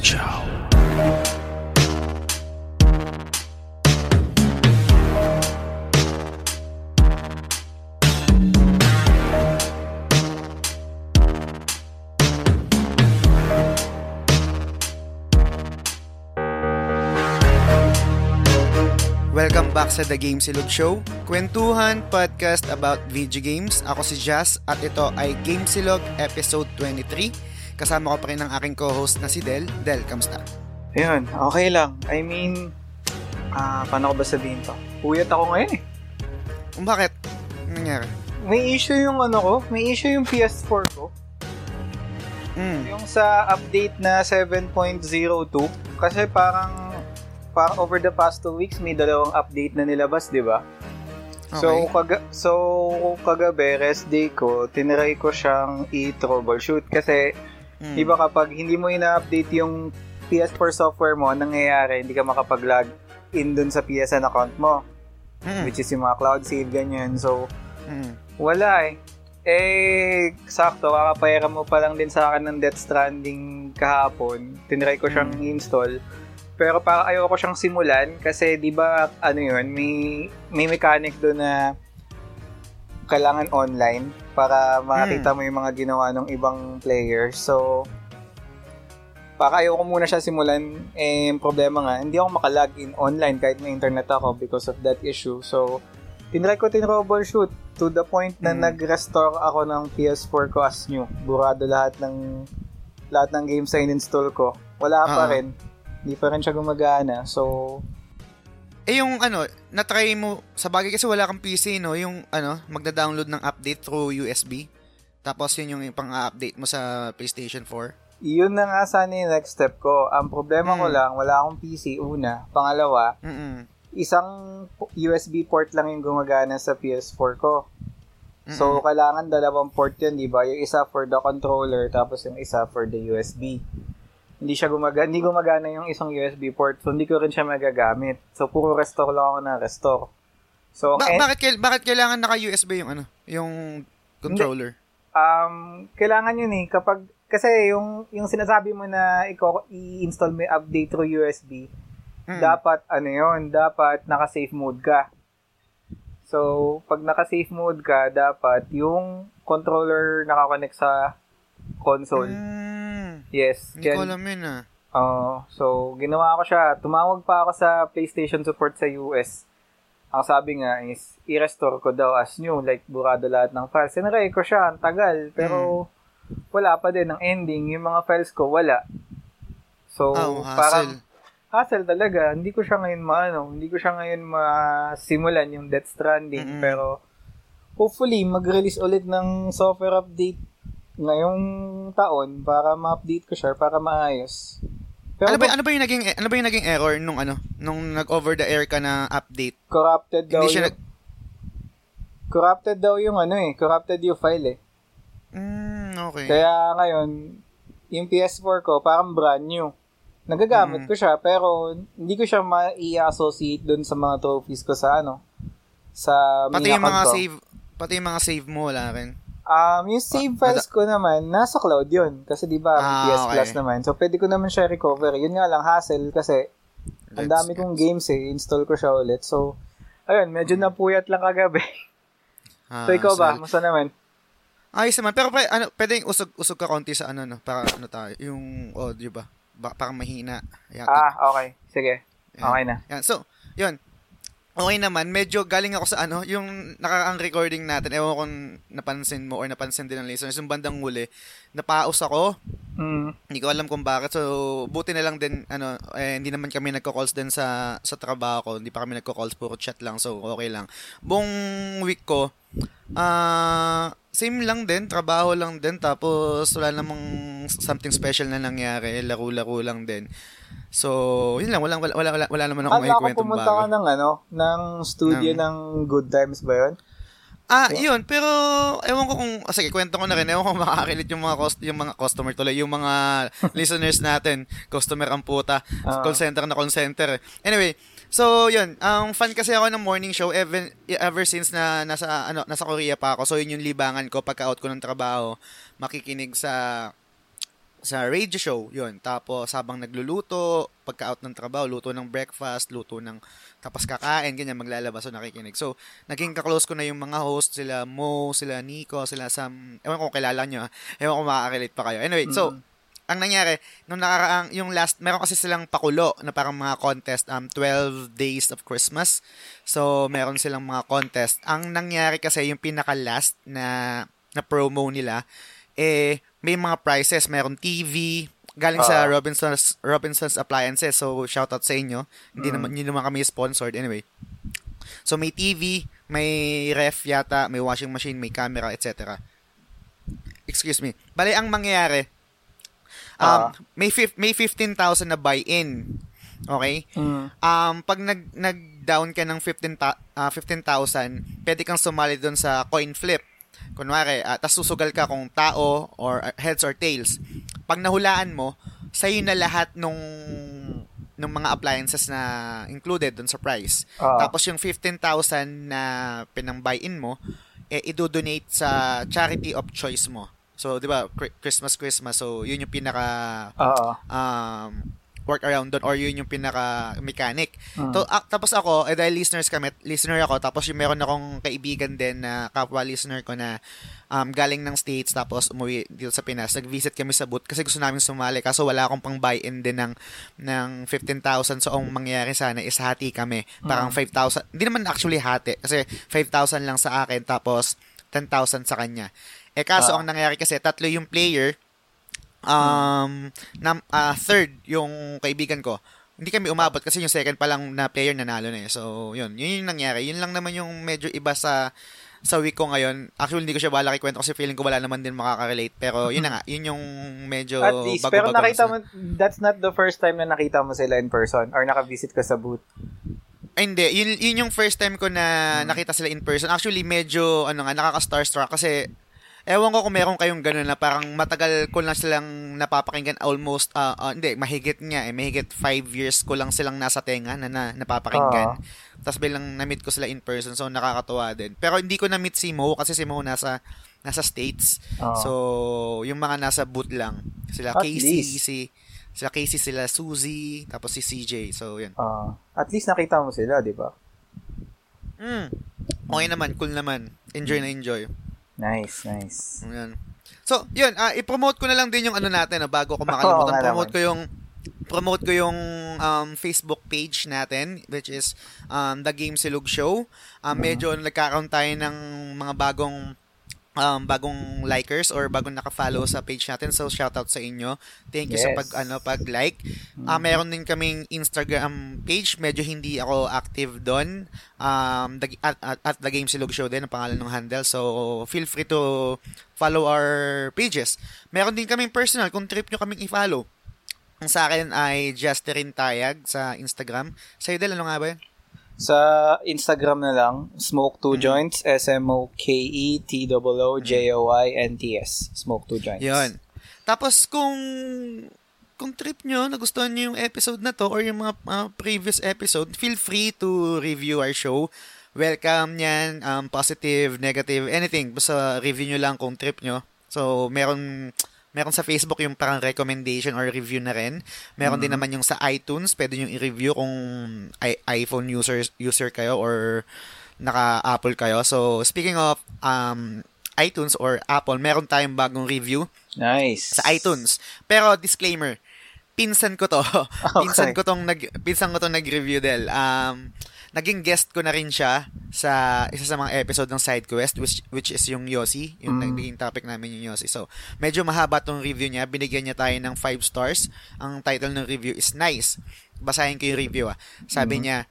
Show. Welcome back sa The Game Silog Show, kwentuhan podcast about video games. Ako si Jazz at ito ay Game Silog episode 23. Kasama ko pa rin ang aking co-host na si Del. Del, kamusta? Ayun, okay lang. I mean, ah, paano ko ba sabihin to? Puyat ako ngayon eh. Kung bakit? Anong nangyari? May issue yung ano ko, may issue yung PS4 ko. Mm. Yung sa update na 7.02, kasi parang parang over the past two weeks may dalawang update na nilabas, di ba? So, Okay. kaga, so, kagabi, rest day ko, tinry ko siyang i-troubleshoot kasi, Mm. di ba kapag hindi mo ina-update yung PS4 software mo, ang nangyayari, hindi ka makapag-log in dun sa PSN account mo, Mm. which is yung mga cloud save, ganyan. So, Mm. wala eh. Eh, sakto, kakapayara mo pa lang din sa akin ng Death Stranding kahapon. Tinry ko siyang install. Pero para ayoko siyang simulan kasi 'di ba ano 'yun, may may mechanic doon na kailangan online para makita mo yung mga ginawa ng ibang players. So para ayoko muna siya simulan, eh problema nga, hindi ako makalogin online kahit may internet ako because of that issue. So tinry ko tin-troubleshoot to the point na Mm. nag-restore ako ng PS4 ko as new. Burado lahat ng lahat ng games na in-install ko. Wala pa Ah. rin. Hindi pa rin siya gumagana. So, Eh yung ano, na-try mo, sa bagay kasi wala kang PC, no? Yung ano, magda-download ng update through USB. Tapos yun yung pang-update mo sa PlayStation 4. yun na nga sana yung next step ko. Ang problema ko Mm. lang, wala akong PC, una. Pangalawa, Mm-mm. isang USB port lang yung gumagana sa PS4 ko. So, Mm-mm. kailangan dalawang port yun, di ba? Yung isa for the controller, tapos yung isa for the USB. Hindi siya gumagana, hindi gumagana yung isang USB port, so hindi ko rin siya magagamit. So, puro restore lang ako na restore. So, Ba- eh, bakit, kail- bakit kailangan naka-USB yung ano, yung controller? um, kailangan yun eh, kapag, kasi yung, yung sinasabi mo na i-install mo update through USB, Mm. dapat, ano yun, dapat naka-safe mode ka. So, pag naka-safe mode ka, dapat yung controller nakakonect sa console. Mm. Yes. Hindi ko alam yun ah. Oo. so, ginawa ko siya. Tumawag pa ako sa PlayStation support sa US. Ang sabi nga is, i-restore ko daw as new. Like, burado lahat ng files. Sinry ko siya. Ang tagal. Pero, wala pa din. Ang ending, yung mga files ko, wala. So, Oh, parang, hassle. talaga. Hindi ko siya ngayon maano, hindi ko siya ngayon masimulan yung Death Stranding. Mm-mm. Pero, hopefully, mag-release ulit ng software update ngayong taon para ma-update ko siya, para maayos. Pero Ano ba, ano ba yung naging ano ba yung naging error nung ano nung nag over the air ka na update? corrupted daw Hindi siya yung, corrupted daw yung ano eh, corrupted yung file eh. Mm, okay. Kaya ngayon, yung PS4 ko parang brand new. Nagagamit Mm. ko siya pero hindi ko siya ma-i-associate dun sa mga trophies ko sa ano sa pati yung mga ko. save pati yung mga save mo wala rin. Um, yung save Ah, files ko naman, nasa cloud yun. Kasi di ba, Ah, PS okay. Plus naman. So, pwede ko naman siya recover. Yun nga lang, hassle kasi ang dami kong games eh. Install ko siya ulit. So, ayun, medyo napuyat lang kagabi. Ah, so, ikaw ba? sorry. Musta naman? Ayos naman. Pero pa, ano, pwedeng usog, usog ka konti sa ano, no? Para ano tayo, yung audio ba? ba parang mahina. Ayan, Ah, okay. Sige. Yan. Okay na. Yan. So, yun. Okay naman, medyo galing ako sa ano, yung nakakaang recording natin, ewan kung napansin mo or napansin din ng listeners, yung bandang huli, napaos ako, Mm. hindi ko alam kung bakit, so buti na lang din, ano, eh, hindi naman kami nagko-calls din sa, sa trabaho ko, hindi pa kami nagko-calls, puro chat lang, so okay lang. Buong week ko, ah, same lang din, trabaho lang din, tapos wala namang something special na nangyari, laro-laro lang din. So, yun lang, wala, wala, wala, wala naman ako may Kala ko kwentong pumunta bago. ka ng ano, ng studio Ng- ng Good Times ba yun? Ah, yun. Pero, ewan ko kung, oh, sige, kwento ko na rin. Ewan ko kung makakakilit yung mga, cost, yung mga customer tuloy, yung mga listeners natin. Customer ang puta. Ah. call center na call center. Anyway, so, yun. Ang fan kasi ako ng morning show ever, ever since na nasa, ano, nasa Korea pa ako. So, yun yung libangan ko pagka out ko ng trabaho. Makikinig sa sa radio show, yun. Tapos, habang nagluluto, pagka-out ng trabaho, luto ng breakfast, luto ng, tapos kakain, ganyan, maglalabas o nakikinig. So, naging kaklose ko na yung mga host, sila Mo, sila Nico, sila Sam, ewan ko kilala nyo, ewan ko makaka-relate pa kayo. Anyway, so, Mm. Ang nangyari, nung nakaraang, yung last, meron kasi silang pakulo na parang mga contest, um, 12 Days of Christmas. So, meron silang mga contest. Ang nangyari kasi, yung pinaka-last na, na promo nila, eh, may mga prizes. Meron TV, galing sa Ah. Robinson's, Robinson's Appliances. So, shoutout sa inyo. Hindi Mm. naman, hindi naman kami sponsored. Anyway. So, may TV, may ref yata, may washing machine, may camera, etc. Excuse me. Bale, ang mangyayari, um, Ah. may, fif- may 15,000 na buy-in. Okay? Mm. Um, pag nag, nag-down ka ng 15, ta- ah, 15,000, pwede kang sumali doon sa coin flip. Kunwari, uh, tas susugal ka kung tao or uh, heads or tails. Pag nahulaan mo, sa'yo na lahat nung nung mga appliances na included doon sa price. Ah. Tapos yung 15,000 na pinang buy-in mo, eh, idodonate sa charity of choice mo. So, di ba, Christmas, Christmas. So, yun yung pinaka Oo. um, work around doon or yun yung pinaka mechanic. Mm. To, ah, tapos ako, eh dahil listeners kami, listener ako, tapos yung meron akong kaibigan din na kapwa listener ko na um, galing ng States tapos umuwi dito sa Pinas. Nag-visit kami sa booth kasi gusto namin sumali kaso wala akong pang buy-in din ng, ng 15,000. So, ang mangyayari sana is hati kami. Parang 5,000. Hindi naman actually hati kasi 5,000 lang sa akin tapos 10,000 sa kanya. Eh kaso Ah. ang nangyari kasi tatlo yung player um na, ah, third yung kaibigan ko hindi kami umabot kasi yung second pa lang na player nanalo na eh. So, yun. Yun yung nangyari. Yun lang naman yung medyo iba sa sa week ko ngayon. Actually, hindi ko siya bala kikwento kasi feeling ko wala naman din makaka-relate. Pero, yun na nga. Yun yung medyo At least, pero bago-bago nakita na- mo, that's not the first time na nakita mo sila in person or naka-visit ka sa booth. Ay, hindi. Yun, yun yung first time ko na nakita sila in person. Actually, medyo, ano nga, nakaka-starstruck kasi ewan ko kung meron kayong ganun na parang matagal ko lang silang napapakinggan almost, ah, ah, hindi, mahigit nga eh, mahigit five years ko lang silang nasa tenga na, na napapakinggan. Tapos bilang na-meet ko sila in person, so nakakatuwa din. Pero hindi ko na-meet si Mo kasi si Mo nasa nasa States. Oo. So, yung mga nasa booth lang. Sila At Casey, least. si sila Casey, sila Suzy, tapos si CJ. So, yun. Ah, at least nakita mo sila, di ba? Mm. Okay naman, cool naman. Enjoy na enjoy. Nice, nice. Ayan. So, yun, ah, i-promote ko na lang din yung ano natin, ah, bago ko makalimutan. nga promote ko yung promote ko yung um, Facebook page natin which is um, The Game Silog Show. Um, medyo nagkakaroon tayo ng mga bagong um, bagong likers or bagong naka-follow sa page natin. So, shoutout sa inyo. Thank you sa Yes. pag ano pag-like. Ah, meron din kaming Instagram page. Medyo hindi ako active doon. Um, the, at, at, at The Game Silog Show din ang pangalan ng handle. So, feel free to follow our pages. Meron din kaming personal kung trip nyo kaming i-follow. Ang sa akin ay Justerin Tayag sa Instagram. Sa'yo, Del, ano nga ba yun? Sa Instagram na lang, Smoke 2 Joints, E S-M-O-K-E-T-O-O-J-O-I-N-T-S. Smoke 2 Joints. Yun. Tapos kung kung trip nyo, nagustuhan nyo yung episode na to or yung mga uh, previous episode, feel free to review our show. Welcome yan, um, positive, negative, anything. Basta review nyo lang kung trip nyo. So, meron meron sa Facebook yung parang recommendation or review na rin. Meron din naman yung sa iTunes, pwede nyo i-review kung i- iPhone user user kayo or naka-Apple kayo. So, speaking of um, iTunes or Apple, meron tayong bagong review Nice. sa iTunes. Pero disclaimer, pinsan ko to. pinsan ko tong nag pinsan ko tong nag-review del. Um naging guest ko na rin siya sa isa sa mga episode ng Side Quest which which is yung Yossi, yung Mm. naging topic namin yung Yossi. So, medyo mahaba tong review niya. Binigyan niya tayo ng 5 stars. Ang title ng review is Nice. Basahin ko yung review ah. Sabi niya,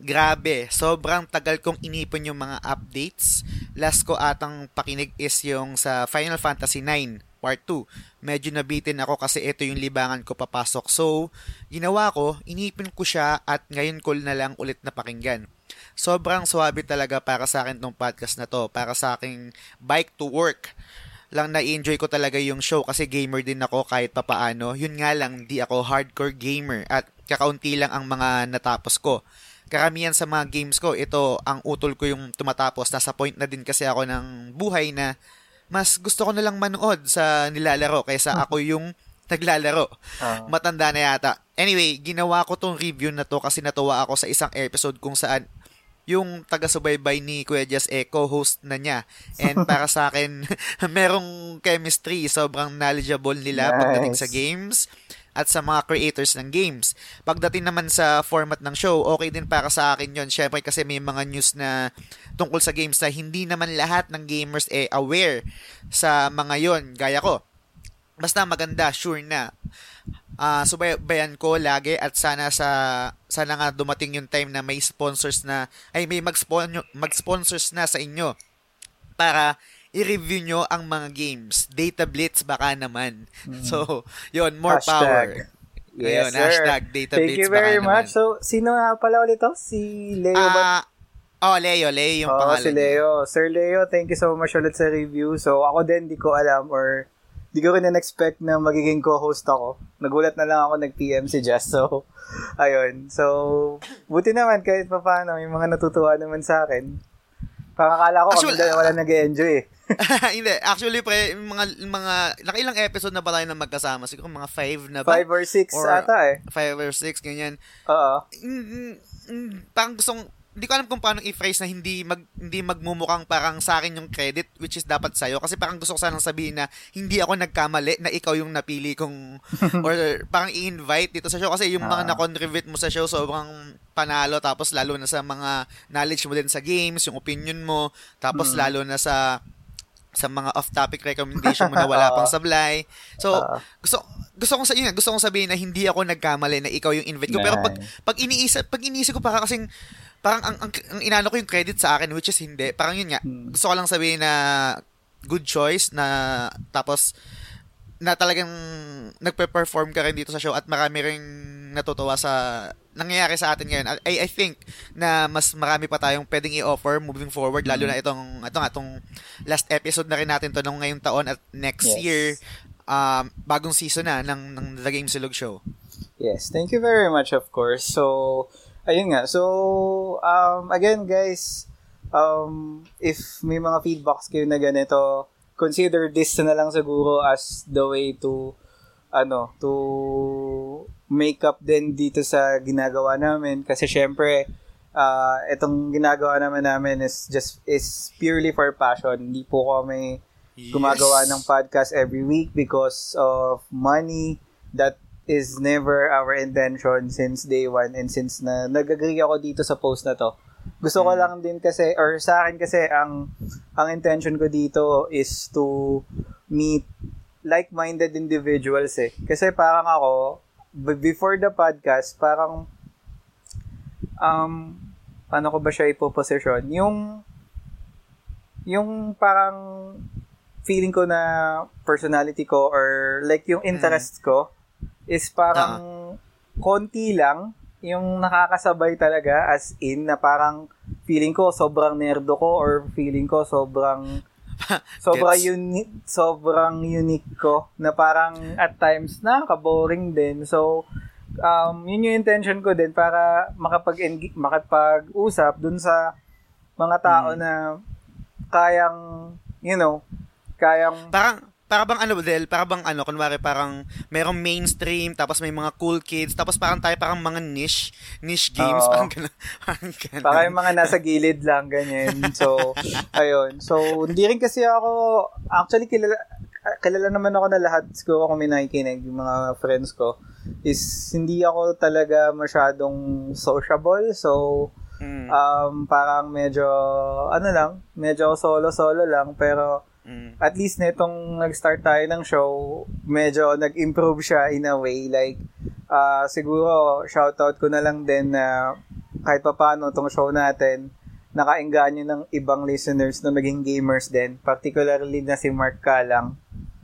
Grabe, sobrang tagal kong inipon yung mga updates. Last ko atang pakinig is yung sa Final Fantasy 9 Part 2. Medyo nabitin ako kasi ito yung libangan ko papasok. So, ginawa ko, inipon ko siya at ngayon ko na lang ulit na pakinggan. Sobrang swabe talaga para sa akin tong podcast na to. Para sa aking bike to work lang na-enjoy ko talaga yung show kasi gamer din ako kahit papaano. Yun nga lang, di ako hardcore gamer at kakaunti lang ang mga natapos ko. Karamihan sa mga games ko, ito ang utol ko yung tumatapos. Nasa point na din kasi ako ng buhay na mas gusto ko na lang manood sa nilalaro kaysa ako yung naglalaro. Ah. Matanda na yata. Anyway, ginawa ko tong review na to kasi natuwa ako sa isang episode kung saan yung taga-subaybay ni Kuya Jess eh, co-host na niya. And para sa akin, merong chemistry. Sobrang knowledgeable nila Nice. pagdating sa games at sa mga creators ng games. Pagdating naman sa format ng show, okay din para sa akin yon Syempre kasi may mga news na tungkol sa games na hindi naman lahat ng gamers eh aware sa mga yon Gaya ko, basta maganda, sure na. Ah, subaybayan ko lagi at sana sa sana nga dumating yung time na may sponsors na ay may mag-spon mag-sponsors na sa inyo para i-review nyo ang mga games. Data Blitz baka naman. So, yon more power. Ayun, Yes, sir. hashtag Data Thank Blitz you very baka much. naman. So, sino nga pala ulit to? Si Leo ba? Ah, oh, Leo, Leo yung Oo, pangalan. si niya. Leo. Sir Leo, thank you so much ulit sa review. So, ako din, di ko alam or di ko rin expect na magiging co-host ako. Nagulat na lang ako nag-PM si Jess. So, ayun. So, buti naman kahit pa paano, may mga natutuwa naman sa akin. Pakakala ko Actually, kami dalawa wala nag-enjoy eh. Hindi, actually pre, mga mga nakailang episode na ba tayo na magkasama? Siguro mga five na ba? Five or six Or- ata eh. Five or six, ganyan. Oo. Mm, mm, mm, parang gustong hindi ko alam kung paano i-phrase na hindi mag hindi magmumukhang parang sa akin yung credit which is dapat sa'yo kasi parang gusto ko sanang sabihin na hindi ako nagkamali na ikaw yung napili kong or parang i-invite dito sa show kasi yung mga Ah. na-contribute mo sa show sobrang panalo tapos lalo na sa mga knowledge mo din sa games, yung opinion mo, tapos Mm. lalo na sa sa mga off-topic recommendation mo na wala pang sablay. So, Ah. gusto gusto kong sa yun, gusto kong sabihin na hindi ako nagkamali na ikaw yung invite ko. Pero pag pag iniisip, pag iniisip ko para kasing parang ang, ang, ang inano ko yung credit sa akin which is hindi. Parang yun nga. Hmm. Gusto ko lang sabihin na good choice na tapos na talagang nagpe-perform ka rin dito sa show at marami ring natutuwa sa nangyayari sa atin ngayon. I, I think na mas marami pa tayong pwedeng i-offer moving forward lalo Hmm. na itong ito nga itong last episode na rin natin to nung ngayong taon at next Yes. year um, bagong season na ng, ng The Game Silog Show. Yes, thank you very much of course. So, ayun nga. So, um, again guys, um, if may mga feedbacks kayo na ganito, consider this na lang siguro as the way to ano, to make up din dito sa ginagawa namin kasi syempre uh, itong ginagawa naman namin is just is purely for passion. Hindi po kami gumagawa ng podcast every week because of money that is never our intention since day one and since na nag-agree ako dito sa post na to. Gusto ko Mm. lang din kasi or sa akin kasi ang ang intention ko dito is to meet like-minded individuals eh. Kasi parang ako before the podcast parang um paano ko ba siya ipoposition? Yung yung parang feeling ko na personality ko or like yung interest ko is parang konti lang yung nakakasabay talaga as in na parang feeling ko sobrang nerdo ko or feeling ko sobrang sobrang unique sobrang unique ko na parang at times nakaka-boring din. So um yun yung intention ko din para makapag makapag-usap dun sa mga tao Mm. na kayang you know kayang Parang para bang ano Del, para bang ano, kunwari parang merong mainstream, tapos may mga cool kids, tapos parang tayo parang mga niche, niche games, Oo. parang ganun. Parang ganun. Baka yung mga nasa gilid lang, ganyan. So, ayun. So, hindi rin kasi ako, actually, kilala, kilala naman ako na lahat, siguro kung may nakikinig, yung mga friends ko, is hindi ako talaga masyadong sociable. So, Mm, um, parang medyo, ano lang, medyo solo-solo lang, pero mm. at least nitong nag-start tayo ng show, medyo nag-improve siya in a way. Like, ah siguro, shoutout ko na lang din na kahit pa paano tong show natin, nakainganyo ng ibang listeners na maging gamers din. Particularly na si Mark Kalang.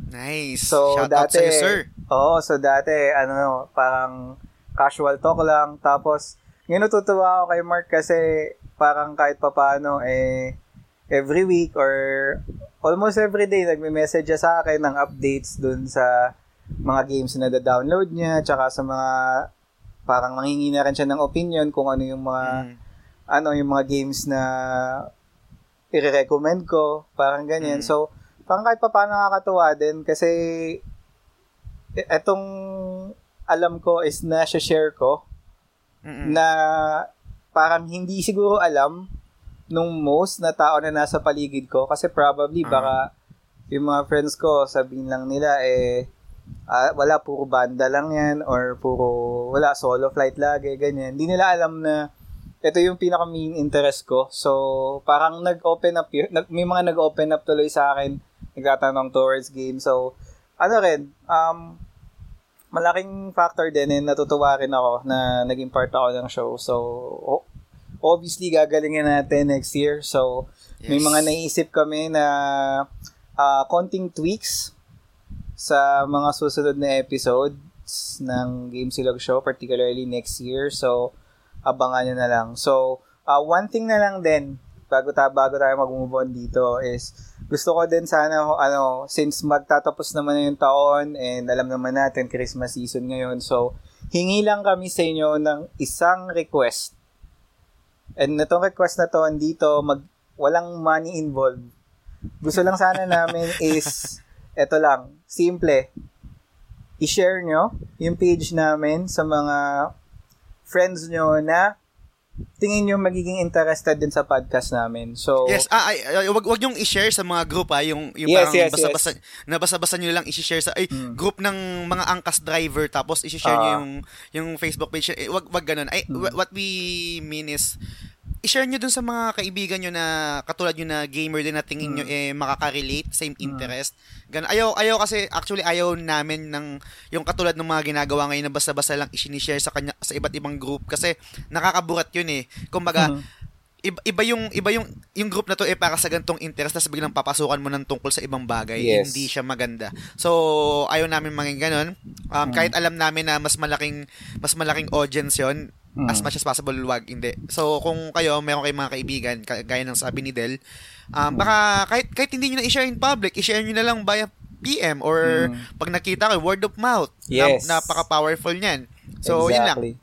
Nice. So, Shout out dati, sa'yo, sir. Oo, so dati, ano, parang casual talk lang. Tapos, ngayon natutuwa ako kay Mark kasi parang kahit papaano, eh, every week or almost every day, nagme-message siya sa akin ng updates dun sa mga games na da-download niya, tsaka sa mga parang mangingi na rin siya ng opinion kung ano yung mga Mm. ano yung mga games na i-recommend ko, parang ganyan. Mm. So, parang kahit pa paano nakakatuwa din kasi etong alam ko is na share ko Mm-mm. na parang hindi siguro alam nung most na tao na nasa paligid ko kasi probably Ah. baka yung mga friends ko sabihin lang nila eh ah, wala puro banda lang yan or puro wala solo flight lagi ganyan. Hindi nila alam na ito yung pinaka main interest ko. So parang nag-open up yun, nag, may mga nag-open up tuloy sa akin nagtatanong towards game so ano rin um malaking factor din and natutuwa rin ako na naging part ako ng show. So o- obviously gagalingin natin next year so may Yes. mga naisip kami na ah, konting tweaks sa mga susunod na episodes ng Game Silog Show, particularly next year. So, abangan nyo na lang. So, ah, one thing na lang din, bago, ta bago tayo mag-move on dito, is gusto ko din sana, ano, since magtatapos naman na yung taon and alam naman natin, Christmas season ngayon. So, hingi lang kami sa inyo ng isang request. And itong request na to, dito, mag, walang money involved. Gusto lang sana namin is, eto lang, simple. I-share nyo yung page namin sa mga friends nyo na tingin nyo magiging interested din sa podcast namin. So, Yes, ah, ay, ay, wag, wag yung i-share sa mga group ah, yung, yung Yes, parang yes, basa-basa, na basa-basa nyo lang i-share sa, ay, Mm. group ng mga angkas driver, tapos i-share nyo Ah. yung, yung Facebook page, eh, wag, wag ganun. Ay, Mm. wha- what we mean is, i-share nyo dun sa mga kaibigan nyo na katulad nyo na gamer din na tingin nyo Mm. eh makaka-relate, same interest. Ganun. Ayaw, ayaw kasi, actually ayaw namin ng, yung katulad ng mga ginagawa ngayon na basta-basta lang i-share sa kanya, sa iba't ibang group kasi nakakaburat yun eh. Kumbaga, Mhm. iba, iba yung iba yung yung group na to eh para sa gantong interest tapos biglang papasukan mo ng tungkol sa ibang bagay Yes. hindi siya maganda so ayaw namin maging ganun um, Mm. kahit alam namin na mas malaking mas malaking audience yon Mm. as much as possible wag hindi so kung kayo meron kayong mga kaibigan ka- gaya ng sabi ni Del um, baka kahit kahit hindi niyo na i-share in public i-share niyo na lang via PM or Mm. pag nakita kayo word of mouth Yes. na, napaka-powerful niyan so yun lang exactly.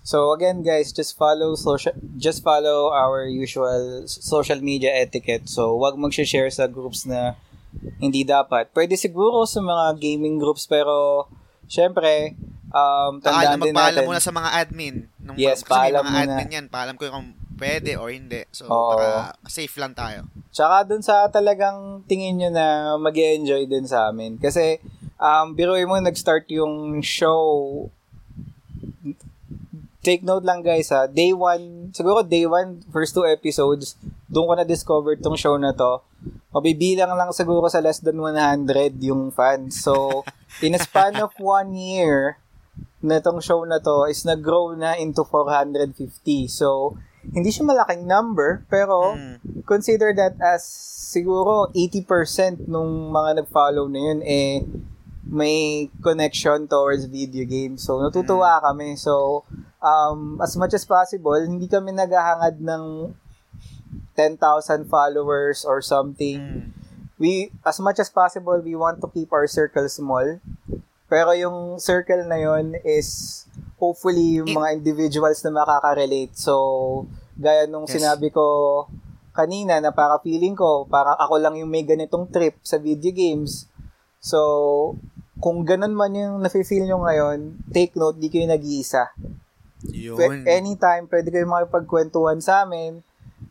So again guys, just follow social just follow our usual social media etiquette. So wag mag-share sa groups na hindi dapat. Pwede siguro sa mga gaming groups pero syempre um tandaan din magpaalam natin. muna sa mga admin. Nung, Yes, kasi may paalam mga muna. admin yan. Paalam ko kung pwede or hindi. So, Oo. para safe lang tayo. Tsaka dun sa talagang tingin nyo na mag enjoy din sa amin. Kasi, um, biruin mo, nag-start yung show. Take note lang guys ha, day one, siguro day one, first two episodes, doon ko na-discover tong show na to. Mabibilang lang siguro sa less than 100 yung fans. So, in a span of one year, na tong show na to is nag-grow na into 450. So, hindi siya malaking number, pero Mm. consider that as siguro 80% nung mga nag-follow na yun eh may connection towards video games. So, natutuwa kami. So, um, as much as possible, hindi kami naghahangad ng 10,000 followers or something. Mm. We, as much as possible, we want to keep our circle small. Pero yung circle na yun is hopefully yung mga individuals na makaka-relate. So, gaya nung Yes. sinabi ko kanina na para feeling ko, parang ako lang yung may ganitong trip sa video games. So, kung ganun man yung nafe-feel nyo ngayon, take note, di kayo nag-iisa. Yun. Anytime, pwede kayo makipagkwentuhan sa amin.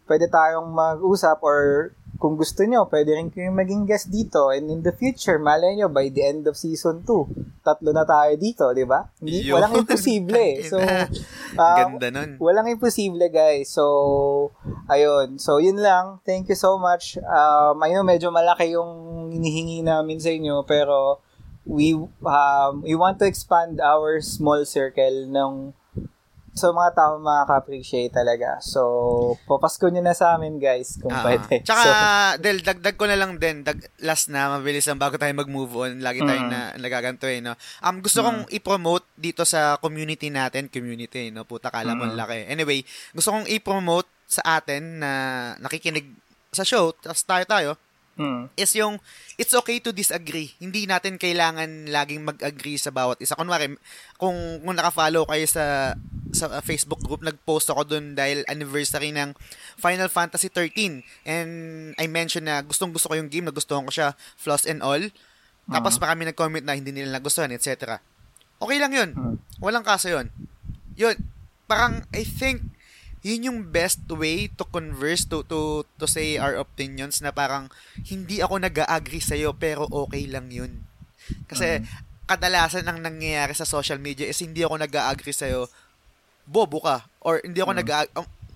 Pwede tayong mag-usap or kung gusto nyo, pwede rin kayong maging guest dito. And in the future, malay nyo, by the end of season 2, tatlo na tayo dito, di ba? Hindi, walang imposible. So, um, Ganda nun. walang imposible, guys. So, ayun. So, yun lang. Thank you so much. Um, know, medyo malaki yung hinihingi namin sa inyo, pero we um, we want to expand our small circle ng sa mga tao makaka-appreciate talaga. So, papasko nyo na sa amin, guys, kung Ah, pwede. Tsaka, So, Del, dagdag ko na lang din, dag, last na, mabilis lang bago tayo mag-move on. Lagi tayong Mm. na, nagaganto eh, no? Um, gusto kong i-promote dito sa community natin, community, no? Puta, kala mo Mm. laki. Anyway, gusto kong i-promote sa atin na nakikinig sa show, tapos tayo-tayo, mm, is yung it's okay to disagree. Hindi natin kailangan laging mag-agree sa bawat isa. Kunwari, kung, kung naka-follow kayo sa sa uh, Facebook group, nag-post ako dun dahil anniversary ng Final Fantasy 13. And I mentioned na gustong gusto ko yung game, nagustuhan ko siya, flaws and all. Tapos Mhm. marami nag-comment na hindi nila nagustuhan, etc. Okay lang yun. Mhm. Walang kaso yun. Yun, parang I think yun yung best way to converse to to to say our opinions na parang hindi ako nag-agree sa pero okay lang yun. Kasi kadalasan ang nangyayari sa social media is hindi ako nag-agree sa bobo ka or hindi ako Mm. nag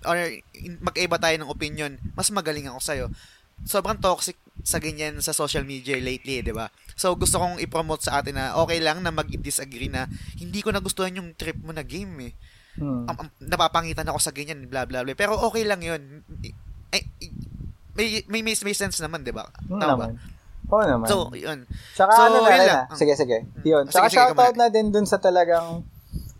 or in- magkaiba tayo ng opinion, mas magaling ako sa'yo. Sobrang toxic sa ganyan sa social media lately, di ba? So, gusto kong i-promote sa atin na okay lang na mag-disagree na hindi ko nagustuhan yung trip mo na game eh. Hmm. Am- am- napapangitan ako sa ganyan, bla bla bla. Pero okay lang yun. Ay, may, may, may, may sense naman, di ba? Hmm Tama ba? naman. Oo naman. So, yun. Tsaka So, ano na yun lang. ah. Sige, sige. Mm. Yun. Ah, Tsaka sige, shoutout na din dun sa talagang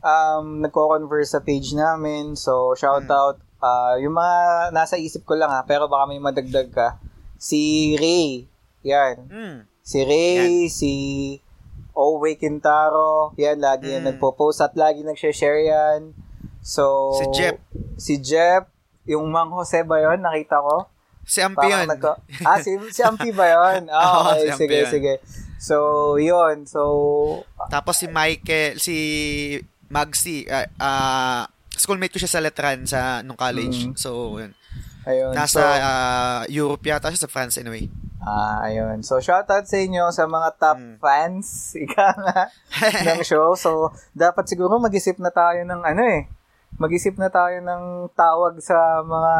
um, nagko-converse sa page namin. So, shoutout. Mm. ah yung mga nasa isip ko lang ha, pero baka may madagdag ka. Si Ray. Yan. Mm. Si Ray, si Owe Quintaro. Yan, lagi yan Mm. nagpo-post at lagi nag-share yan. So, Si Jep. Si Jep. Yung Mang Jose ba yun? Nakita ko. Si Ampi yun. nagko- ah, si, si Ampi ba yun? Oo, okay, si sige, yun. sige. So, yun. So, Tapos si Michael, si Magsi, ah ah, schoolmate ko siya sa Letran sa nung college. Mm. So, yun. ayun. Nasa so, ah, Europe yata siya sa France anyway. ah, ayun. So, shoutout sa inyo sa mga top Mm. fans, ika nga, ng show. So, dapat siguro mag-isip na tayo ng ano eh. Mag-isip na tayo ng tawag sa mga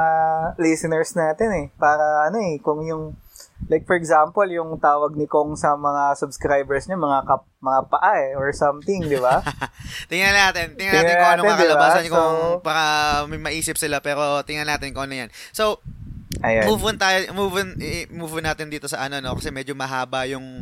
listeners natin eh. Para ano eh, kung yung Like for example, yung tawag ni Kong sa mga subscribers niya, mga kap, mga paa eh, or something, di ba? tingnan natin. Tingnan natin Tingnan kung anong natin, kakalabasan diba? kung So- baka may maisip sila pero tingnan natin kung ano yan. So, Ayan. move on tayo, move on, move on natin dito sa ano no kasi medyo mahaba yung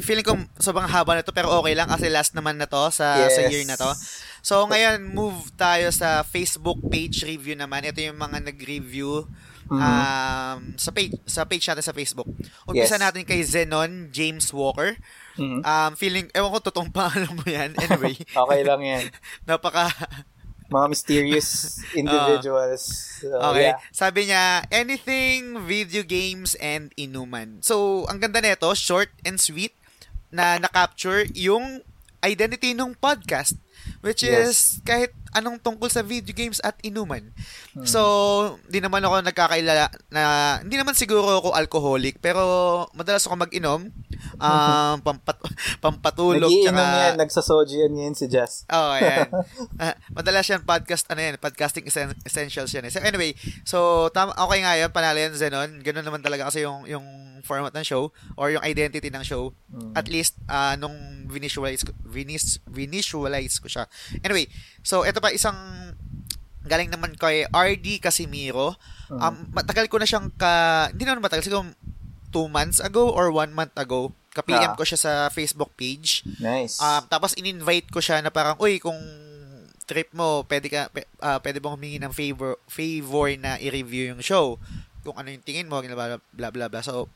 feeling ko sobrang haba na to pero okay lang kasi last naman na to sa sa Yes. year na to. So ngayon move tayo sa Facebook page review naman. Ito yung mga nag-review Mhm. um sa page sa page natin sa Facebook. Umpisa Yes. natin kay Zenon James Walker. Mhm. Um feeling ewan ko totoong pangalan mo yan. Anyway, Okay lang yan. napaka Mga mysterious individuals. So, Okay. yeah. Sabi niya, anything, video games, and inuman. So, ang ganda nito, short and sweet, na na-capture yung identity ng podcast. Which Yes. is, kahit anong tungkol sa video games at inuman. Hmm. So, di naman ako nagkakailala na, hindi naman siguro ako alcoholic, pero madalas ako mag-inom, um, pampat, pampatulog, Nagiinom tsaka- yan, nagsasoji yan ngayon si Jess. Oo, oh, ayan. Ah, madalas yan podcast, ano yan, podcasting essen- essentials yan. eh. So anyway, so tama, okay nga yun, panalo yan, Zenon. Ganun naman talaga kasi yung, yung format ng show or yung identity ng show. Mm. At least, ah, nung vinisualize ko, vinis, vinisualize ko siya. Anyway, so ito pa isang galing naman kay RD Casimiro. Mm. Um, matagal ko na siyang ka, hindi naman matagal, siguro two months ago or one month ago, ka-PM Ah. ko siya sa Facebook page. Nice. Um, tapos in-invite ko siya na parang, uy, kung trip mo, pwede ka ah, pwede bang humingi ng favor favor na i-review yung show. Kung ano yung tingin mo, bla bla bla bla. So,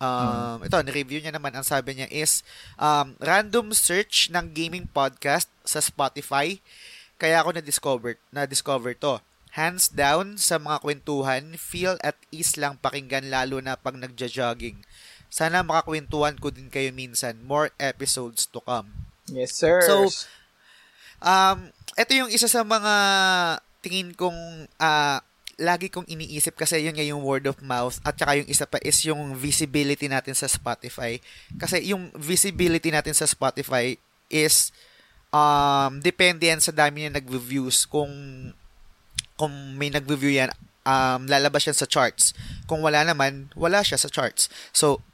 um, ito, ni-review niya naman, ang sabi niya is, um, random search ng gaming podcast sa Spotify. Kaya ako na-discover, na-discover to. Hands down sa mga kwentuhan, feel at ease lang pakinggan lalo na pag nagja-jogging. Sana makakwentuhan ko din kayo minsan. More episodes to come. yes, sir. so, Um, ito yung isa sa mga tingin kong ah, lagi kong iniisip kasi yun nga yung word of mouth at saka yung isa pa is yung visibility natin sa Spotify. Kasi yung visibility natin sa Spotify is um, depende yan sa dami niya nag-reviews. Kung kung may nag-review yan, um, lalabas yan sa charts. Kung wala naman, wala siya sa charts. So,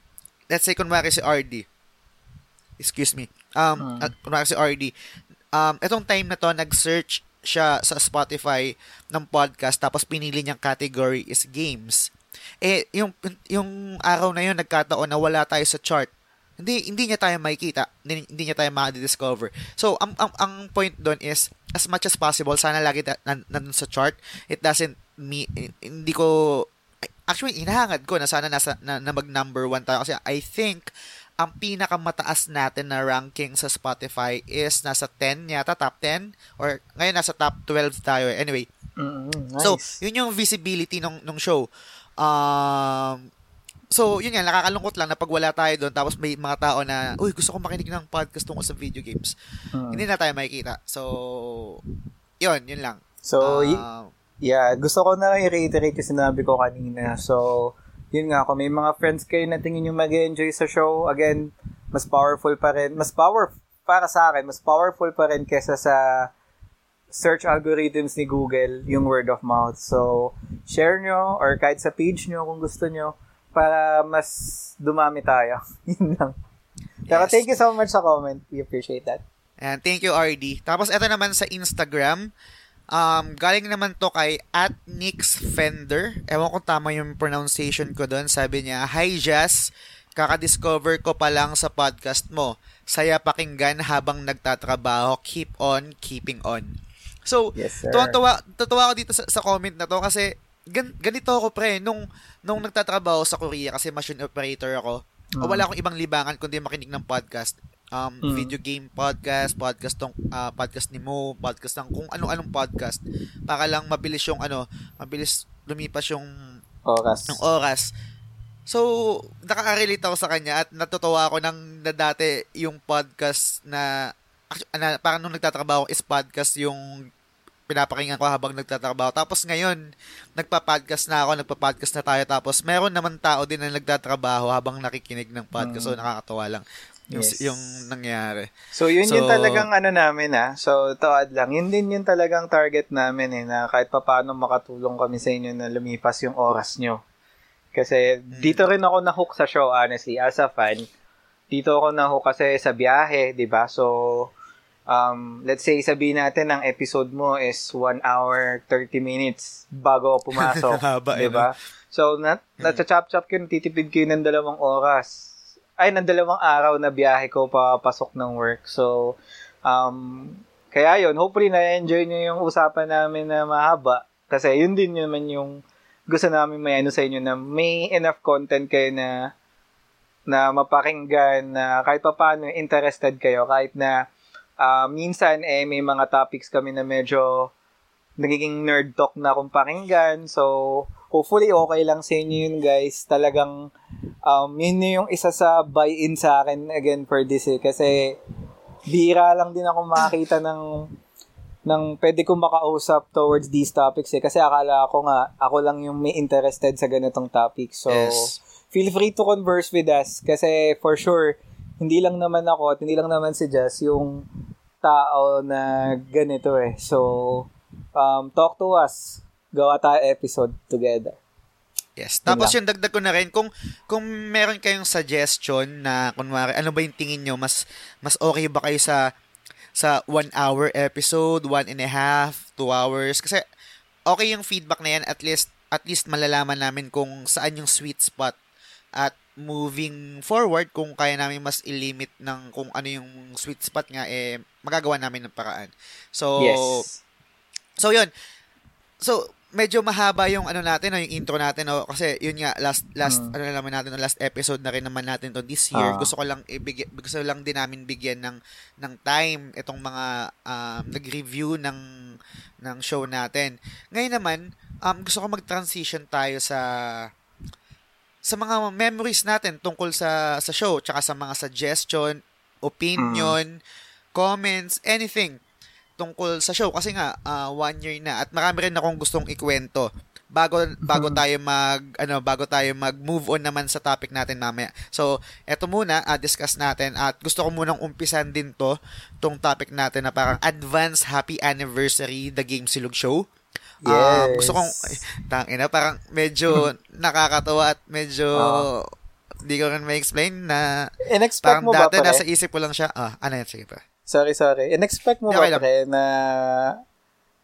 let's say kunwari si RD. Excuse me. Um, Hmm. at kunwari si RD. Um, etong time na to, nag-search siya sa Spotify ng podcast tapos pinili niyang category is games. Eh, yung, yung araw na yun, nagkataon na wala tayo sa chart. Hindi, hindi niya tayo makikita. Hindi, hindi niya tayo ma-discover. So, ang, ang, ang point doon is, as much as possible, sana lagi na, nan, nandun sa chart. It doesn't me, hindi ko, actually, inahangad ko na sana nasa, na, na mag number one tayo kasi I think ang pinakamataas natin na ranking sa Spotify is nasa 10 yata, top 10 or ngayon nasa top 12 tayo. Anyway, Mm-hmm. Nice. So, yun yung visibility ng nung show. Um, so, yun nga, nakakalungkot lang na pag wala tayo doon, tapos may mga tao na, uy, gusto ko makinig ng podcast tungkol sa video games. Mm. Hindi na tayo makikita. So, yun, yun lang. So, y- Um, yeah, gusto ko na i-reiterate yung sinabi ko kanina. So, yun nga, kung may mga friends kayo na tingin nyo mag-enjoy sa show, again, mas powerful pa rin. Mas power, para sa akin, mas powerful pa rin kesa sa search algorithms ni Google, yung word of mouth. So, share nyo or kahit sa page nyo kung gusto nyo para mas dumami tayo. Yun lang. Pero Yes. thank you so much sa comment. We appreciate that. And thank you, RD. Tapos, ito naman sa Instagram. Um, galing naman to kay at Nix Fender. Ewan kung tama yung pronunciation ko doon. Sabi niya, Hi Jazz, kakadiscover ko pa lang sa podcast mo. Saya pakinggan habang nagtatrabaho. Keep on keeping on. So, Yes, tuwa-tuwa, ako dito sa, sa comment na to kasi gan, ganito ako pre, nung, nung nagtatrabaho sa Korea kasi machine operator ako, Mm. wala akong ibang libangan kundi makinig ng podcast. Um, Mm. video game podcast, podcast tong ah, podcast ni Mo, podcast ng kung ano-anong podcast para lang mabilis yung ano, mabilis lumipas yung Oras. ng oras. So, nakaka-relate ako sa kanya at natutuwa ako nang na dati yung podcast na, actu- na parang nung nagtatrabaho is podcast yung pinapakinggan ko habang nagtatrabaho. Tapos ngayon, nagpa-podcast na ako, nagpa-podcast na tayo. Tapos meron naman tao din na nagtatrabaho habang nakikinig ng podcast. So, Mm. nakakatawa lang yung, Yes. yung nangyari. So, yun So- yung talagang ano namin ah. So, taad lang. Yun din yung talagang target namin eh, na kahit papaano makatulong kami sa inyo na lumipas yung oras nyo. Kasi dito rin ako na-hook sa show, honestly, as a fan. Dito ako na-hook kasi sa biyahe, di ba? So, um, let's say sabihin natin ang episode mo is 1 hour 30 minutes bago ako pumasok, Haba, eh, 'di ba? So na chop-chop ko, titipid kayo ng dalawang oras. Ay, ng dalawang araw na biyahe ko papasok ng work. So, um, kaya yun, hopefully na-enjoy nyo yung usapan namin na mahaba. Kasi yun din naman yung gusto namin may ano sa inyo na may enough content kayo na na mapakinggan na kahit pa paano interested kayo kahit na ah, minsan eh may mga topics kami na medyo nagiging nerd talk na kung pakinggan so hopefully okay lang sa inyo yun guys talagang um, yun yung isa sa buy-in sa akin again for this eh kasi bira lang din ako makakita ng ng pwede kong makausap towards these topics eh. Kasi akala ko nga, ako lang yung may interested sa ganitong topic. So, Yes. feel free to converse with us. Kasi for sure, hindi lang naman ako at hindi lang naman si Jess yung tao na ganito eh. So, um, talk to us. Gawa tayo episode together. Yes. Tapos yung dagdag ko na rin, kung, kung meron kayong suggestion na, kunwari, ano ba yung tingin nyo, mas, mas okay ba kayo sa, sa one hour episode, one and a half, two hours? Kasi, okay yung feedback na yan, at least, at least malalaman namin kung saan yung sweet spot at moving forward kung kaya namin mas ilimit ng kung ano yung sweet spot nga eh magagawa namin ng paraan. So yes. So yun. So medyo mahaba yung ano natin, no, yung intro natin no? kasi yun nga last last Mm. ano naman natin, no, last episode na rin naman natin to this year. Ah. Gusto ko lang ibigay gusto lang din namin bigyan ng ng time itong mga um, nag-review ng ng show natin. Ngayon naman, um, gusto ko mag-transition tayo sa sa mga memories natin tungkol sa sa show tsaka sa mga suggestion, opinion, comments, anything tungkol sa show kasi nga ah, one year na at marami rin akong gustong ikwento bago bago Mhm. tayo mag ano bago tayo mag move on naman sa topic natin mamaya. So, eto muna ah, discuss natin at gusto ko munang umpisan din to tong topic natin na parang advance happy anniversary the Game Silog Show. Ah, Yes. gusto kong ay, tangina parang medyo nakakatawa at medyo Ah. hindi ko rin ma-explain na In-expect parang mo ba dati pare? nasa isip ko lang siya. Ah, ano yan? Sige pa. Sorry, sorry. In-expect mo Okay ba lang. pre na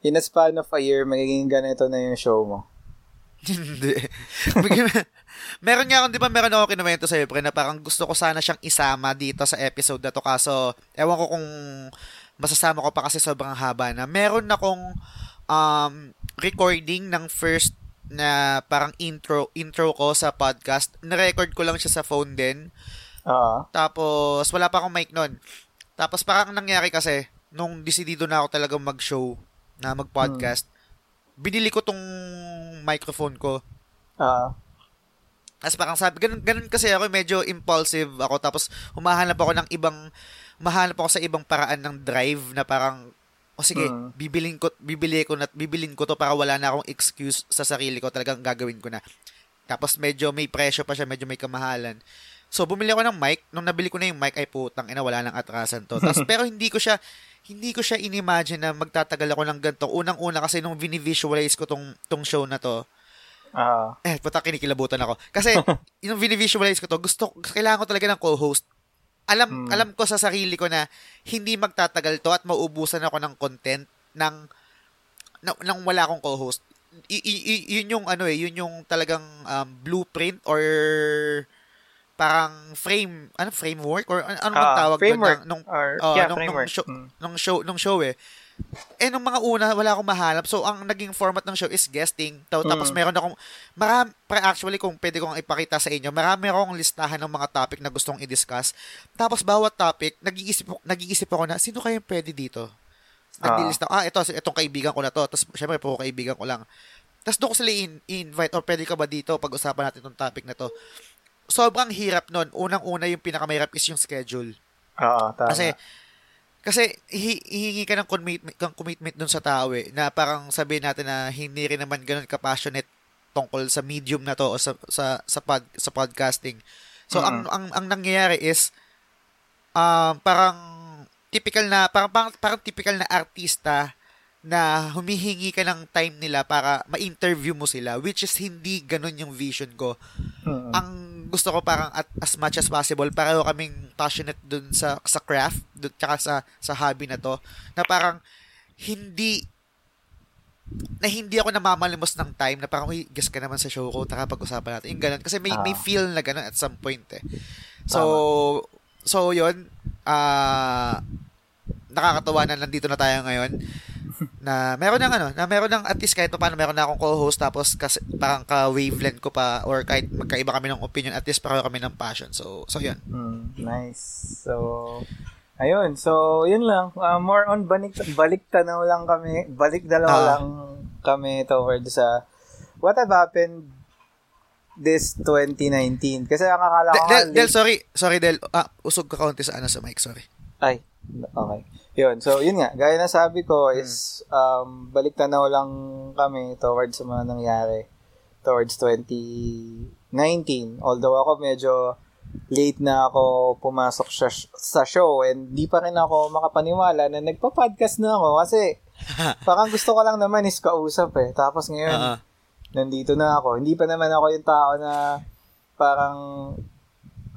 in a span of a year, magiging ganito na yung show mo? Hindi. Meron nga akong, di ba, meron ako kinuwento sa'yo, pre, na parang gusto ko sana siyang isama dito sa episode na to. Kaso, ewan ko kung masasama ko pa kasi sobrang haba na. Meron akong um, recording ng first na parang intro intro ko sa podcast. Na-record ko lang siya sa phone din. Oo. Tapos, wala pa akong mic nun. Tapos, parang ang nangyari kasi, nung decidido na ako talagang mag-show, na mag-podcast, binili ko tong microphone ko. Oo. Tapos parang sabi, ganun, ganun kasi ako, medyo impulsive ako. Tapos, humahanap ako ng ibang, mahanap ako sa ibang paraan ng drive na parang, o sige, Mm. bibilin ko, bibili ko na, bibilin ko to para wala na akong excuse sa sarili ko, talagang gagawin ko na. Tapos medyo may presyo pa siya, medyo may kamahalan. So, bumili ako ng mic. Nung nabili ko na yung mic, ay putang ina, wala nang atrasan to. Tapos, pero hindi ko siya, hindi ko siya inimagine na magtatagal ako ng ganito. Unang-una kasi nung visualize ko tong, tong show na to, Oo. eh, puta, kinikilabutan ako. Kasi, yung visualize ko to, gusto, kailangan ko talaga ng co-host. Alam, Hmm. alam ko sa sarili ko na hindi magtatagal to at mauubusan ako ng content ng, na- nang wala akong co-host. I, i- i- yun yung ano eh, yun yung talagang um, blueprint or parang frame, ano framework or ano, Ah, tawag doon framework. ng- nung Or, Oh, yeah, nung- nung show- Mm. nung show nung show eh. Eh nung mga una wala akong mahanap. So ang naging format ng show is guesting. Ta- Tapos Mm. meron akong marami pre actually kung pwede kong ipakita sa inyo, marami akong listahan ng mga topic na gustong i-discuss. Tapos bawat topic, nag-iisip nag-iisip ako na sino kaya pwede dito. Naglilista ako, ah, ito, itong kaibigan ko na to. Tapos, syempre, puro kaibigan ko lang. Tapos, doon ko sila in- invite or pwede ka ba dito pag-usapan natin itong topic na to. Sobrang hirap nun. Unang-una yung pinakamahirap is yung schedule. Oo, tama. Kasi, kasi hi- hihingi ka ng commitment, ng commitment dun sa tao eh, na parang sabihin natin na hindi rin naman ganun ka-passionate tungkol sa medium na to o sa sa sa, pod, sa podcasting. So ang, ang ang nangyayari is um parang typical na parang, parang parang typical na artista na humihingi ka ng time nila para ma-interview mo sila which is hindi ganun yung vision ko Mm. ang gusto ko parang at as much as possible pareho kaming passionate dun sa sa craft dun tsaka sa sa hobby na to na parang hindi na hindi ako namamalimos ng time na parang, uy, guess ka naman sa show ko, taka pag-usapan natin. Yung ganun. Kasi may, may Ah. feel na ganun at some point eh. So, so yun, ah, nakakatawa na nandito na tayo ngayon na meron ng ano, na meron ng at least kahit pa paano meron na akong co-host tapos kasi parang ka-wavelength ko pa or kahit magkaiba kami ng opinion at least pareho kami ng passion. So, so yun. Mm, nice. So, ayun. So, yun lang. Uh, more on balik, balik tanaw lang kami. Balik dalaw Ah. lang kami towards sa what have happened this 2019. Kasi ang akala ko Del, Del, Del, sorry. Sorry, Del. Ah, usog ka kaunti sa ano sa mic. Sorry. Ay, okay. Yun. So, yun nga. Gaya na sabi ko is um, balik tanaw lang kami towards sa mga nangyari towards 2019. Although ako medyo late na ako pumasok sa, sa show and di pa rin ako makapaniwala na nagpa-podcast na ako kasi parang gusto ko lang naman is kausap eh. Tapos ngayon, Ah, nandito na ako. Hindi pa naman ako yung tao na parang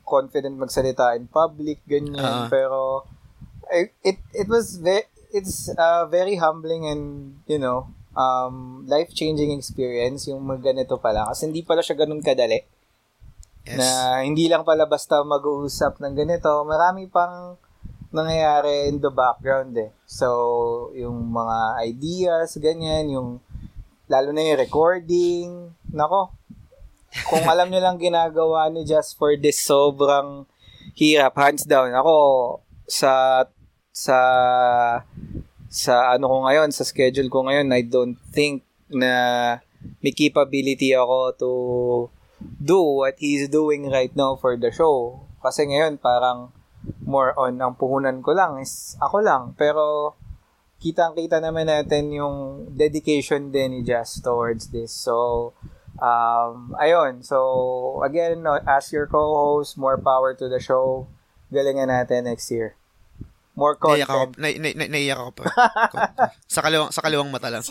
confident magsalita in public, ganyan. Ah. Pero, it, it, it was, ve- it's uh, very humbling and, you know, um, life-changing experience yung mag ganito pala. Kasi hindi pala siya ganun kadali. yes. Na hindi lang pala basta mag-uusap ng ganito. Marami pang nangyayari in the background eh. So, yung mga ideas, ganyan, yung lalo na yung recording. Nako, kung alam nyo lang ginagawa ni Just for this, sobrang hirap, hands down. Ako, sa, sa, sa ano ko ngayon, sa schedule ko ngayon, I don't think na may capability ako to do what he's doing right now for the show. Kasi ngayon, parang more on ang puhunan ko lang is ako lang. Pero, kitang-kita naman natin yung dedication din ni Jazz towards this. So, um, ayun. So, again, as your co-host, more power to the show. Galingan natin next year. More Naiyak ako, content. na, na, na, naiyak ako pa. sa kaliwang sa kaliwang mata lang.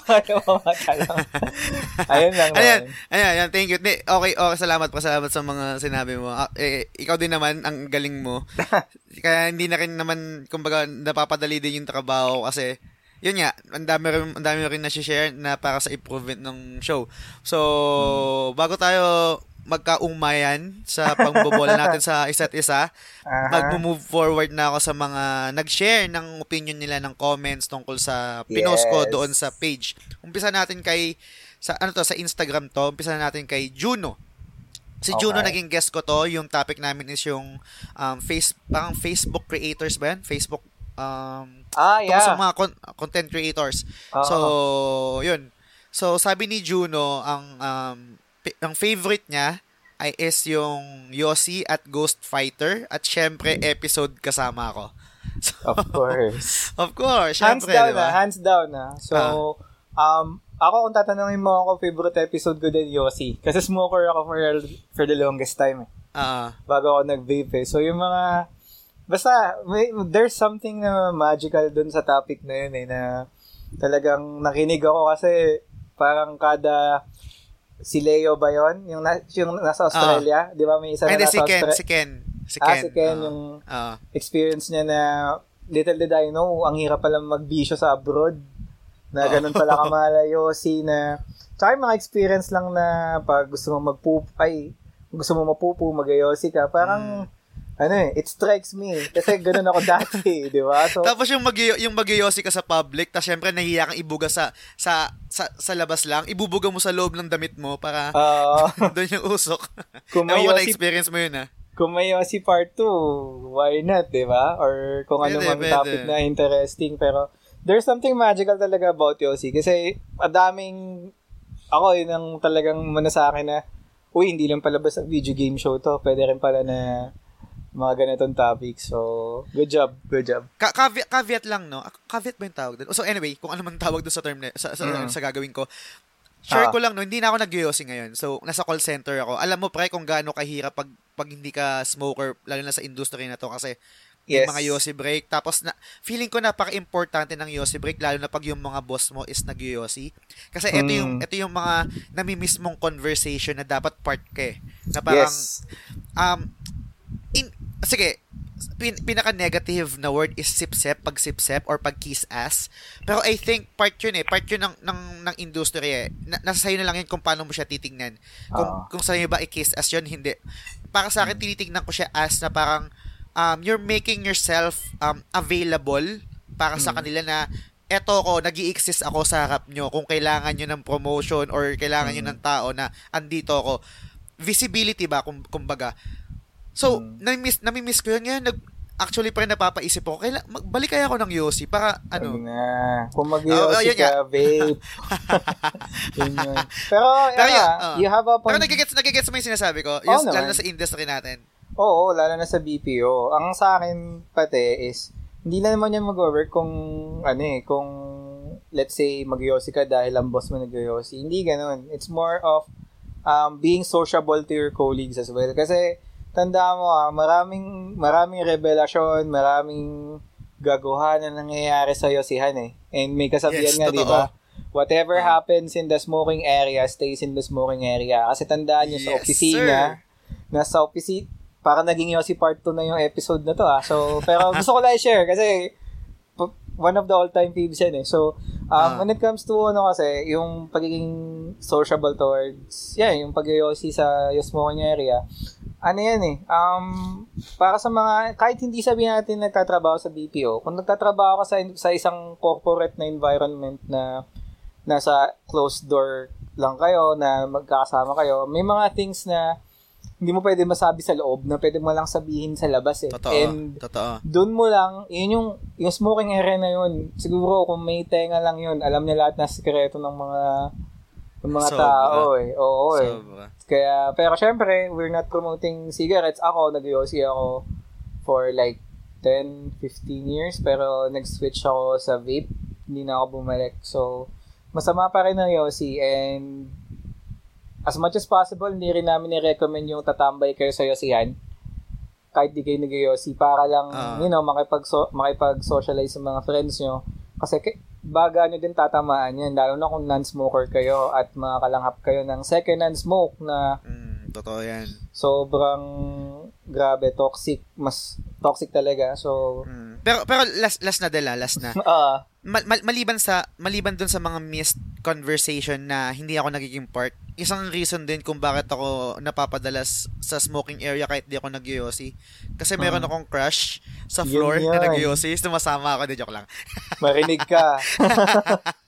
ayun lang. Ayan, naman. ayan, ayan, thank you. Okay, okay, salamat pa, salamat sa mga sinabi mo. Ah, eh, ikaw din naman, ang galing mo. Kaya hindi na rin naman, kumbaga, napapadali din yung trabaho kasi, yun nga, ang dami rin, ang dami rin na-share na para sa improvement ng show. So, bago tayo magkaungmayan sa pangbobola natin sa isa't isa, Aha. mag-move forward na ako sa mga nag-share ng opinion nila ng comments tungkol sa pinost ko Yes. doon sa page. Umpisa natin kay sa ano to sa Instagram to, umpisa natin kay Juno. Si Juno naging guest ko to. Yung topic namin is yung um, face, parang Facebook creators ba yan? Facebook um, ah, yeah. sa mga con- content creators. Uh-huh. So, yun. So, sabi ni Juno, ang um, ang favorite niya ay is yung Yossi at Ghost Fighter at syempre episode kasama ko. So, of course. of course. Hands syempre, down diba? na, hands down na. So, uh, um, ako kung tatanungin mo ako, favorite episode ko din Yossi. Kasi smoker ako for, for the longest time eh. Uh, bago ako nag-vape eh. So, yung mga, basta, may, there's something na magical dun sa topic na yun eh, na talagang nakinig ako kasi parang kada si Leo ba yon yung, na, yung nasa Australia, uh, di ba may isa na nasa si Ken, Austra- si Ken. Si Ah, Ken. si Ken, uh, yung uh, experience niya na little did I know, ang hirap pala magbisyo sa abroad. Na ganun pala kamalayo si na tsaka mga experience lang na pag gusto mo magpup ay gusto mo mapupu magayosi ka parang mm ano eh, it strikes me. Kasi ganun ako dati, di ba? So, tapos yung mag yung magyosi ka sa public, tapos syempre nahiya kang ibuga sa, sa sa sa labas lang, ibubuga mo sa loob ng damit mo para uh, doon yung usok. Kung may yosi, experience mo yun ah. Kung may yosi part 2, why not, di ba? Or kung ano mang topic na interesting. Pero there's something magical talaga about yosi. Kasi adaming, ako yun ang talagang mana sa akin na, uy, hindi lang palabas sa video game show to. Pwede rin pala na mga ganitong topic. So, good job, good job. Ka- caveat, caveat lang, no? Caveat ba yung tawag doon? So, anyway, kung ano man tawag doon sa term na, sa, sa, mm. sa gagawin ko, share ah. ko lang, no? Hindi na ako nag ngayon. So, nasa call center ako. Alam mo, pre, kung gaano kahirap pag, pag hindi ka smoker, lalo na sa industry na to, kasi yes. yung mga yosi break. Tapos, na, feeling ko napaka-importante ng yosi break, lalo na pag yung mga boss mo is nag yosi Kasi ito mm. yung, ito yung mga nami-miss mong conversation na dapat part ka eh. Na parang, yes. um, sige, pin, pinaka-negative na word is sip-sep, pag sip-sep, or pag kiss-ass. Pero I think part yun eh, part yun ng, ng, ng industry eh. Na, nasa sa'yo na lang yun kung paano mo siya titingnan. Kung, uh. kung sa'yo ba i-kiss-ass yun, hindi. Para sa akin, hmm. tinitingnan ko siya as na parang, um, you're making yourself um, available para hmm. sa kanila na eto ko, nag exist ako sa harap nyo kung kailangan nyo ng promotion or kailangan hmm. nyo ng tao na andito ako. Visibility ba, kung, kumbaga. So, hmm. nami-miss, nami-miss ko yun. Ngayon, nag, actually pa rin napapaisip ako, kaila, magbalik kaya ako ng Yossi para ano. na. Kung mag-Yossi oh, oh, ka, babe. yun yun. Pero, Pero yeah, uh, you have a point. Pero nagigets, nagigets mo yung sinasabi ko. Yung, oh, lalo na sa industry natin. Oo, lalo na sa BPO. Ang sa akin pati is, hindi na naman yan mag-work kung, ano eh, kung, let's say, mag-Yossi ka dahil ang boss mo nag-Yossi. Hindi ganun. It's more of, um, being sociable to your colleagues as well. Kasi, tanda mo ah, maraming, maraming revelasyon, maraming gaguhan na nangyayari sa Yosihan eh. And may kasabihan yes, nga, di ba? Whatever uh, happens in the smoking area stays in the smoking area. Kasi tandaan nyo yes, sa opisina, sir. nasa opisina, para naging Yossi part 2 na yung episode na to ah. So, pero gusto ko lang i-share kasi one of the all-time faves yan eh. So, um, uh, when it comes to ano kasi, yung pagiging sociable towards, yeah, yung pag-yossi sa smoking area, ano yan eh, um, para sa mga, kahit hindi sabihin natin nagtatrabaho sa BPO, kung nagtatrabaho ka sa, sa isang corporate na environment na nasa closed door lang kayo, na magkakasama kayo, may mga things na hindi mo pwede masabi sa loob na pwede mo lang sabihin sa labas eh. Totoo. And totoo. doon mo lang, yun yung, yung smoking area na yun, siguro kung may tenga lang yun, alam niya lahat na sikreto ng mga ng mga Sobra. tao eh. Oo eh. Sobra. Kaya, pero syempre, we're not promoting cigarettes. Ako, nag ako for like 10, 15 years, pero nag-switch ako sa vape. Hindi na ako bumalik. So, masama pa rin ang Yossi and as much as possible, hindi rin namin i-recommend yung tatambay kayo sa Yossihan kahit di kayo nag para lang, uh, you know, makipag makipag-socialize sa mga friends nyo. Kasi baga nyo din tatamaan yan, lalo na kung non-smoker kayo at makalanghap kayo ng second-hand smoke na mm, totoo yan. Sobrang grabe, toxic, mas toxic talaga. So, mm. pero pero last last na dela, last na. Uh, mal, mal, maliban sa maliban dun sa mga missed conversation na hindi ako nagiging part, isang reason din kung bakit ako napapadalas sa smoking area kahit di ako nag Kasi meron uh, akong crush sa floor yun, yun. na nag Sumasama ako, di joke lang. Marinig ka.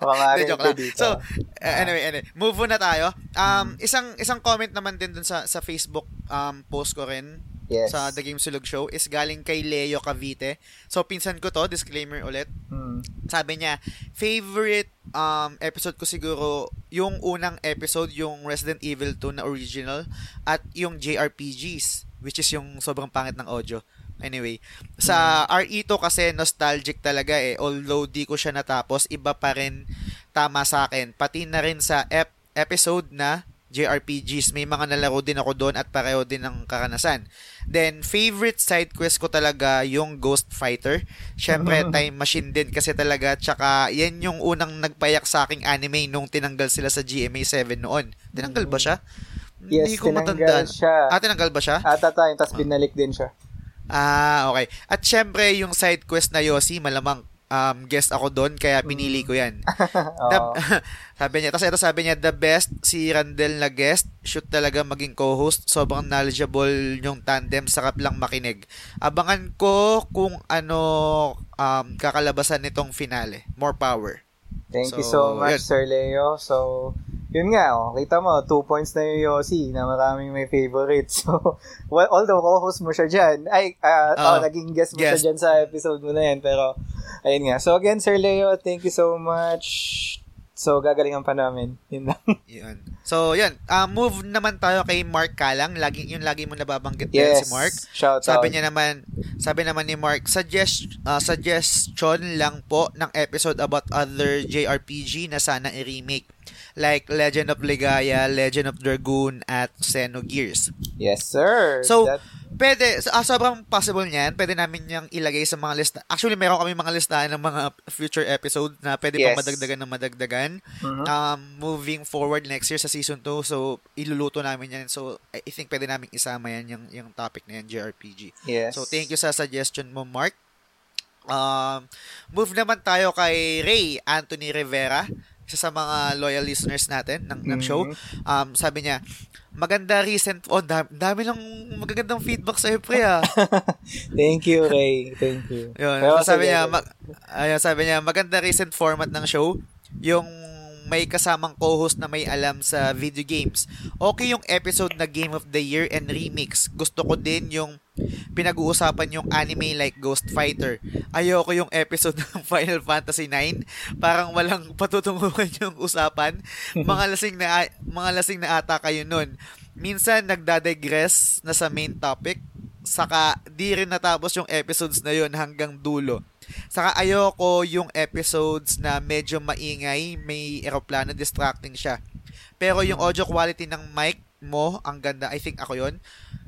Maaari joke lang. dito. So, uh, anyway, anyway, move on na tayo. Um, isang isang comment naman din dun sa sa Facebook um post ko rin yes. sa The Game Sulog Show is galing kay Leo Cavite. So, pinsan ko to, disclaimer ulit. Hmm. Sabi niya, favorite um, episode ko siguro, yung unang episode, yung Resident Evil 2 na original, at yung JRPGs, which is yung sobrang pangit ng audio. Anyway, sa RE2 kasi nostalgic talaga eh. Although di ko siya natapos, iba pa rin tama sa akin. Pati na rin sa ep- episode na JRPGs, may mga nalaro din ako doon at pareho din ng karanasan. Then, favorite side quest ko talaga yung Ghost Fighter. Syempre, time machine din kasi talaga. Tsaka, yan yung unang nagpayak sa aking anime nung tinanggal sila sa GMA 7 noon. Tinanggal ba siya? Yes, Hindi ko tinanggal matandaan. siya. Ah, tinanggal ba siya? Ata tayo, tapos binalik din siya. Ah, okay. At syempre, yung side quest na Yossi, malamang um, guest ako doon, kaya pinili ko yan. The- sabi niya, tapos ito sabi niya, the best si Randel na guest, shoot talaga maging co-host, sobrang knowledgeable yung tandem, sarap lang makinig. Abangan ko kung ano um, kakalabasan nitong finale. More power. Thank you So, so much, yun. Sir Leo. So, yun nga, oh, kita mo, two points na yung Yossi na maraming may favorite. So, well, although co-host mo siya dyan, ay, uh, oh, naging guest mo Guest. siya dyan sa episode mo na yan, pero, ayun nga. So, again, Sir Leo, thank you so much. So, gagalingan pa namin. Yun lang. Yun. So, yun. Uh, move naman tayo kay Mark Kalang. Lagi, yung lagi mo nababanggit yes. si Mark. Shout Sabi out. niya naman, sabi naman ni Mark, suggest uh, suggestion lang po ng episode about other JRPG na sana i-remake like Legend of Ligaya, Legend of Dragoon at Xenogears. Yes, sir. So, That, Pwede, ah, sobrang possible niyan. Pwede namin yung ilagay sa mga lista. Actually, meron kami mga listahan ng mga future episode na pwede Yes. pang madagdagan ng madagdagan. Mhm. Um, moving forward next year sa season 2, so iluluto namin yan. So, I I think pwede namin isama yan yung, yung topic na yan, JRPG. yes. So, thank you sa suggestion mo, Mark. Um, move naman tayo kay Ray Anthony Rivera, isa sa mga loyal listeners natin ng, ng show. Mhm. Um, sabi niya, maganda recent, oh, dami, dami ng magagandang feedback sa pre, ah. Thank you, Ray. Thank you. Yun, Pero sabi niya, mag, ayun, sabi niya, maganda recent format ng show, yung may kasamang co-host na may alam sa video games. Okay yung episode na Game of the Year and Remix. Gusto ko din yung pinag-uusapan yung anime like Ghost Fighter. Ayoko yung episode ng Final Fantasy 9. Parang walang patutunguhan yung usapan. Mga lasing na mga lasing na ata kayo nun. Minsan nagdadigress na sa main topic saka di rin natapos yung episodes na yon hanggang dulo. Saka ayoko yung episodes na medyo maingay, may eroplano distracting siya. Pero yung audio quality ng mic mo, ang ganda. I think ako yon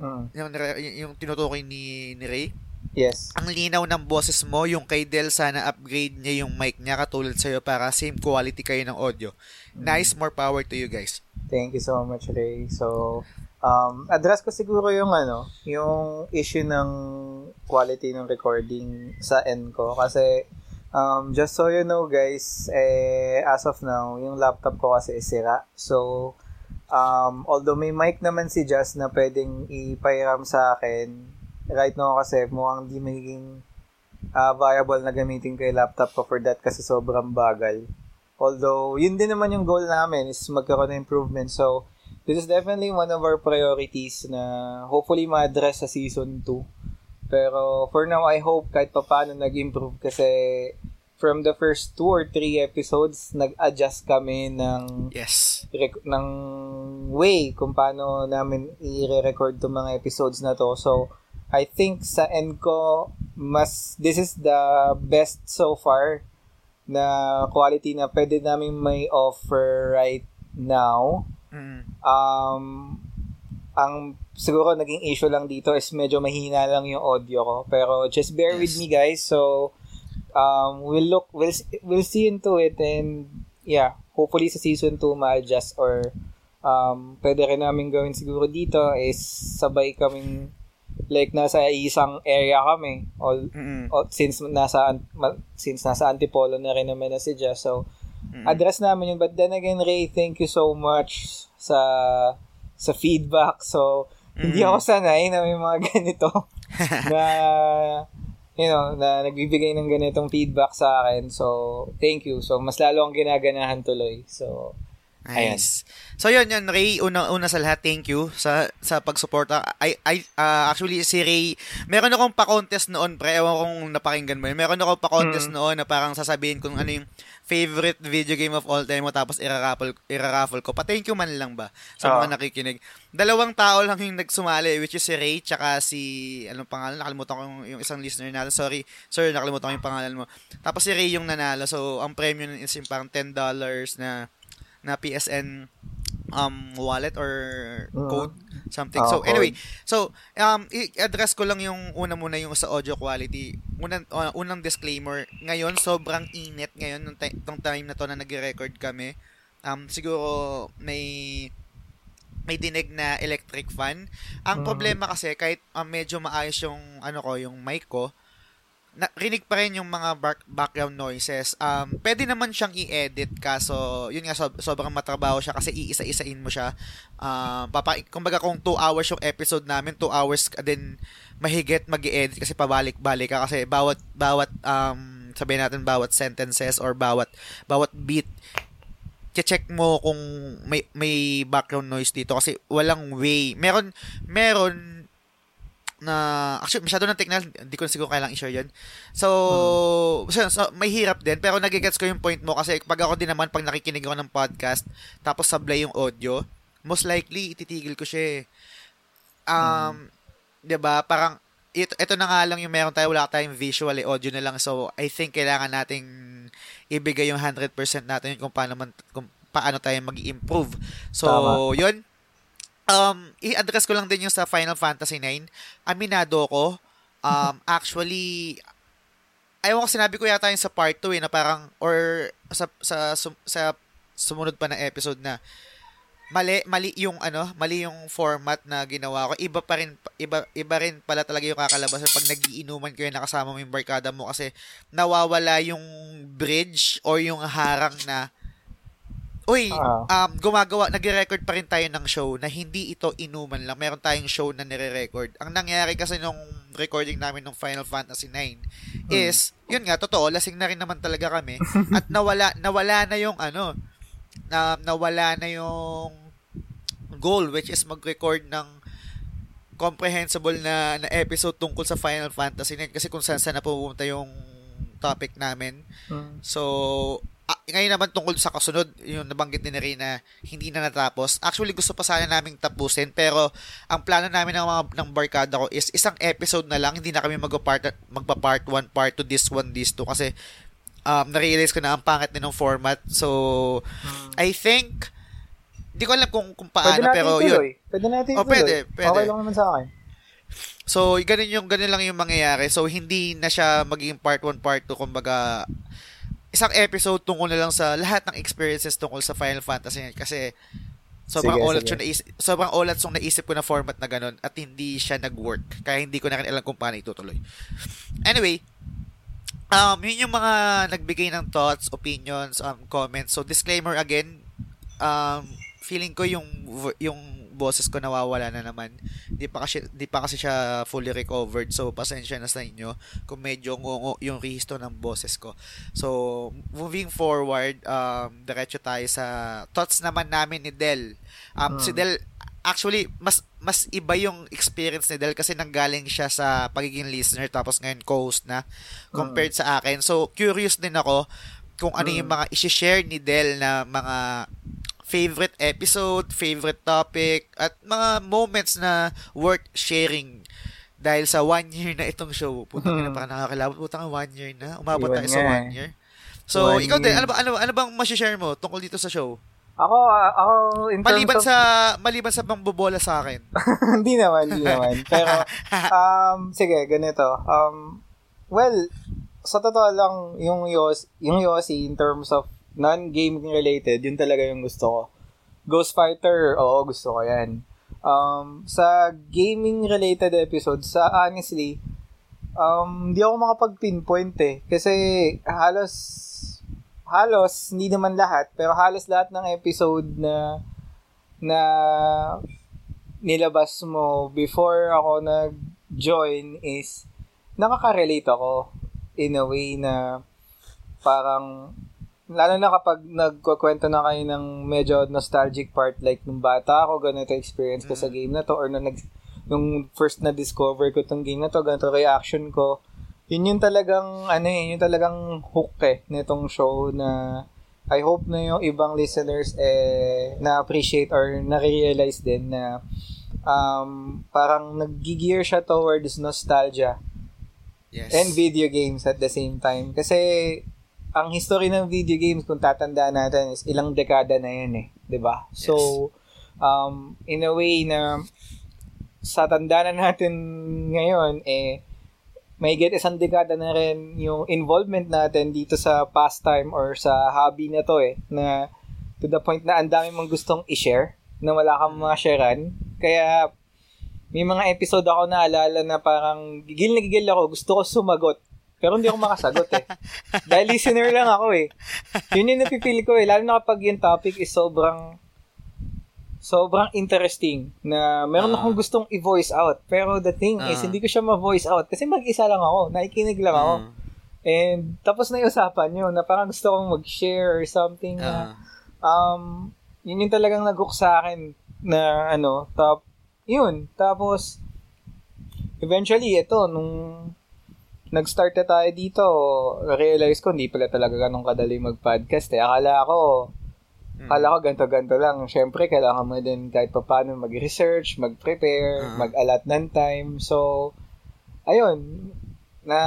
Mm. Yung, yung tinutukoy ni, ni Ray. Yes. Ang linaw ng boses mo, yung kay Del sana upgrade niya yung mic niya katulad sa'yo para same quality kayo ng audio. Nice, more power to you guys. Thank you so much, Ray. So, um, address ko siguro yung ano, yung issue ng quality ng recording sa end ko. Kasi, um, just so you know guys, eh, as of now, yung laptop ko kasi is sira. So, um, although may mic naman si Jazz na pwedeng ipairam sa akin, right now kasi mukhang di magiging ah, viable na gamitin ko yung laptop ko for that kasi sobrang bagal. Although, yun din naman yung goal namin is magkaroon ng improvement. So, this is definitely one of our priorities na hopefully ma-address sa season 2. Pero for now, I hope kahit papaano nag-improve kasi from the first two or three episodes, nag-adjust kami ng Yes. rec- ng way kung paano namin i-record itong mga episodes na to. So, I think sa end ko, mas, this is the best so far na quality na pwede namin may offer right now. Mm. Um, ang siguro naging issue lang dito is medyo mahina lang yung audio ko. Pero just bear with Yes. me guys. So, um, we'll look, we'll, we'll see into it and yeah, hopefully sa season 2 ma-adjust or um, pwede rin namin gawin siguro dito is sabay kaming like nasa isang area kami all, Mm-mm. all since nasa since nasa Antipolo na rin naman na si Jess so Address namin yun but then again Ray thank you so much sa sa feedback so hindi Mm. ako sanay na may mga ganito na you know, na nagbibigay ng ganitong feedback sa akin. So, thank you. So, mas lalo ang ginaganahan tuloy. So, Nice. So yun yun Ray, una una sa lahat thank you sa sa pagsuporta. I I uh, actually si Ray, meron akong pa-contest noon pre, ewan kung napakinggan mo yun. Meron akong pa-contest mm. noon na parang sasabihin kung ano yung favorite video game of all time mo tapos iraraffle iraraffle ko. Pa-thank you man lang ba sa oh. mga nakikinig. Dalawang tao lang yung nagsumali which is si Ray tsaka si anong pangalan nakalimutan ko yung, yung isang listener natin. Sorry, sir, nakalimutan ko yung pangalan mo. Tapos si Ray yung nanalo. So ang premium is yung parang $10 na na PSN um wallet or uh-huh. code something. Uh, so anyway, so um i-address ko lang yung una muna yung sa audio quality. Unang uh, unang disclaimer, ngayon sobrang init ngayon nung t- time na to na nagre-record kami. Um siguro may may dinig na electric fan. Ang uh, problema kasi kahit um, medyo maayos yung ano ko, yung mic ko, narinig pa rin yung mga back- background noises. Um, pwede naman siyang i-edit kaso yun nga so, sobrang matrabaho siya kasi iisa-isain mo siya. Uh, papa, kumbaga kung 2 hours yung episode namin, 2 hours din mahigit mag edit kasi pabalik-balik ka kasi bawat bawat um sabihin natin bawat sentences or bawat bawat beat check mo kung may may background noise dito kasi walang way. Meron meron na actually masyado ng technical, hindi ko na siguro kailang i-share 'yun. So, hmm. so, so may hirap din pero nagigets ko yung point mo kasi pag ako din naman pag nakikinig ako ng podcast tapos sablay yung audio, most likely ititigil ko siya. Eh. Um, hmm. 'di ba? Parang ito, ito na nga lang yung meron tayo, wala tayong visual, eh, audio na lang. So, I think kailangan nating ibigay yung 100% natin kung paano man, kung paano tayo mag-improve. So, Tama. yun, um, i-address ko lang din yung sa Final Fantasy 9. Aminado ko, um, actually, ayaw ko sinabi ko yata yung sa part 2 eh, na parang, or sa, sa, sa, sa sumunod pa na episode na, mali mali yung ano, mali yung format na ginawa ko. Iba pa rin iba iba rin pala talaga yung kakalabasan pag nagiinuman kayo nakasama mo yung barkada mo kasi nawawala yung bridge or yung harang na Uy, uh, um, gumagawa, nagre-record pa rin tayo ng show na hindi ito inuman lang. Meron tayong show na nire-record. Ang nangyari kasi nung recording namin ng Final Fantasy 9 hmm. is, yun nga, totoo, lasing na rin naman talaga kami. at nawala, nawala na yung ano, na, nawala na yung goal which is mag-record ng comprehensible na, na episode tungkol sa Final Fantasy 9 kasi kung saan saan na pupunta yung topic namin. Hmm. So, ngayon naman tungkol sa kasunod, yung nabanggit ni Rina, hindi na natapos. Actually, gusto pa sana naming tapusin, pero ang plano namin ng mga ng barkada ko is isang episode na lang, hindi na kami magpa-part magpa-part 1, part 2, this one, this 2 kasi um, na-realize ko na ang pangit din ng format. So, hmm. I think hindi ko alam kung, kung paano, pwede pero ituloy. yun. Pwede natin oh, pwede, pwede. Okay lang naman sa akin. So, ganun yung ganun lang yung mangyayari. So, hindi na siya magiging part 1, part 2, kumbaga isang episode tungkol na lang sa lahat ng experiences tungkol sa Final Fantasy kasi sobrang sige, olat sige. naisip, sobrang olat yung naisip ko na format na ganun at hindi siya nag-work kaya hindi ko na rin alam kung paano itutuloy. Anyway, um, yun yung mga nagbigay ng thoughts, opinions, um, comments. So, disclaimer again, um, feeling ko yung yung boses ko nawawala na naman. Di pa kasi di pa kasi siya fully recovered. So pasensya na sa inyo kung medyo ngungo yung rehistro ng boses ko. So moving forward, um diretso tayo sa thoughts naman namin ni Del. Um hmm. si Del actually mas mas iba yung experience ni Del kasi nanggaling siya sa pagiging listener tapos ngayon co-host na compared hmm. sa akin. So curious din ako kung ano yung hmm. mga i-share ni Del na mga favorite episode, favorite topic, at mga moments na worth sharing dahil sa one year na itong show. Puta hmm. na parang nakakilabot. Puta nga one year na. Umabot tayo sa one year. So, one ikaw year. din, ano, ba, ano, ano bang masishare mo tungkol dito sa show? Ako, uh, ako, in maliban of... sa, maliban sa pangbobola sa akin. hindi naman, hindi naman. Pero, um, sige, ganito. Um, well, sa totoo lang, yung Yossi, yung Yossi in terms of non-gaming related, yun talaga yung gusto ko. Ghost Fighter, oo, gusto ko yan. Um, sa gaming related episodes, sa honestly, um, hindi ako makapag-pinpoint eh. Kasi halos, halos, hindi naman lahat, pero halos lahat ng episode na, na nilabas mo before ako nag-join is nakaka-relate ako in a way na parang lalo na kapag nagkukwento na kayo ng medyo nostalgic part like nung bata ako, ganito experience ko sa Mm. game na to or nung, nag, nung first na discover ko tong game na to, ganito reaction ko. Yun yung talagang ano eh, yun talagang hook eh nitong show na I hope na yung ibang listeners eh na-appreciate or na-realize din na um, parang nag-gear siya towards nostalgia Yes. and video games at the same time. Kasi ang history ng video games kung tatandaan natin is ilang dekada na yan eh, 'di ba? So um in a way na sa tandaan na natin ngayon eh may get isang dekada na rin yung involvement natin dito sa pastime or sa hobby na to eh na to the point na ang dami mong gustong i-share na wala kang mga sharean. Kaya may mga episode ako na alala na parang gigil na gigil ako. Gusto ko sumagot. Pero hindi ako makasagot eh. Dahil listener lang ako eh. Yun yung napipili ko eh. Lalo na kapag yung topic is sobrang sobrang interesting na meron Ah. akong gustong i-voice out. Pero the thing is, Ah. hindi ko siya ma-voice out kasi mag-isa lang ako. Nakikinig lang ako. Mm. And tapos na yung usapan yun na parang gusto kong mag-share or something na Ah. um, yun yung talagang nag sa akin na ano, top, yun. Tapos, eventually, ito, nung nag-start na tayo dito, realize ko, hindi pala talaga ganun kadali mag-podcast eh. Akala ko, Mm. akala ko ganto-ganto lang. Siyempre, kailangan mo din kahit pa paano mag-research, mag-prepare, Ah. mag-alat ng time. So, ayun, na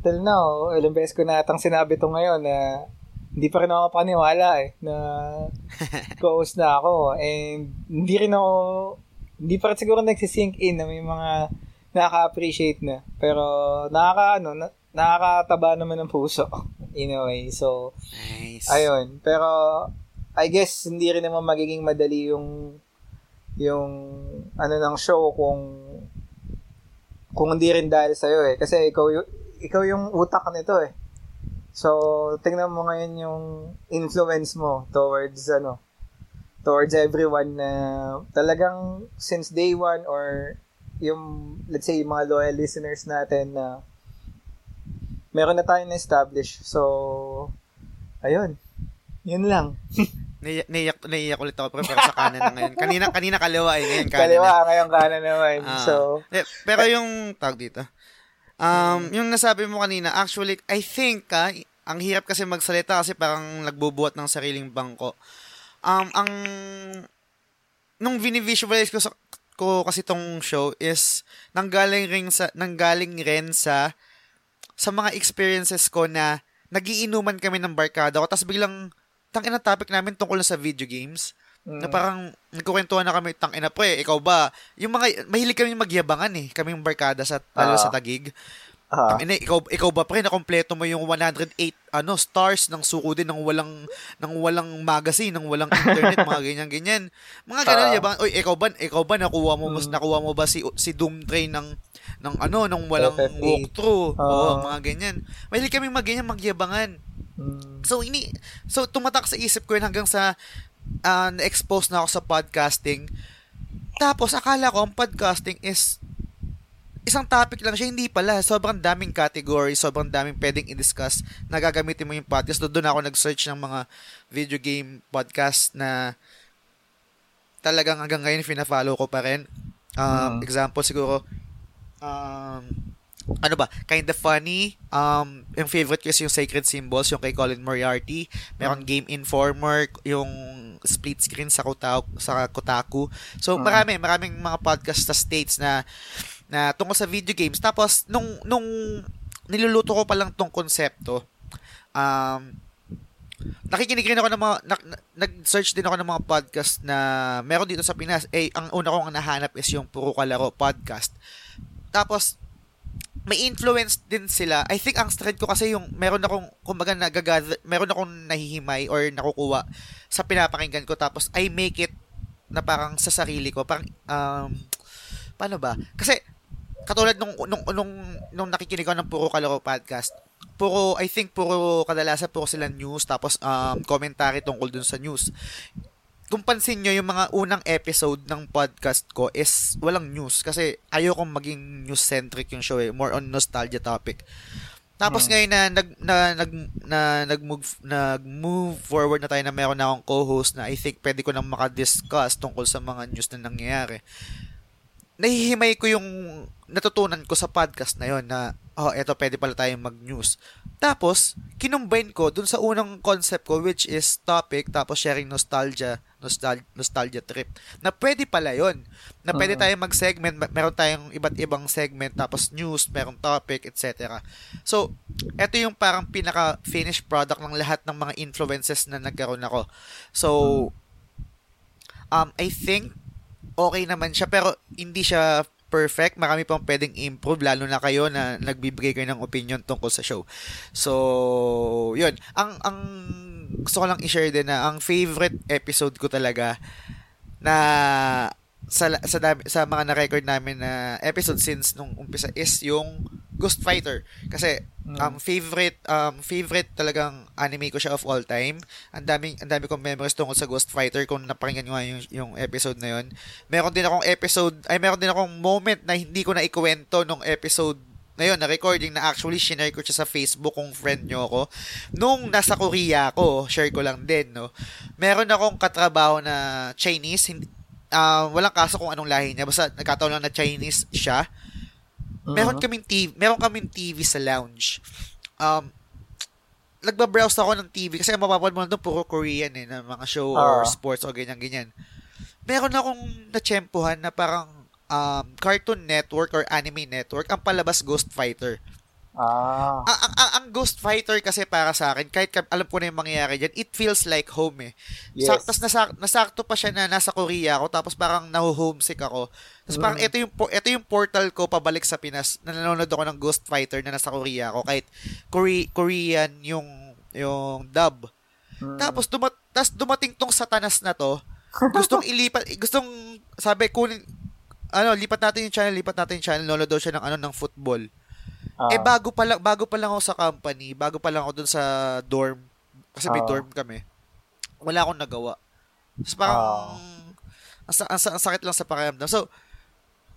till now, ilang beses ko na atang sinabi to ngayon na hindi pa rin ako paniwala eh na co-host na ako and hindi rin ako hindi pa rin siguro nagsisink in na may mga nakaka-appreciate na pero nakaka ano na, nakakataba naman ng puso in a way so Nice. ayun pero I guess hindi rin naman magiging madali yung yung ano ng show kung kung hindi rin dahil sa'yo eh. Kasi ikaw, yung, ikaw yung utak nito eh. So, tingnan mo ngayon yung influence mo towards ano, towards everyone na talagang since day one or yung, let's say, yung mga loyal listeners natin na meron na tayong na-establish. So, ayun. Yun lang. Naiyak, naiyak, ulit ako pero sa kanan na ngayon. Kanina, kanina kaliwa eh, ngayon kanan Kaliwa, na. ngayon kanan naman. Ah. so, Eh, pero yung tag dito. Um, yung nasabi mo kanina, actually, I think ah, ang hirap kasi magsalita kasi parang nagbubuhat ng sariling bangko. Um, ang nung vini-visualize ko sa ko kasi tong show is nanggaling rin sa nanggaling rin sa sa mga experiences ko na nagiinuman kami ng barkada ko tapos biglang tangina topic namin tungkol na sa video games. Na mm, parang nagkukwentuhan na kami, tang ina pre, ikaw ba? Yung mga, mahilig kami magyabangan eh, kaming barkada sa, lalo Ah. sa Tagig. Ah, Ina, ikaw, ikaw ba pre, nakompleto mo yung 108 ano, stars ng suko din ng walang, ng walang magazine, ng walang internet, mga ganyan-ganyan. Mga ganun, Ah. yabangan. Oy, ikaw ba, ikaw ba nakuha mo, mas Mm. nakuha mo ba si, si Doom Train ng, ng ano, ng walang FF8. walkthrough? Ah. Oo, mga ganyan. Mahilig kami magganyan, magyabangan. mm, So ini so tumatak sa isip ko yun hanggang sa ah, na-expose na ako sa podcasting. Tapos akala ko ang podcasting is isang topic lang siya, hindi pala. Sobrang daming category, sobrang daming pwedeng i-discuss na gagamitin mo yung podcast. Doon doon ako nag-search ng mga video game podcast na talagang hanggang ngayon fina-follow ko pa rin. Um, Mm. Example siguro, um, ano ba, kind of funny. Um, yung favorite ko is yung Sacred Symbols, yung kay Colin Moriarty. Meron Game Informer, yung split screen sa Kotaku. Sa Kotaku. So, Mm. marami, maraming mga podcast sa States na na tungkol sa video games. Tapos, nung, nung niluluto ko pa lang tong konsepto, um, nakikinig rin ako ng mga, na- na- nag-search din ako ng mga podcast na meron dito sa Pinas. Eh, ang una kong nahanap is yung Puro Kalaro podcast. Tapos, may influence din sila. I think ang strength ko kasi yung meron akong kumbaga nagagather, meron akong nahihimay or nakukuha sa pinapakinggan ko tapos I make it na parang sa sarili ko. Parang um paano ba? Kasi katulad nung nung nung, nung nakikinig ako ng puro Kalaro podcast, puro I think puro kadalasan puro sila news tapos um commentary tungkol dun sa news. kung pansin nyo, yung mga unang episode ng podcast ko is walang news kasi ayokong maging news-centric yung show eh. More on nostalgia topic. Tapos hmm. ngayon na nag na nag na nag-move nag-move forward na tayo na meron na akong co-host na I think pwede ko nang maka-discuss tungkol sa mga news na nangyayari. Nahihimay ko yung natutunan ko sa podcast na yon na oh, eto pwede pala tayong mag-news. Tapos, kinumbine ko dun sa unang concept ko which is topic tapos sharing nostalgia, nostalgia, nostalgia trip. Na pwede pala yon Na pwede tayong mag-segment, meron tayong iba't ibang segment tapos news, merong topic, etc. So, eto yung parang pinaka-finished product ng lahat ng mga influences na nagkaroon ako. So, um, I think okay naman siya pero hindi siya perfect. Marami pang pwedeng improve, lalo na kayo na nagbibigay kayo ng opinion tungkol sa show. So, yun. Ang, ang gusto ko lang i-share din na ang favorite episode ko talaga na sa sa sa mga na-record namin na episode since nung umpisa is yung Ghost Fighter kasi mm. um favorite um favorite talagang anime ko siya of all time. Ang daming ang dami kong memories tungkol sa Ghost Fighter kung napakinggan niyo yung yung episode na yon. Meron din akong episode ay meron din akong moment na hindi ko na ikwento nung episode na yun, na recording na actually shinare ko siya sa Facebook kung friend nyo ako. Nung nasa Korea ako, share ko lang din, no. Meron akong katrabaho na Chinese, hindi, uh, walang kaso kung anong lahi niya. Basta nagkataon lang na Chinese siya. Uh-huh. Meron kaming TV, meron kaming TV sa lounge. Um, nagba-browse ako ng TV kasi mapapanood mo doon puro Korean eh, na mga show uh-huh. or sports o ganyan-ganyan. Meron akong natsyempohan na parang um, Cartoon Network or Anime Network ang palabas Ghost Fighter. Ah. Ang, ang, ang Ghost Fighter kasi para sa akin, kahit alam ko na yung mangyayari dyan, it feels like home eh. Yes. Sa, tapos nasak, nasakto pa siya na nasa Korea ako, tapos parang naho-homesick ako. Tapos parang mm. ito yung ito yung portal ko pabalik sa Pinas. Na nanonood ako ng Ghost Fighter na nasa Korea ako kahit Kore- Korean yung yung dub. Mm. Tapos dumat tas dumating tong satanas na to. Gustong ilipat gustong sabi kunin ano, lipat natin yung channel, lipat natin yung channel, nanonood daw siya ng ano ng football. Uh, eh bago pa lang bago pa lang ako sa company, bago pa lang ako dun sa dorm kasi may uh, dorm kami. Wala akong nagawa. Tapos parang uh, ang, ang, ang, sakit lang sa pakiramdam. So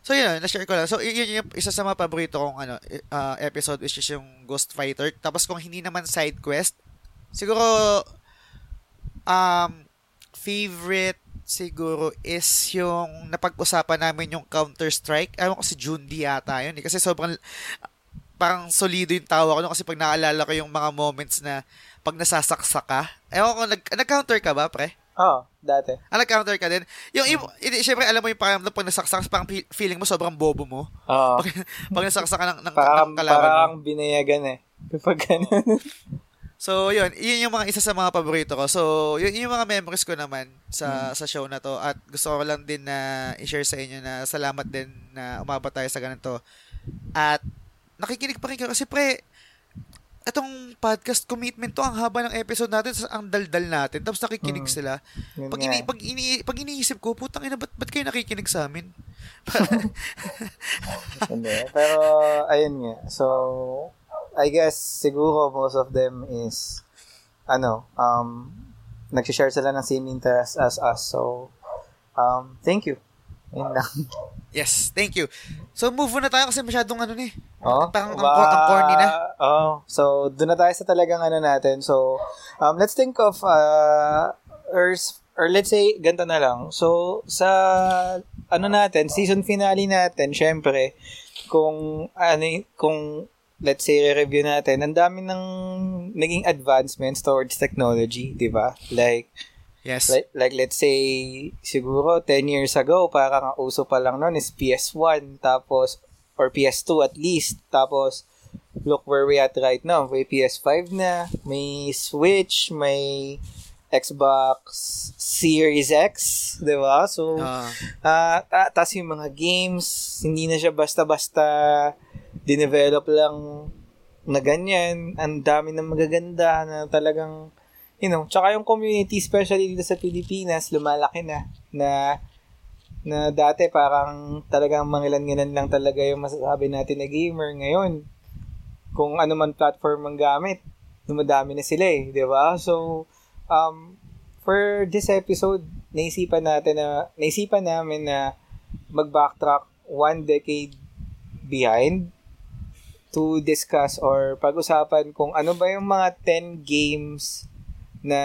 So yun, na-share ko lang. So yun yung isa sa mga paborito kong ano, uh, episode which is yung Ghost Fighter. Tapos kung hindi naman side quest, siguro um favorite siguro is yung napag-usapan namin yung Counter-Strike. Ewan ko si Jundi yata yun. Eh, kasi sobrang parang solido yung tawa ko no? kasi pag naalala ko yung mga moments na pag nasasaksak ka. Ewan ko, nag, nag-counter ka ba, pre? Oo, oh, dati. Ah, nag-counter ka din? Yung, yung hmm. syempre, alam mo yung parang pag nasaksak, parang feeling mo sobrang bobo mo. Oo. Pag, pag nasaksak ka ng, ng, parang, ng kalaban parang mo. binayagan eh. Pag ganun. So, yun, yun yung mga isa sa mga paborito ko. So, yun, yun yung mga memories ko naman sa hmm. sa show na to at gusto ko lang din na i-share sa inyo na salamat din na umabot tayo sa ganito. At nakikinig pa rin kayo kasi pre, itong podcast commitment to, ang haba ng episode natin, ang daldal natin, tapos nakikinig hmm. sila. Pag, ini, pag, ini, pag iniisip ko, putang ina, ba't, ba't kayo nakikinig sa amin? Hindi. Pero, ayun nga. So, I guess, siguro most of them is, ano, um, nagsishare sila ng same interest as us. So, um, thank you. Yun lang. Yes, thank you. So, move on na tayo kasi masyadong ano ni. Oh, parang ba, ang, ang corny na. Oh, so, doon na tayo sa talagang ano natin. So, um, let's think of, uh, or, or let's say, ganito na lang. So, sa, ano natin, season finale natin, syempre, kung, ano, kung, let's say, review natin, ang dami ng naging advancements towards technology, di ba? Like, Yes. Like, like let's say, siguro 10 years ago, parang ang uso pa lang noon is PS1, tapos, or PS2 at least, tapos, look where we at right now. May PS5 na, may Switch, may Xbox Series X, di ba? So, uh, uh ta- tas yung mga games, hindi na siya basta-basta dinevelop lang na ganyan. Ang dami ng magaganda na talagang you know, tsaka yung community, especially dito sa Pilipinas, lumalaki na, na, na dati parang talagang mangilan-ngilan lang talaga yung masasabi natin na gamer ngayon. Kung ano man platform ang gamit, dumadami na sila eh, di ba? So, um, for this episode, naisipan natin na, naisipan namin na mag-backtrack one decade behind to discuss or pag-usapan kung ano ba yung mga 10 games na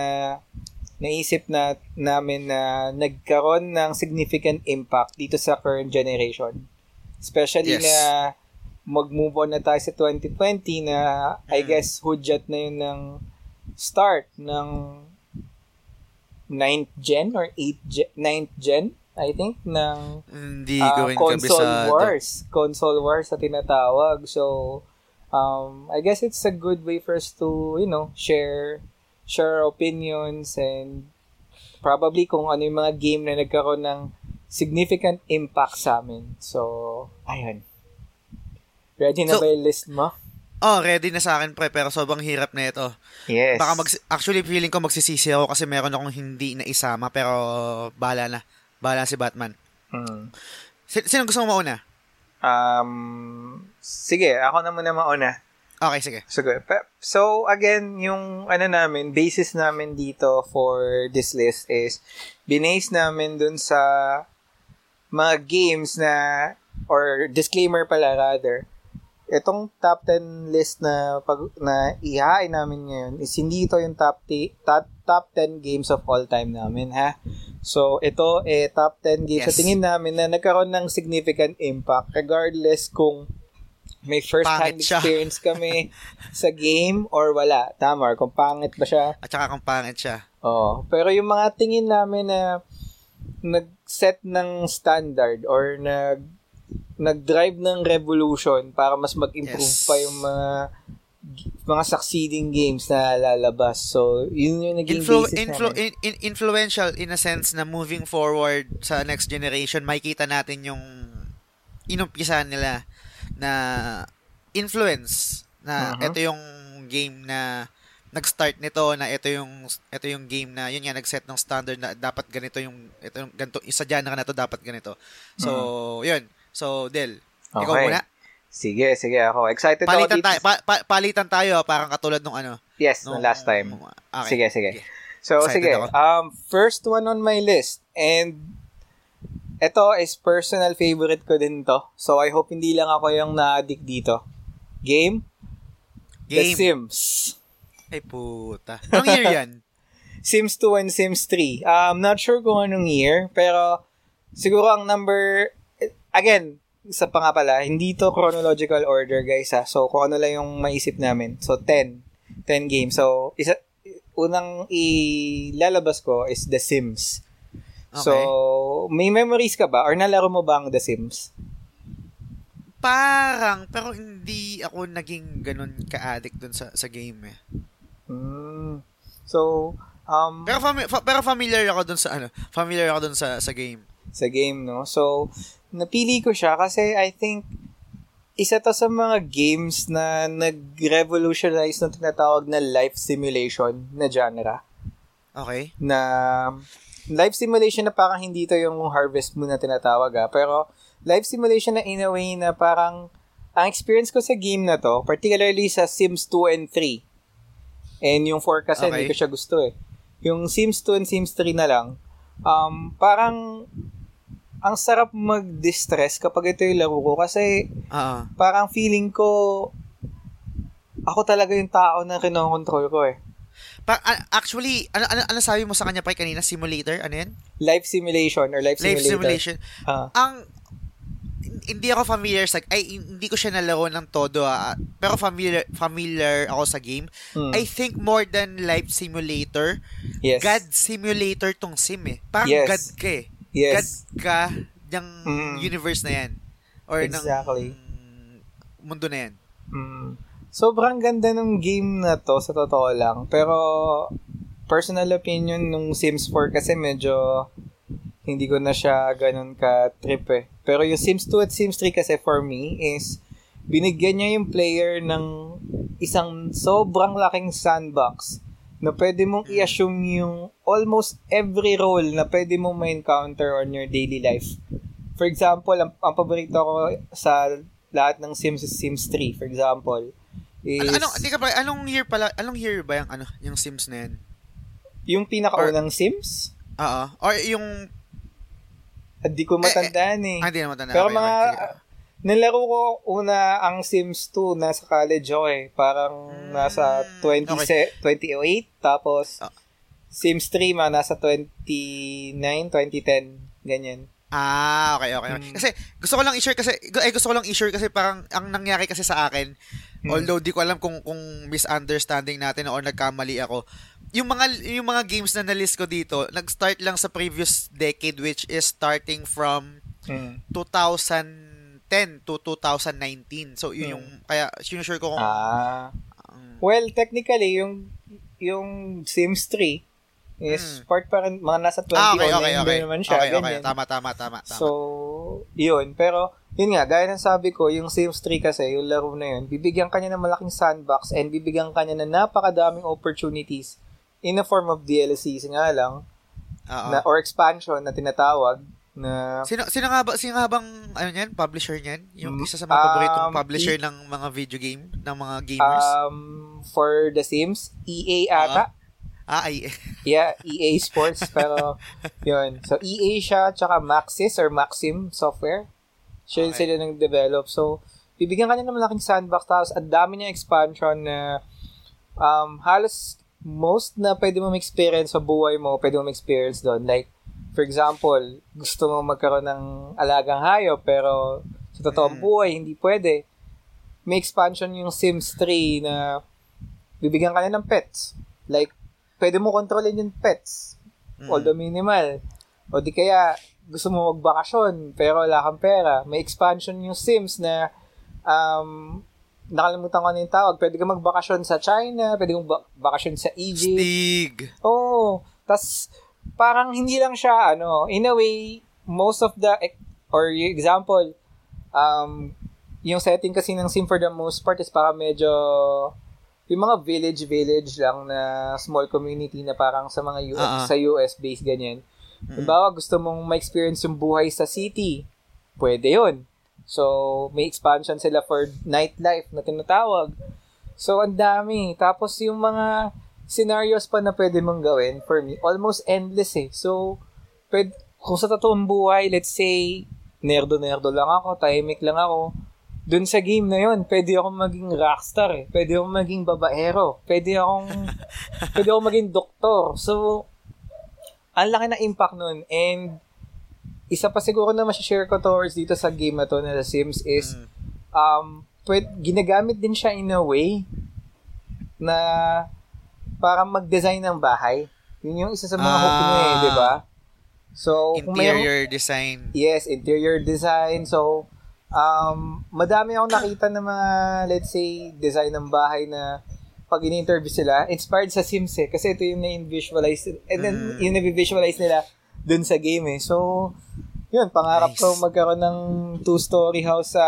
naisip na namin na nagkaroon ng significant impact dito sa current generation. Especially Yes. na mag-move on na tayo sa 2020 na I Mm. guess hudyat na yun ng start ng 9th gen or 8th gen, 9th gen I think ng Hindi rin console kabisado. wars. Console wars sa tinatawag. So, um, I guess it's a good way for us to, you know, share share opinions and probably kung ano yung mga game na nagkaroon ng significant impact sa amin. So, ayun. Ready na So- ba yung list mo? Oh, ready na sa akin pre, pero sobrang hirap na ito. Yes. Baka mag actually feeling ko magsisisi ako kasi meron akong hindi na isama pero bahala na. Bahala si Batman. Hmm. Si- sino gusto mo mauna? Um, sige, ako na muna mauna. Okay, sige. Sige. So, again, yung ano namin, basis namin dito for this list is binase namin dun sa mga games na or disclaimer pala rather. Itong top 10 list na pag na ihain namin ngayon is hindi ito yung top t- top, top 10 games of all time namin ha. So, ito eh top 10 games sa Yes. tingin namin na nagkaroon ng significant impact regardless kung may Pangit siya. experience kami sa game or wala. Tama, kung pangit ba siya. At saka kung pangit siya. Oo. Pero yung mga tingin namin na nag-set ng standard or nag nag-drive ng revolution para mas mag-improve Yes. pa yung mga mga succeeding games na lalabas. So, yun yung naging Influ- basis influ- in- influential in a sense na moving forward sa next generation, makikita natin yung inumpisahan nila na influence na Mhm. ito yung game na nag-start nito na ito yung ito yung game na yun nga nag-set ng standard na dapat ganito yung ito yung ganito isa genre na to dapat ganito. So, yun. So, Del, ikaw. Okay. muna. Sige, sige ako. Excited ako Palitan dito. tayo, pa- pa- palitan tayo ah, parang katulad nung ano. Yes, Nung, nung last time. Okay. Sige, sige. So, Excited sige. ako. Um, first one on my list. And, ito is personal favorite ko din to. So, I hope hindi lang ako yung na-addict dito. Game? The Game. Sims. Ay puta. Anong year yan? Sims 2 and Sims 3. Um, not sure kung anong year, pero siguro ang number, again, isa pa nga pala, hindi to chronological order, guys, ha? So, kung ano lang yung maisip namin. So, 10. 10 games. So, isa, unang ilalabas ko is The Sims. Okay. So, may memories ka ba? Or nalaro mo ba ang The Sims? Parang, pero hindi ako naging ganun ka-addict dun sa, sa game eh. Hmm. So, um, Pero, fami- fa- pero familiar ako dun sa ano, familiar ako dun sa, sa game. sa game, no? So, napili ko siya kasi I think isa to sa mga games na nag-revolutionize ng tinatawag na life simulation na genre. Okay? Na life simulation na parang hindi to yung Harvest Moon na tinatawag ah, pero life simulation na in a way na parang ang experience ko sa game na to, particularly sa Sims 2 and 3, and yung 4 kasi Okay. hindi ko siya gusto eh. Yung Sims 2 and Sims 3 na lang, um, parang ang sarap mag-distress kapag ito yung laro ko kasi Oo. parang feeling ko ako talaga yung tao na kinokontrol ko eh. Pa- actually, ano, ano, ano sabi mo sa kanya pa kanina? Simulator? Ano yan? Life simulation or life, Life simulator. simulation. Ah, Ang, hindi ako familiar sa, ay, hindi ko siya nalaro ng todo ah, pero familiar, familiar ako sa game. mm, I think more than life simulator, yes. God simulator tong sim eh. Parang Yes. God ka eh. yes. God ka ng Mm. universe na yan. Or Exactly. ng mundo na yan. Mm. Sobrang ganda ng game na to sa totoo lang. Pero personal opinion nung Sims 4 kasi medyo hindi ko na siya ganun ka trip eh. Pero yung Sims 2 at Sims 3 kasi for me is binigyan niya yung player ng isang sobrang laking sandbox na pwede mong i-assume yung almost every role na pwede mong ma-encounter on your daily life. For example, ang, ang paborito ko sa lahat ng Sims is Sims 3, for example. Is, Ano, anong, hindi ka ba, anong year pala, anong year ba yung, ano, yung Sims na yan? yung pinakaunang Sims? Oo. Or yung... Hindi ko matandaan eh. Ah, hindi na matanda. Pero Okay, mga, okay, nilaro ko una ang Sims 2, nasa college ako eh. Parang nasa 20, Hmm, okay. 28, tapos Ah. Sims 3 mga nasa 29, 2010, ganyan. Ah, okay, okay. okay. Mm. Kasi gusto ko lang i-share kasi eh, gusto ko lang i-share kasi parang ang nangyari kasi sa akin, Mm. although di ko alam kung kung misunderstanding natin or nagkamali ako. Yung mga yung mga games na na-list ko dito, nag-start lang sa previous decade which is starting from Mm. 2010 to 2019. So yun Mm. yung kaya sinusure ko kung Ah. ang- Well, technically, yung yung Sims 3 is Mm. part pa rin, mga nasa 20 Ah, okay, okay, okay. din naman siya. Okay, okay. ganyan. Tama, tama, tama, tama. So, yun. Pero, yun nga, gaya ng sabi ko, yung Sims 3 kasi, yung laro na yun, bibigyan kanya ng malaking sandbox and bibigyan kanya ng napakadaming opportunities in the form of DLCs nga lang, Oo. na, or expansion na tinatawag, na Sino sino nga ba sino nga bang ano niyan, publisher niyan? Yung Mm, isa sa mga paboritong um, publisher E- ng mga video game, ng mga gamers. um, for The Sims, EA ata. Ah, ay. Yeah, EA Sports, pero yun. So, EA siya, tsaka Maxis or Maxim Software. Siya yung Okay. sila nang develop. So, bibigyan ka niya ng malaking sandbox, tapos ang dami niya expansion na um, halos most na pwede mo experience sa buhay mo, pwede mo experience doon. Like, for example, gusto mo magkaroon ng alagang hayop, pero sa totoong Mm. buhay, hindi pwede. May expansion yung Sims 3 na bibigyan ka niya ng pets. Like, pwede mo kontrolin yung pets. Mm. Although minimal. O di kaya, gusto mo magbakasyon, pero wala kang pera. May expansion yung Sims na, um, nakalimutan ko na yung tawag. Pwede ka magbakasyon sa China, pwede kang ba- bakasyon sa Egypt. Stig. Oo. tas parang hindi lang siya, ano, in a way, most of the, or yung example, um, yung setting kasi ng Sim for the most part is parang medyo, yung mga village-village lang na small community na parang sa mga US, Ah, ah. sa US based ganyan. Mm. Halimbawa, gusto mong ma-experience yung buhay sa city, pwede yun. So, may expansion sila for nightlife na tinatawag. So, ang dami. Tapos, yung mga scenarios pa na pwede mong gawin, for me, almost endless eh. So, pwede, kung sa totoong buhay, let's say, nerdo-nerdo lang ako, tahimik lang ako, dun sa game na yon pwede akong maging rockstar eh. Pwede akong maging babaero. Pwede akong, pwede akong maging doktor. So, ang laki ng impact nun. And, isa pa siguro na share ko towards dito sa game na to na The Sims is, Mm. um, pwede, ginagamit din siya in a way na para mag-design ng bahay. Yun yung isa sa mga hook niya eh, Ah. di ba? So, kung Interior design. Yes, interior design. So, um, madami akong nakita ng mga, let's say, design ng bahay na pag in-interview sila, inspired sa Sims eh. Kasi ito yung na-visualize, and then, Mm. yung na-visualize nila dun sa game eh. So, yun, pangarap Nice. ko magkaroon ng two-story house sa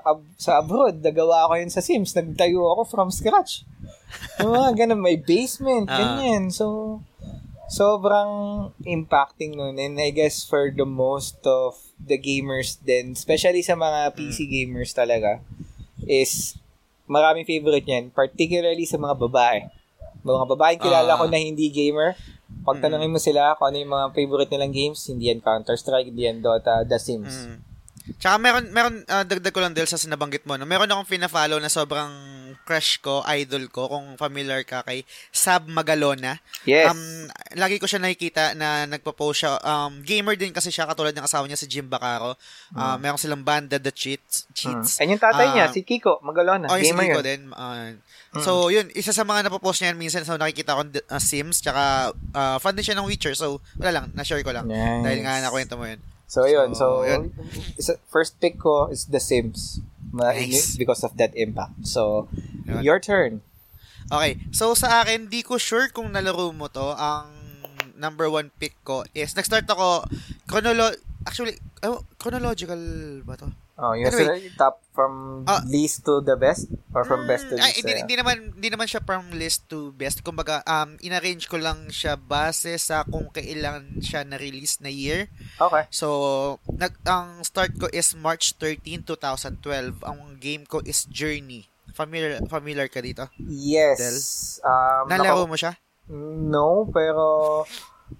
ab- sa abroad. Nagawa ko yun sa Sims. Nagtayo ako from scratch. Yung mga ganun, may basement, Ah. ganyan. So, sobrang impacting nun. And I guess for the most of the gamers din, especially sa mga PC gamers talaga, is maraming favorite niyan. Particularly sa mga babae. Mga babaeng kilala Ah. ko na hindi gamer, pag tanongin mo sila kung ano yung mga favorite nilang games, hindi yan Counter-Strike, hindi yan Dota, The Sims. Mm. Tsaka meron, meron, ah, dagdag ko lang dahil sa sinabanggit mo, no? meron akong fina-follow na sobrang crush ko, idol ko, kung familiar ka kay Sab Magalona. Yes. Um, lagi ko siya nakikita na nagpo-post siya. Um, gamer din kasi siya, katulad ng asawa niya si Jim Bacaro. Uh, Meron silang banda, The Cheats. Cheats. Mm. And yung tatay niya, Ah, si Kiko Magalona. Oh, yung si gamer Nico yun. din. ah, So, yun, isa sa mga napopost niya minsan, so nakikita ko uh, Sims, tsaka uh, fan din siya ng Witcher, so wala lang, na-share ko lang. Nice. Dahil nga nakwento mo yun. So, yun. So, So, yun. first pick ko is The Sims. Nice. Because of that impact. So, Yun. your turn. Okay, so sa akin, di ko sure kung nalaro mo to. Ang number one pick ko is, nag-start ako, chronolo actually, oh, chronological ba to? Oh, yung Anyway. sila- top from Ah. least to the best? Or from best to Mm, least? hindi, uh, hindi naman hindi naman siya from list to best. Kumbaga, um inarrange ko lang siya base sa kung kailan siya na-release na year. Okay. So, nag ang start ko is March 13, 2012. Ang game ko is Journey. Familiar familiar ka dito? Yes. Um, Nalaro nako- mo siya? No, pero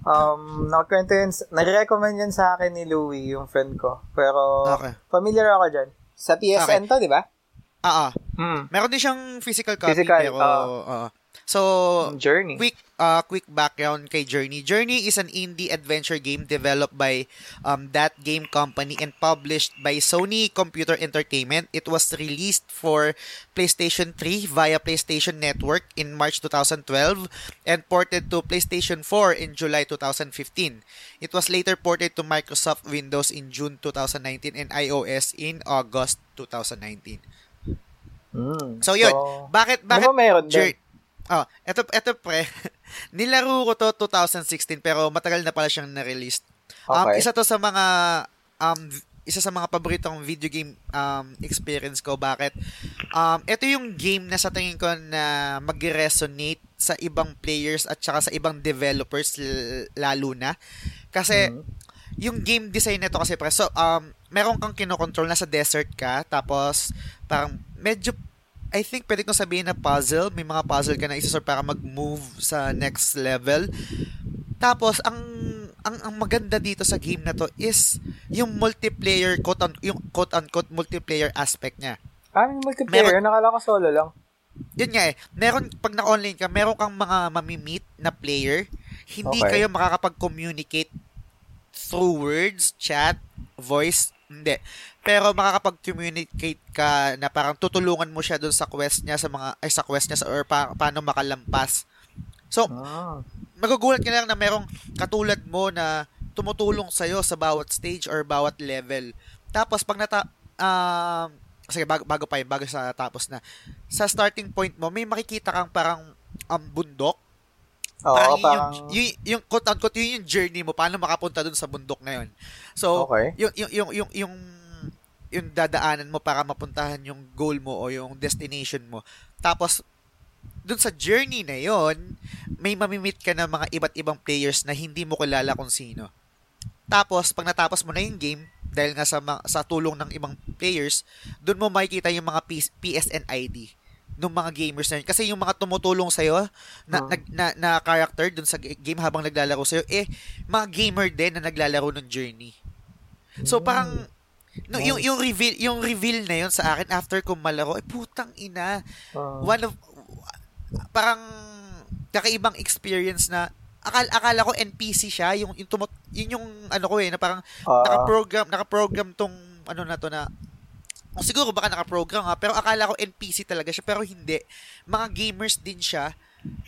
Um, nakakwento yun, nare-recommend yan sa akin ni Louie, yung friend ko. Pero, Okay. familiar ako dyan. Sa PSN to, di ba? Ah, ah. Hmm. Meron din siyang physical copy Physical, pero oo. oo. So, Journey. quick uh, quick background kay Journey. Journey is an indie adventure game developed by um, that game company and published by Sony Computer Entertainment. It was released for PlayStation 3 via PlayStation Network in March 2012 and ported to PlayStation 4 in July 2015. It was later ported to Microsoft Windows in June 2019 and iOS in August 2019. Hmm. So yun, bakit Di bakit ba meron din? Oh, eto eto pre. Nilaro ko to 2016 pero matagal na pala siyang na-release. Um, Okay. isa to sa mga um isa sa mga paboritong video game um experience ko. Bakit? Um ito yung game na sa tingin ko na mag-resonate sa ibang players at saka sa ibang developers l- lalo na. Kasi Mhm. yung game design nito kasi pre, so um meron kang kinokontrol na sa desert ka tapos parang medyo I think pwede kong sabihin na puzzle. May mga puzzle ka na isusor para mag-move sa next level. Tapos, ang, ang, ang maganda dito sa game na to is yung multiplayer, quote un, yung quote-unquote multiplayer aspect niya. Ah, multiplayer. Nakala ko solo lang. Yun nga eh, meron, pag na-online ka, meron kang mga mamimit na player. Hindi Okay. kayo makakapag-communicate through words, chat, voice, hindi. Pero makakapag-communicate ka na parang tutulungan mo siya doon sa quest niya sa mga ay sa quest niya sa or pa, paano makalampas. So, Ah. magugulat ka lang na merong katulad mo na tumutulong sa'yo sa bawat stage or bawat level. Tapos, pag nata... Um, sige, bago, bago pa yun, bago sa tapos na. Sa starting point mo, may makikita kang parang um, bundok. Oo, parang, parang... yung, yung, yung, quote unquote, yun yung journey mo, paano makapunta dun sa bundok na yun. So, Okay. yung, yung, yung, yung, yung, yung dadaanan mo para mapuntahan yung goal mo o yung destination mo. Tapos, dun sa journey na yon may mamimit ka na mga iba't ibang players na hindi mo kilala kung sino. Tapos, pag natapos mo na yung game, dahil nga sa, sa tulong ng ibang players, dun mo makikita yung mga PS, PSN ID ng mga gamers na yun. Kasi yung mga tumutulong sa'yo na, Hmm. na, na, na character dun sa game habang naglalaro sa'yo, eh, mga gamer din na naglalaro ng journey. So, parang, no, yung, yung reveal, yung reveal na yun sa akin after kong malaro, eh, putang ina, Ah. one of parang kakaibang experience na akala, akala ko NPC siya yung yung tumot, yun yung ano ko eh na parang Ah. naka-program naka-program tong ano na to na siguro baka naka-program ha? Pero akala ko NPC talaga siya pero hindi. Mga gamers din siya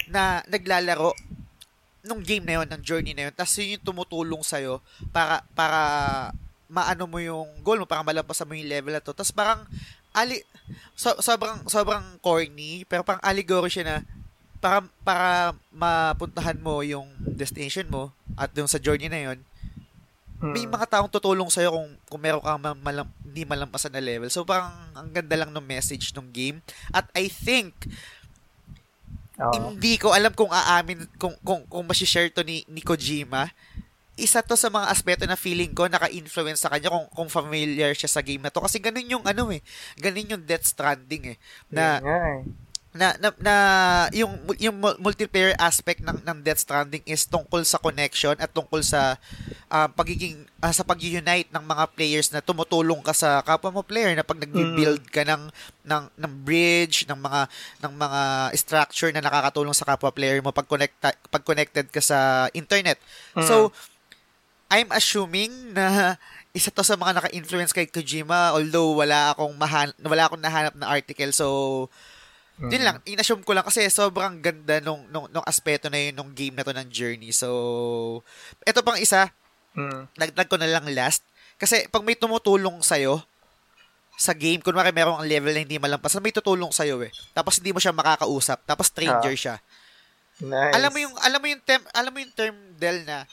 na naglalaro nung game na yun, ng journey na yun, tapos yun yung tumutulong sa'yo para, para maano mo yung goal mo, para malampasan mo yung level na to. Tapos parang, ali, so, sobrang, sobrang corny, pero parang allegory siya na, para, para mapuntahan mo yung destination mo, at yung sa journey na yun, may Hmm. mga taong tutulong sa'yo kung, kung meron kang ma- malam, hindi malampasan na level. So parang, ang ganda lang ng message ng game. At I think, Oo. hindi ko alam kung aamin kung kung kung ma-share to ni, ni Kojima. Isa to sa mga aspeto na feeling ko naka-influence sa kanya kung kung familiar siya sa game na to kasi ganun yung ano eh. Ganun yung Death Stranding eh. Na nga eh. Na, na, na yung yung mul- multiplayer aspect ng ng Death Stranding is tungkol sa connection at tungkol sa ah, pagiging ah, sa pag-unite ng mga players na tumutulong ka sa kapwa mo player na pag nagbi-build ka ng ng ng bridge ng mga ng mga structure na nakakatulong sa kapwa player mo pag connected pag connected ka sa internet. So I'm assuming na isa to sa mga naka-influence kay Kojima although wala akong mahan wala akong nahanap na article. So Mm. yun lang, inassume ko lang kasi sobrang ganda nung, nung, nung aspeto na yun nung game na to ng Journey. So, ito pang isa, Mm. dagdag ko na lang last. Kasi pag may tumutulong sa'yo sa game, kunwari merong ang level na hindi malampas, may tutulong sa'yo eh. Tapos hindi mo siya makakausap. Tapos stranger Ah. siya. Nice. Alam mo yung alam mo yung term, alam mo yung term Del na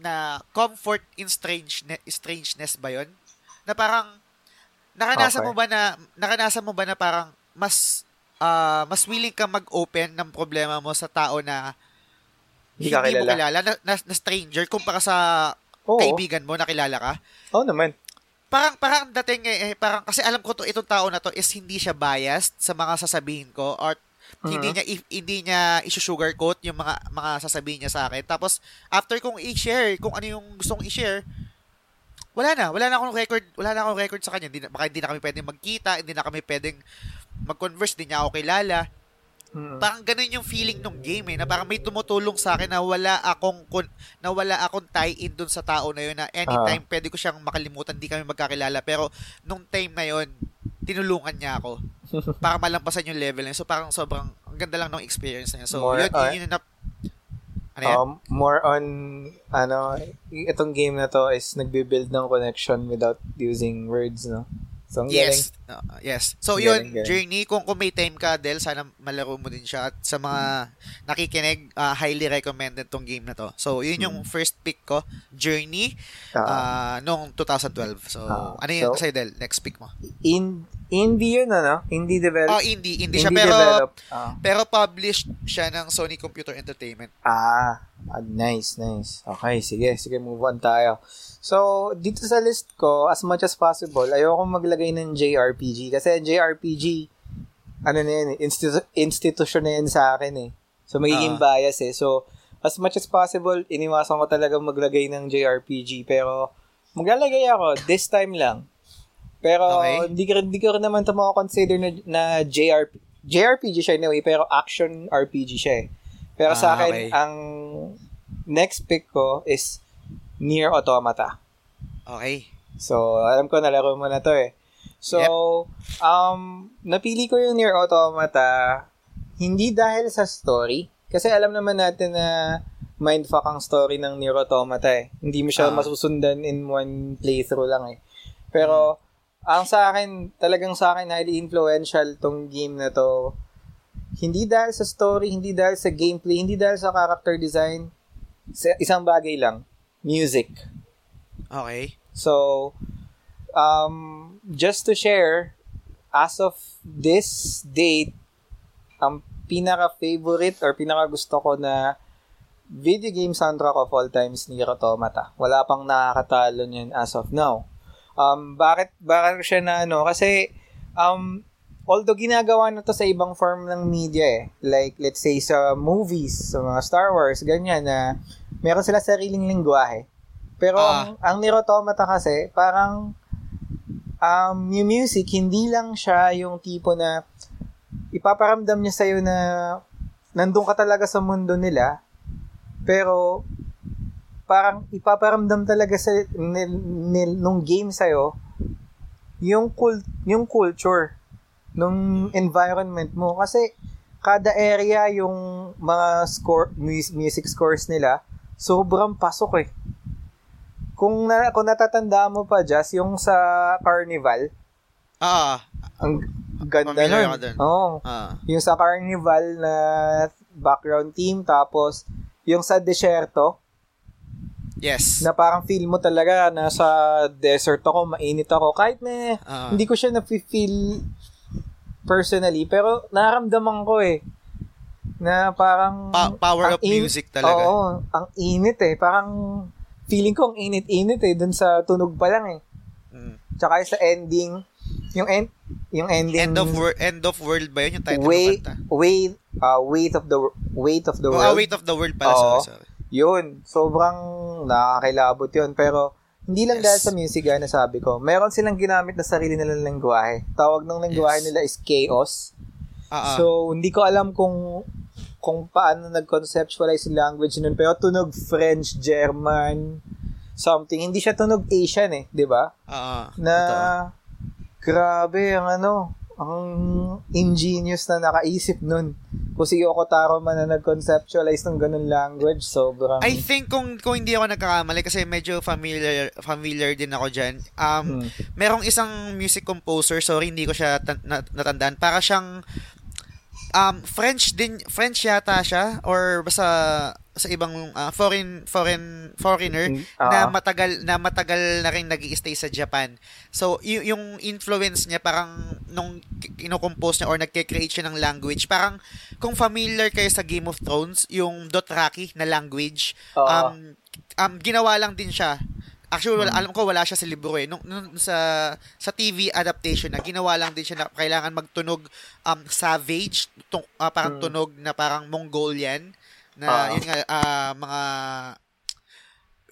na comfort in strangeness, strangeness ba 'yon? Na parang nakanasan Okay. mo ba na nakanasan mo ba na parang mas ah, mas willing ka mag-open ng problema mo sa tao na Hindi ka mo kilala. na, na, na stranger kumpara sa Oo. kaibigan mo na kilala ka? Oo naman. Parang parang ang dating eh, eh, parang kasi alam ko to itong tao na to is hindi siya biased sa mga sasabihin ko or Hindi niya i- hindi niya i-sugarcoat yung mga mga sasabihin niya sa akin. Tapos after kong i-share kung ano yung gusto kong i-share, wala na, wala na akong record, wala na akong record sa kanya. Hindi na, baka hindi na kami pwedeng magkita, hindi na kami pwedeng mag-converse, hindi niya ako kilala. Mm. Parang ganun yung feeling ng game eh, na parang may tumutulong sa akin na wala akong kun- na wala akong tie-in dun sa tao na yun na anytime pwede ko siyang makalimutan, di kami magkakilala. Pero nung time na yun, tinulungan niya ako para malampasan yung level niya. So parang sobrang ang ganda lang ng experience niya. So More yun, on- yun, yun na, ano yan? Um, more on, ano, itong game na to is nagbe-build ng connection without using words, no? So, ang galing. Yes. Uh, yes. So, Galing, yun, galing. Journey, kung, kung may time ka, Del, sana malaro mo din siya. At sa mga nakikinig, uh, highly recommended tong game na to. So, yun yung first pick ko, Journey, Hmm. Ah, uh, noong 2012. So, Ah, ano yun so- sa'yo, Del? Next pick mo. in, indie yun, ano? Indie develop. Oh, indie. Indie siya, indie pero, develop. Ah. pero published siya ng Sony Computer Entertainment. Ah, nice, nice. Okay, sige, sige, move on tayo. So, dito sa list ko, as much as possible, ayoko maglagay ng JRPG. Kasi JRPG, ano na yun, eh, institu- institution na yun sa akin eh. So, magiging Ah. bias eh. So, as much as possible, iniwasan ko talaga maglagay ng JRPG. Pero, maglalagay ako, this time lang. Pero, Okay. hindi, ko, hindi ko naman ito consider na, na JRPG. JRPG siya anyway, pero action RPG siya eh. Pero sa Ah, akin, okay. ang next pick ko is Nier Automata. Okay. So, alam ko, nalaro mo na to eh. So, Yep. um, napili ko yung Nier Automata hindi dahil sa story. Kasi alam naman natin na mindfuck ang story ng Nier Automata eh. Hindi mo siya Ah. masusundan in one playthrough lang eh. Pero, ang sa akin, talagang sa akin, highly influential tong game na to. Hindi dahil sa story, hindi dahil sa gameplay, hindi dahil sa character design. Sa isang bagay lang, music. Okay. So, um, just to share, as of this date, ang pinaka-favorite or pinaka-gusto ko na video game soundtrack of all times ni Automata. Wala pang nakakatalo niyan as of now. Um, bakit, bakit ko siya na ano? Kasi, um, although ginagawa na to sa ibang form ng media eh. Like, let's say sa movies, sa mga Star Wars, ganyan na meron sila sariling lingwahe. Pero Ah. ang, ang Nier Automata kasi, parang um, yung music, hindi lang siya yung tipo na ipaparamdam niya sa'yo na nandun ka talaga sa mundo nila, pero parang ipaparamdam talaga sa nil, nil, nung game sa'yo yung cult, yung culture nung environment mo kasi kada area yung mga score mus- music scores nila sobrang pasok eh kung na, kung natatanda mo pa Jazz yung sa Carnival Ah, ang ganda nun. Oo. ah. yung sa Carnival na background team tapos yung sa Desierto Yes. na parang feel mo talaga nasa desert ako, mainit ako. Kahit na Ah. hindi ko siya na-feel personally, pero naramdaman ko eh na parang Pa- power of music talaga. Oo, ang init eh. Parang feeling ko ang init-init eh dun sa tunog pa lang eh. Mm. Tsaka sa ending, yung end yung ending End of world end of world ba yun yung title weight ng kanta? weight uh, weight of the weight of the Oh, ah, world. Weight of the World pala. Oo. Sorry, sorry. Yun, sobrang nakakilabot yun. Pero, hindi lang Yes. dahil sa music, gaya na sabi ko. Meron silang ginamit na sarili nilang lengguwahe. Tawag ng lengguwahe Yes. nila is chaos. Ah. So, hindi ko alam kung kung paano nag-conceptualize yung language nun. Pero tunog French, German, something. Hindi siya tunog Asian eh, di ba? Ah. Na, Totoo. grabe, ang ano, ang ingenious na nakaisip nun. Kung si Yoko Taro man na nag-conceptualize ng ganun language, sobrang... I think kung kung hindi ako nagkakamali kasi medyo familiar familiar din ako diyan. Um Hmm. merong isang music composer, sorry hindi ko siya tan- nat- natandaan. Para siyang um French din French yata siya or basta sa ibang ah, foreign foreign foreigner Mm, na matagal na matagal na rin nag-stay sa Japan. So y- yung influence niya parang nung kino-compose niya or nagke-create siya ng language, parang kung familiar kayo sa Game of Thrones, yung Dothraki na language, Oo. um um ginawa lang din siya Actually, wala, Hmm. alam ko wala siya sa libro eh. Nung, nung sa sa TV adaptation na ginawa lang din siya na kailangan magtunog um savage, tung, ah, parang Hmm. tunog na parang Mongolian na Ah. yun nga ah, mga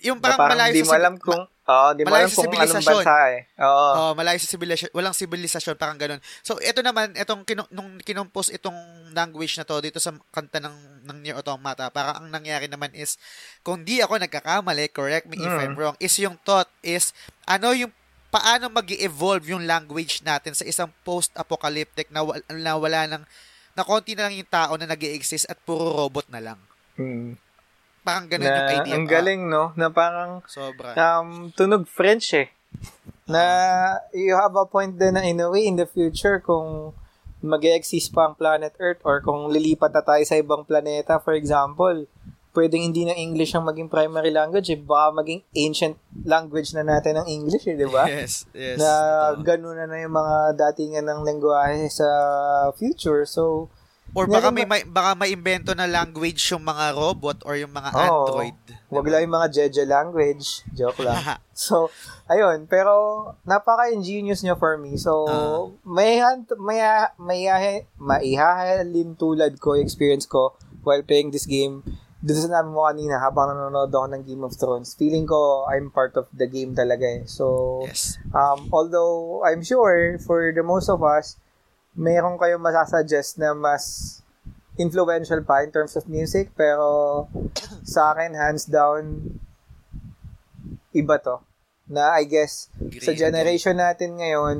yung parang, parang malayo di sa mo alam kung, oo, di mo malayo alam sa kung anong sibilisasyon. bansa eh. Oo. Oh, malayo sa sibilisasyon, walang sibilisasyon, parang ganun. So, ito naman, itong kinu- nung kinompose itong language na to dito sa kanta ng, ng Nier Automata, parang ang nangyari naman is, kung di ako nagkakamali, correct me if Mm. I'm wrong, is yung thought is, ano yung, paano mag evolve yung language natin sa isang post-apocalyptic na, na wala nang, na konti na lang yung tao na nag exist at puro robot na lang. Hmm. Parang ganun yung Na, idea. ang galing, no? Na parang, sobra. um, tunog French eh. Na you have a point din na in a way in the future kung mag exist pa ang planet Earth or kung lilipat na tayo sa ibang planeta, for example, pwedeng hindi na English ang maging primary language eh. Baka maging ancient language na natin ang English eh, di ba? Yes, yes. na totoo. ganun na na yung mga datingan ng lengguwahe sa future. So, Or baka may, may baka maimbento na language yung mga robot or yung mga Oo. android. wag lang yung mga Jeje language. Joke lang. So, ayun. Pero, napaka-ingenious niya for me. So, Ah. may, may, may, maihahalin tulad ko, experience ko while playing this game. Doon sa sinabi mo kanina, habang nanonood ako ng Game of Thrones, feeling ko I'm part of the game talaga eh. So, yes. Um, although, I'm sure, for the most of us, meron kayong masasuggest na mas influential pa in terms of music, pero sa akin, hands down, iba to. Na I guess, Agree, sa generation natin ngayon,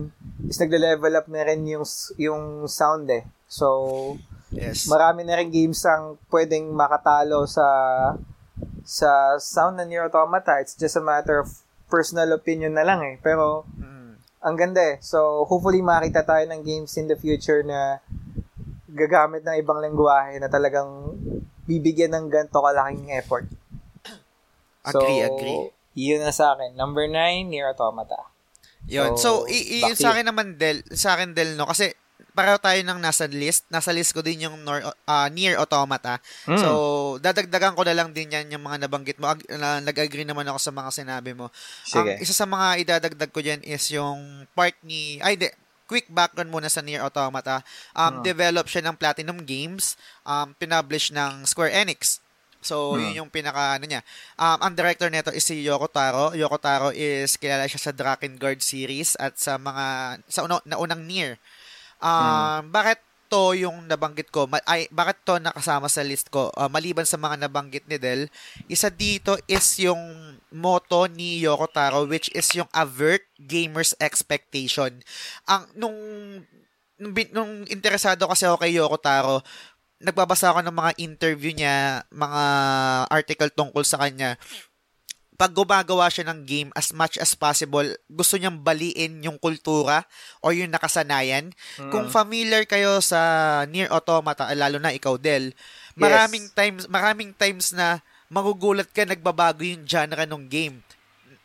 is nagle-level up na rin yung, yung sound eh. So, Yes. marami na rin games ang pwedeng makatalo sa sa sound ng Nier Automata. It's just a matter of personal opinion na lang eh. Pero, Mm. Ang ganda eh. So, hopefully makita tayo ng games in the future na gagamit ng ibang lengguwahe na talagang bibigyan ng ganito kalaking effort. Agree, agree. Yun na sa akin. Number 9, Nier Automata. Yun. So, So, i- i- sa akin naman, Del, sa akin, Del, no? Kasi, pareho tayo ng nasa list. Nasa list ko din yung Nor, ah, Near Automata. Mm. So, dadagdagan ko na lang din yan yung mga nabanggit mo. Ag- na, nag-agree naman ako sa mga sinabi mo. Sige. Ang isa sa mga idadagdag ko dyan is yung part ni, ay, di, quick background muna sa Near Automata. Um, Ah. Develop siya ng Platinum Games. Um, pinublish ng Square Enix. So, Hmm. yun yung pinaka, ano niya. Um, ang director nito is si Yoko Taro. Yoko Taro is kilala siya sa Drakengard series at sa mga, sa uno, naunang Nier. Um, Bakit to yung nabanggit ko? Ma- ay, bakit to nakasama sa list ko? Uh, maliban sa mga nabanggit ni Del, isa dito is yung motto ni Yoko Taro which is yung avert gamers expectation. Ang nung nung, nung interesado kasi ako kay Yoko Taro, nagbabasa ako ng mga interview niya, mga article tungkol sa kanya. Pag gumagawa siya ng game as much as possible, gusto niyang baliin yung kultura o yung nakasanayan. Mm. Kung familiar kayo sa Near Automata, lalo na ikaw Del, maraming times maraming times na magugulat ka nagbabago yung genre ng game.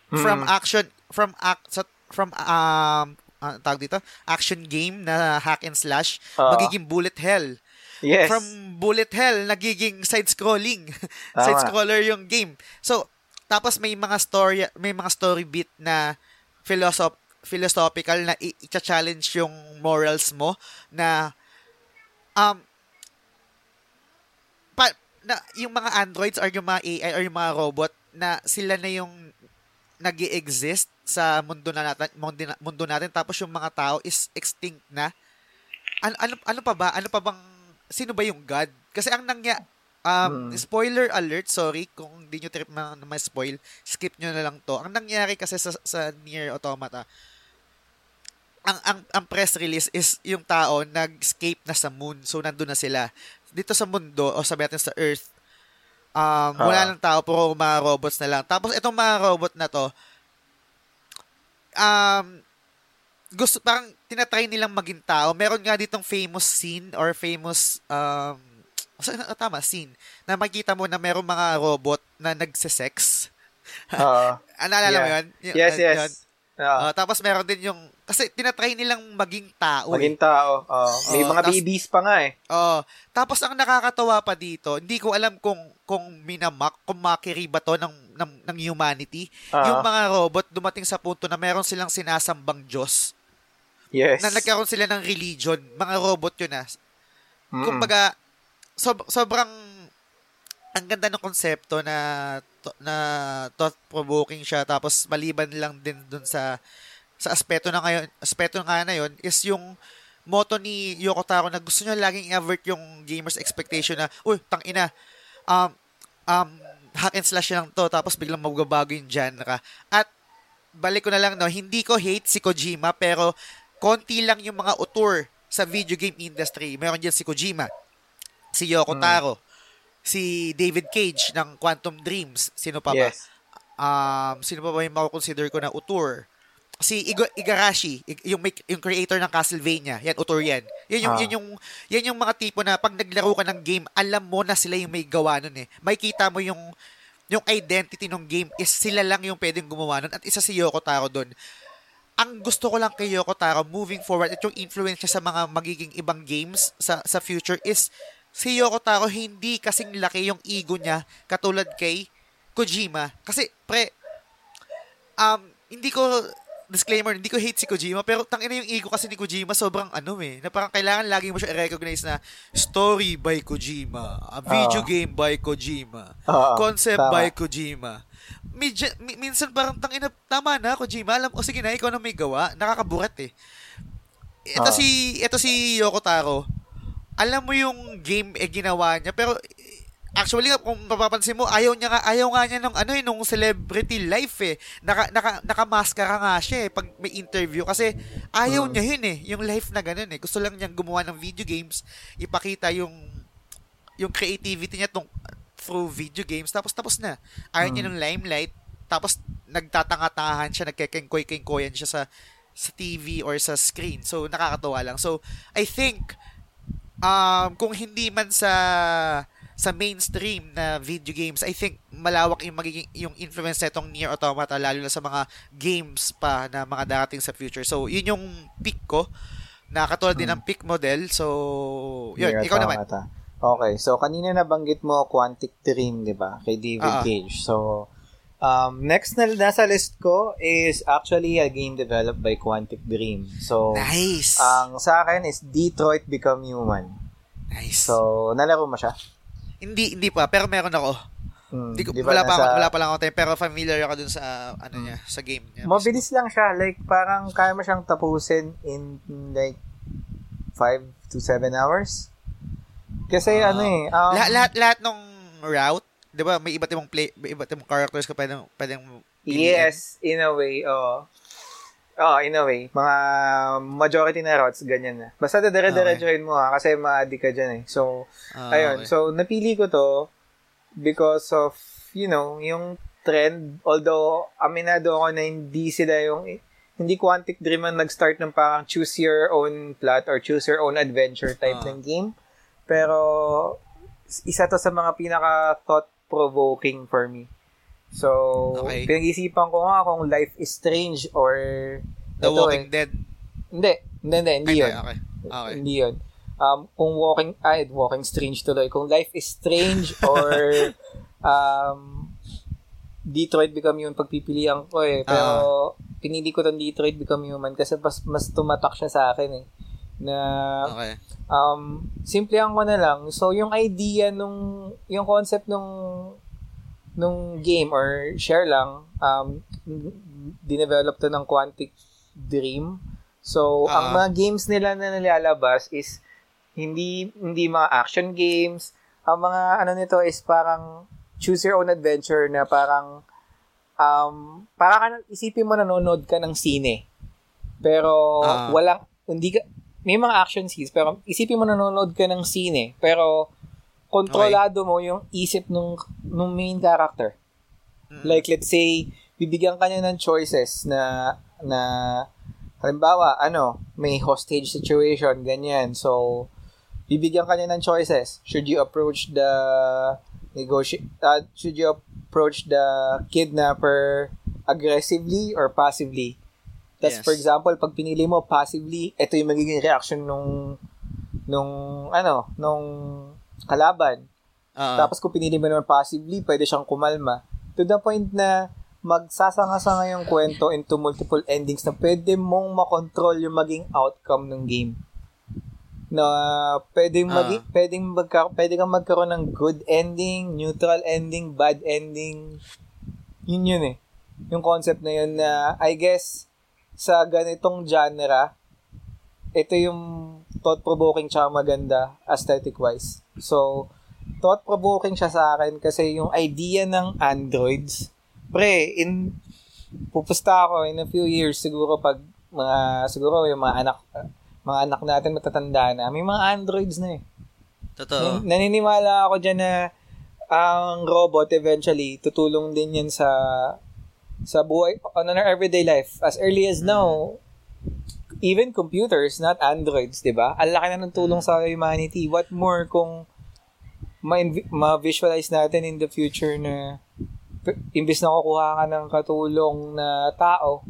From Mm. action from act sa from um uh, tawag dito, action game na hack and slash, Oo. magiging bullet hell. yes. From bullet hell, nagiging side-scrolling. Side-scroller yung game. So, tapos may mga story, may mga story beat na philosoph philosophical na i-challenge yung morals mo na um pa, na yung mga androids or yung mga AI or yung mga robot na sila na yung nag exist sa mundo na natin mundo, na- mundo natin. Tapos yung mga tao is extinct na. Ano ano ano pa ba? Ano pa bang sino ba yung god? Kasi ang nangya um Hmm. spoiler alert sorry kung hindi nyo trip na, na ma-spoil skip nyo na lang to ang nangyari kasi sa sa Nier Automata ang, ang ang press release is yung tao nag-escape na sa moon so nandun na sila dito sa mundo o sabi natin sa earth um wala Ah. lang tao puro mga robots na lang tapos itong mga robot na to um gusto parang tinatry nilang maging tao. Meron nga ditong famous scene or famous um tama scene na makita mo na merong mga robot na nagse-sex. Oo. Ah, naalala mo Yeah. yun? Y- yes, ah, yes. yun. Ah. Ah, tapos meron din yung, kasi tinatry nilang maging tao. Maging eh. tao. Oh, may Oo, mga tas- babies pa nga eh. Oo. tapos ang nakakatawa pa dito, hindi ko alam kung kung minamak, kung makiri ba to ng, ng, ng humanity. Ah, Yung mga robot dumating sa punto na meron silang sinasambang Diyos. yes. Na nagkaroon sila ng religion. Mga robot yun ah. Mm-mm. Kumbaga, sob- sobrang ang ganda ng konsepto na na thought provoking siya tapos maliban lang din dun sa sa aspeto na ngayon aspeto nga na yon is yung motto ni Yoko Taro na gusto niya laging i-avert yung gamers expectation na uy tang ina um um hack and slash lang to tapos biglang magbabago yung genre at balik ko na lang no hindi ko hate si Kojima pero konti lang yung mga auteur sa video game industry. Meron diyan si Kojima si Yoko Mm. Taro si David Cage ng Quantum Dreams sino pa ba Yes. um, sino pa ba yung makukonsider ko na auteur? Si Igo, Igarashi, ig- yung, make, yung creator ng Castlevania. Yan, auteur yan. Yan yung, Ah. yan yung, yan yung mga tipo na pag naglaro ka ng game, alam mo na sila yung may gawa nun eh. May kita mo yung, yung identity ng game is sila lang yung pwedeng gumawa nun. At isa si Yoko Taro doon. Ang gusto ko lang kay Yoko Taro moving forward at yung influence niya sa mga magiging ibang games sa sa future is si Yoko Taro hindi kasing laki yung ego niya katulad kay Kojima. Kasi, pre, um, hindi ko, disclaimer, hindi ko hate si Kojima, pero tangina yung ego kasi ni Kojima sobrang ano eh, na parang kailangan lagi mo siya i-recognize na story by Kojima, a video Ah. game by Kojima, Oo, concept tama. by Kojima. Medyo, mi- minsan parang tangina, tama na Kojima, alam, o sige na, ikaw na may gawa, nakakaburat eh. Ito Ah. si, ito si Yoko Taro, alam mo yung game eh ginawa niya, pero actually nga, kung mapapansin mo, ayaw niya nga, ayaw nga niya nung ano eh, nung celebrity life eh. Naka, naka, nakamaskara nga siya eh, pag may interview. Kasi ayaw Mm. niya yun eh, yung life na ganun eh. Gusto lang niyang gumawa ng video games, ipakita yung yung creativity niya tong, through video games, tapos tapos na. Ayaw niya Mm. ng limelight, tapos nagtatanga-tangahan siya, nagkekengkoy-kengkoyan siya sa sa TV or sa screen. So, nakakatawa lang. So, I think, um, kung hindi man sa sa mainstream na video games, I think malawak yung magiging yung influence nitong Nier Automata lalo na sa mga games pa na mga darating sa future. So, yun yung pick ko. Na katulad din ng pick model. So, yun, Nier ikaw naman. Automata. Okay, so kanina nabanggit mo Quantic Dream, di ba? Kay David Ah. Cage. So, um, next na nasa list ko is actually a game developed by Quantic Dream. So, Nice. ang sa akin is Detroit Become Human. nice. So, nalaro mo siya? hindi hindi pa pero meron ako. Hmm, Hindi ko, di ba wala pa ako, wala pa lang ako tayo, pero familiar ako dun sa ano niya, sa game niya. Mabilis lang siya. Like, parang kaya mo siyang tapusin in like 5 to 7 hours. Kasi Ah. ano eh, um, lahat lahat lahat ng route, 'di ba? May iba't ibang play, may iba't ibang characters ka pwedeng pwedeng. Yes, in a way, oo. Oo, in a way. Mga majority na routes, ganyan na. Basta dadire-diretsuhin mo ha, kasi ma-addict ka dyan eh. So, Ah, ayun. okay. So, napili ko to because of, you know, yung trend. Although, aminado ako na hindi sila yung, hindi Quantic Dream ang nag-start ng parang choose your own plot or choose your own adventure type Ah. ng game. Pero, isa to sa mga pinaka thought-provoking for me. So, Okay. pinag-isipan ko nga kung Life is Strange or The ito Walking eh. Dead. Hindi, hindi, hindi, hindi yun. Okay. Okay. Hindi yun. Um, kung walking, ay, walking strange tuloy. Kung life is strange or um, Detroit Become Human pagpipilian ko eh. Pero pinili ko tong Detroit Become Human kasi mas, mas tumatak siya sa akin eh. Na Okay. um, simplihan ko na lang. So, yung idea nung, yung concept nung nung game or share lang, um, dinevelop to ng Quantic Dream. So, ang Ah. mga games nila na nilalabas is hindi hindi mga action games. Ang mga ano nito is parang choose your own adventure na parang um para ka isipin mo nanonood ka ng sine. Pero Ah. walang hindi ka may mga action scenes pero isipin mo nanonood ka ng sine pero kontrolado mo yung isip nung nung main character. Mm. Like let's say bibigyan ka niya ng choices na na halimbawa ano, may hostage situation ganyan. So bibigyan ka niya ng choices. Should you approach the negotiate uh, should you approach the kidnapper aggressively or passively? Tapos Yes. for example, pag pinili mo passively, ito yung magiging reaction nung nung ano, nung kalaban. Oo. Tapos kung pinili mo naman passively, pwede siyang kumalma. To the point na magsasanga-sanga yung kwento into multiple endings na pwede mong makontrol yung maging outcome ng game. Na pwedeng Ah. maging pwedeng magka, pwede kang magkaroon ng good ending, neutral ending, bad ending. Yun yun eh. Yung concept na yun na I guess sa ganitong genre, ito yung thought-provoking tsaka maganda aesthetic-wise. So, thought-provoking siya sa akin kasi yung idea ng androids, pre, in, pupusta ako in a few years siguro pag mga, siguro yung mga anak, mga anak natin matatanda na, may mga androids na eh. Totoo. Nan- naniniwala ako dyan na ang robot eventually tutulong din yan sa sa buhay on our everyday life as early as now even computers not androids 'di ba? Ang laki na ng tulong sa humanity. What more kung ma- ma-visualize natin in the future na imbis na kukuha ka ng katulong na tao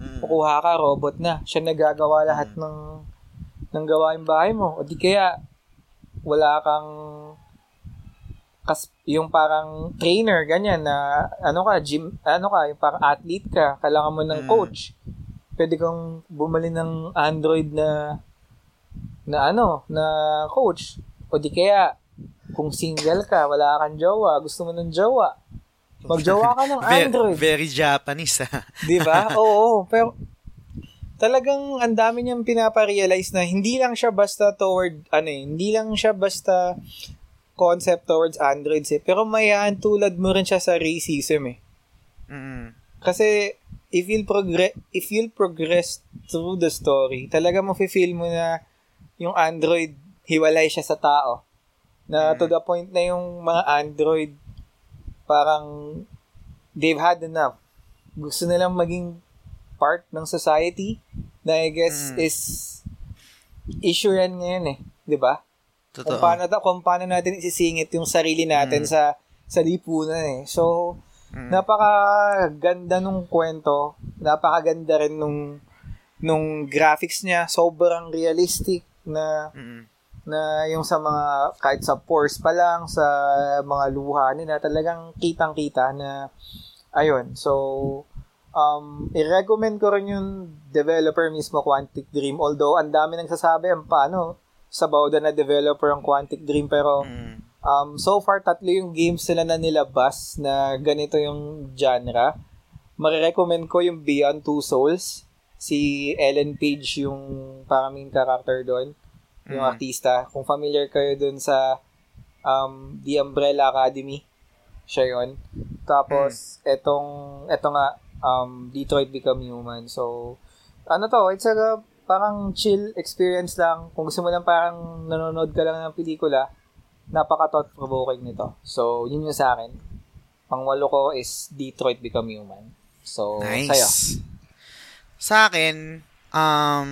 Mm. kukuha ka robot na. Siya nagagawa lahat ng ng gawain bahay mo. O di kaya wala kang kas yung parang trainer ganyan na ano ka gym ano ka yung parang athlete ka kailangan mo ng Mm. coach pwede kang bumali ng android na na ano na coach o di kaya kung single ka wala kang jowa gusto mo ng jowa magjowa ka ng android very Japanese, ah. Di ba? Oo, pero talagang ang dami niyang pinaparealize na hindi lang siya basta toward, ano eh, hindi lang siya basta concept towards androids eh, pero mayahan tulad mo rin siya sa racism eh. Mm. Kasi if you'll progress if you'll progress through the story, talaga mo feel mo na yung android hiwalay siya sa tao. Na to the point na yung mga android parang they've had enough. Gusto nilang maging part ng society na I guess Mm. is issue yan ngayon eh, 'di ba? Kung Totoo. paano, kung paano natin isisingit yung sarili natin Mm. sa sa lipunan eh. So, Mm. napakaganda nung kwento. Napakaganda rin nung nung graphics niya. Sobrang realistic na Mm. na yung sa mga kahit sa pores pa lang sa mga luha nila talagang kitang-kita na ayun. So um i-recommend ko rin yung developer mismo Quantic Dream although ang dami nang sasabi ang paano sa bawda na developer ang Quantic Dream pero Mm. Um, so far, tatlo yung games nila na nilabas na ganito yung genre. Marirecommend ko yung Beyond Two Souls. Si Ellen Page yung parang main character doon. Yung Mm. artista. Kung familiar kayo doon sa um, The Umbrella Academy. Siya yun. Tapos, etong, eto nga, um, Detroit Become Human. So, ano to, it's a parang chill experience lang. Kung gusto mo lang parang nanonood ka lang ng pelikula, napaka thought-provoking nito. So, yun yung sa akin. Pangwalo ko is Detroit Become Human. So, Nice. sa'yo. Sa akin, um,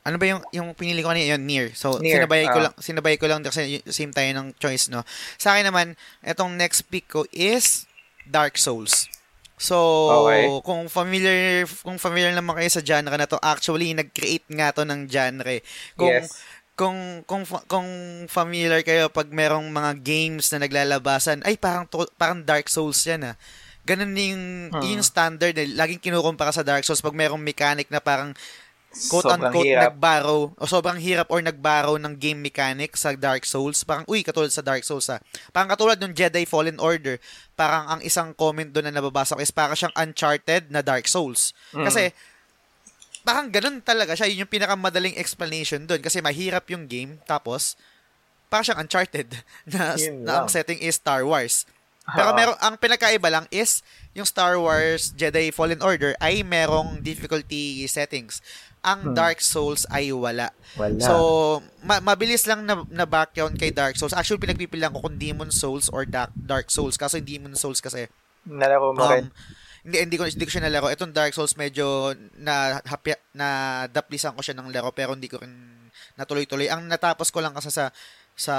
ano ba yung yung pinili ko kanina yun, Near. So, Nier, sinabay ko ah. lang sinabay ko lang kasi same tayo ng choice, no. Sa akin naman, etong next pick ko is Dark Souls. So, Okay. kung familiar kung familiar naman kayo sa genre na to, actually nag-create nga to ng genre. Kung yes. kung kung kung familiar kayo pag merong mga games na naglalabasan, ay parang parang Dark Souls 'yan ah. Ganun yung Hmm. yung standard eh. Laging kinukumpara sa Dark Souls pag merong mechanic na parang quote Sobrang unquote hirap. nagborrow o sobrang hirap or nagborrow ng game mechanic sa Dark Souls. Parang uy, katulad sa Dark Souls ah. Parang katulad ng Jedi Fallen Order. Parang ang isang comment doon na nababasa ko is parang siyang Uncharted na Dark Souls. Mm. Kasi parang ganun talaga siya. Yun yung pinakamadaling explanation doon. Kasi mahirap yung game. Tapos, parang siyang Uncharted. Na, Yun na ang setting is Star Wars. Pero meron, ang pinakaiba lang is, yung Star Wars Jedi Fallen Order ay merong difficulty settings. Ang Hmm. Dark Souls ay wala. Wala. So, ma- mabilis lang na, na background kay Dark Souls. Actually, pinagpipilian ko kung Demon Souls or Dark, Dark Souls. Kaso yung Demon Souls kasi, Nalaro mo rin. Um, hindi, hindi ko, hindi ko siya nalaro. Itong Dark Souls medyo na, happy, na daplisan ko siya ng laro pero hindi ko rin natuloy-tuloy. Ang natapos ko lang kasi sa sa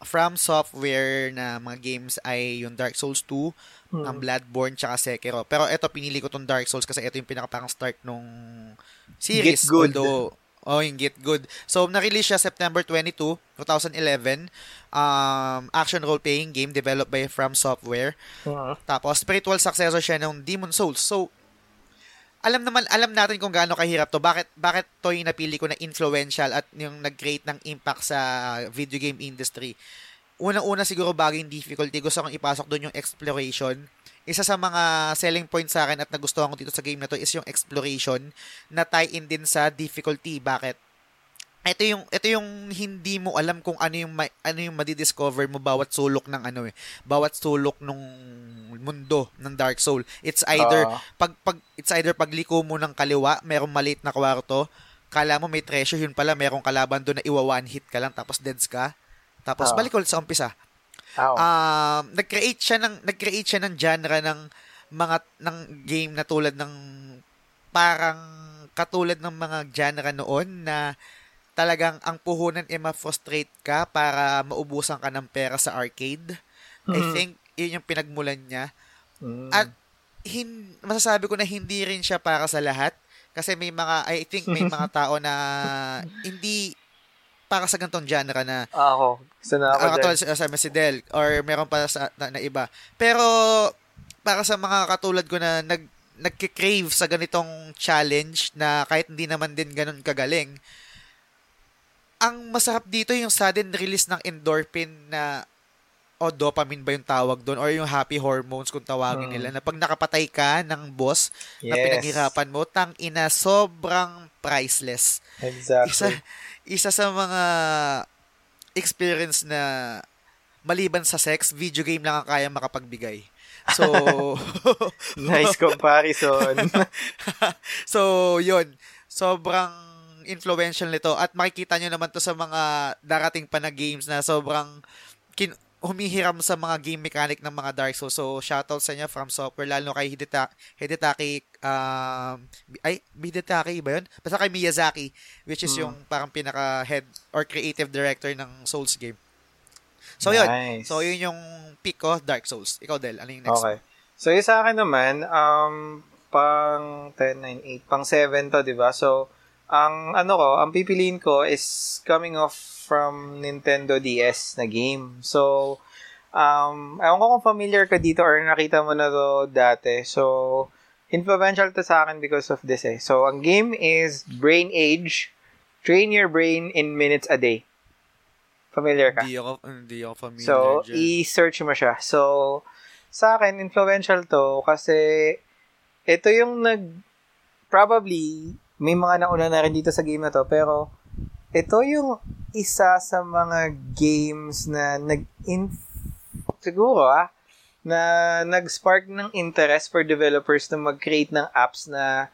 from software na mga games ay yung Dark Souls 2, hmm. ang Bloodborne, tsaka Sekiro. Pero ito, pinili ko tong Dark Souls kasi ito yung pinaka start nung series. Get good. Although, oh, yung Get Good. So, na-release siya September 22, 2011. Um, action role-playing game developed by From Software. Uh-huh. Tapos, spiritual successor siya ng Demon Souls. So, alam naman alam natin kung gaano kahirap to. Bakit bakit to yung napili ko na influential at yung nag-create ng impact sa video game industry. Unang-una siguro baging difficulty, gusto kong ipasok doon yung exploration. Isa sa mga selling point sa akin at nagustuhan ko dito sa game na to is yung exploration na tie-in din sa difficulty. Bakit? ito yung ito yung hindi mo alam kung ano yung ano yung madi-discover mo bawat sulok ng ano eh. Bawat sulok nung mundo ng Dark Soul. It's either uh, pag pag it's either pagliko mo ng kaliwa merong maliit na kwarto kala mo may treasure yun pala merong kalaban doon na iwa one hit ka lang tapos deads ka. Tapos uh, balik ulit sa umpisa um uh, nag-create siya ng nag-create siya ng genre ng mga ng game na tulad ng parang katulad ng mga genre noon na talagang ang puhunan ay ma-frustrate ka para maubusan ka ng pera sa arcade. Mm-hmm. I think yun yung pinagmulan niya. Mm-hmm. At hin, masasabi ko na hindi rin siya para sa lahat kasi may mga I think may mga tao na hindi para sa ganitong genre na ako gusto na ako katulad sa, sa si Del or meron pa sa na, na iba pero para sa mga katulad ko na nag nagki-crave sa ganitong challenge na kahit hindi naman din ganun kagaling ang masarap dito yung sudden release ng endorphin na o dopamine ba yung tawag doon or yung happy hormones kung tawagin hmm. nila na pag nakapatay ka ng boss yes. na pinaghirapan mo tang ina sobrang priceless. Exactly. Isa isa sa mga experience na maliban sa sex, video game lang ang kaya makapagbigay. So nice comparison. so, 'yun. Sobrang influential nito at makikita nyo naman to sa mga darating pa na games na sobrang kin- humihiram sa mga game mechanic ng mga Dark Souls. So, shoutout sa inyo from software, lalo kay Hideta- Hidetaki, um, ay, Hidetaki ba yun? Basta kay Miyazaki, which is hmm. yung parang pinaka-head or creative director ng Souls game. So, nice. yun. So, yun yung pick ko, Dark Souls. Ikaw, Del, ano yung next? Okay. So, yung sa akin naman, um, pang 10, 9, 8, pang 7 to, di ba? So, ang ano ko, ang pipiliin ko is coming off from Nintendo DS na game. So, um, ewan ko kung familiar ka dito or nakita mo na to dati. So, influential to sa akin because of this eh. So, ang game is Brain Age. Train your brain in minutes a day. Familiar ka? Hindi ako, hindi ako familiar So, dyan. i-search mo siya. So, sa akin, influential to kasi ito yung nag probably may mga nauna na rin dito sa game na to, pero ito yung isa sa mga games na nag siguro ah na nag-spark ng interest for developers na mag-create ng apps na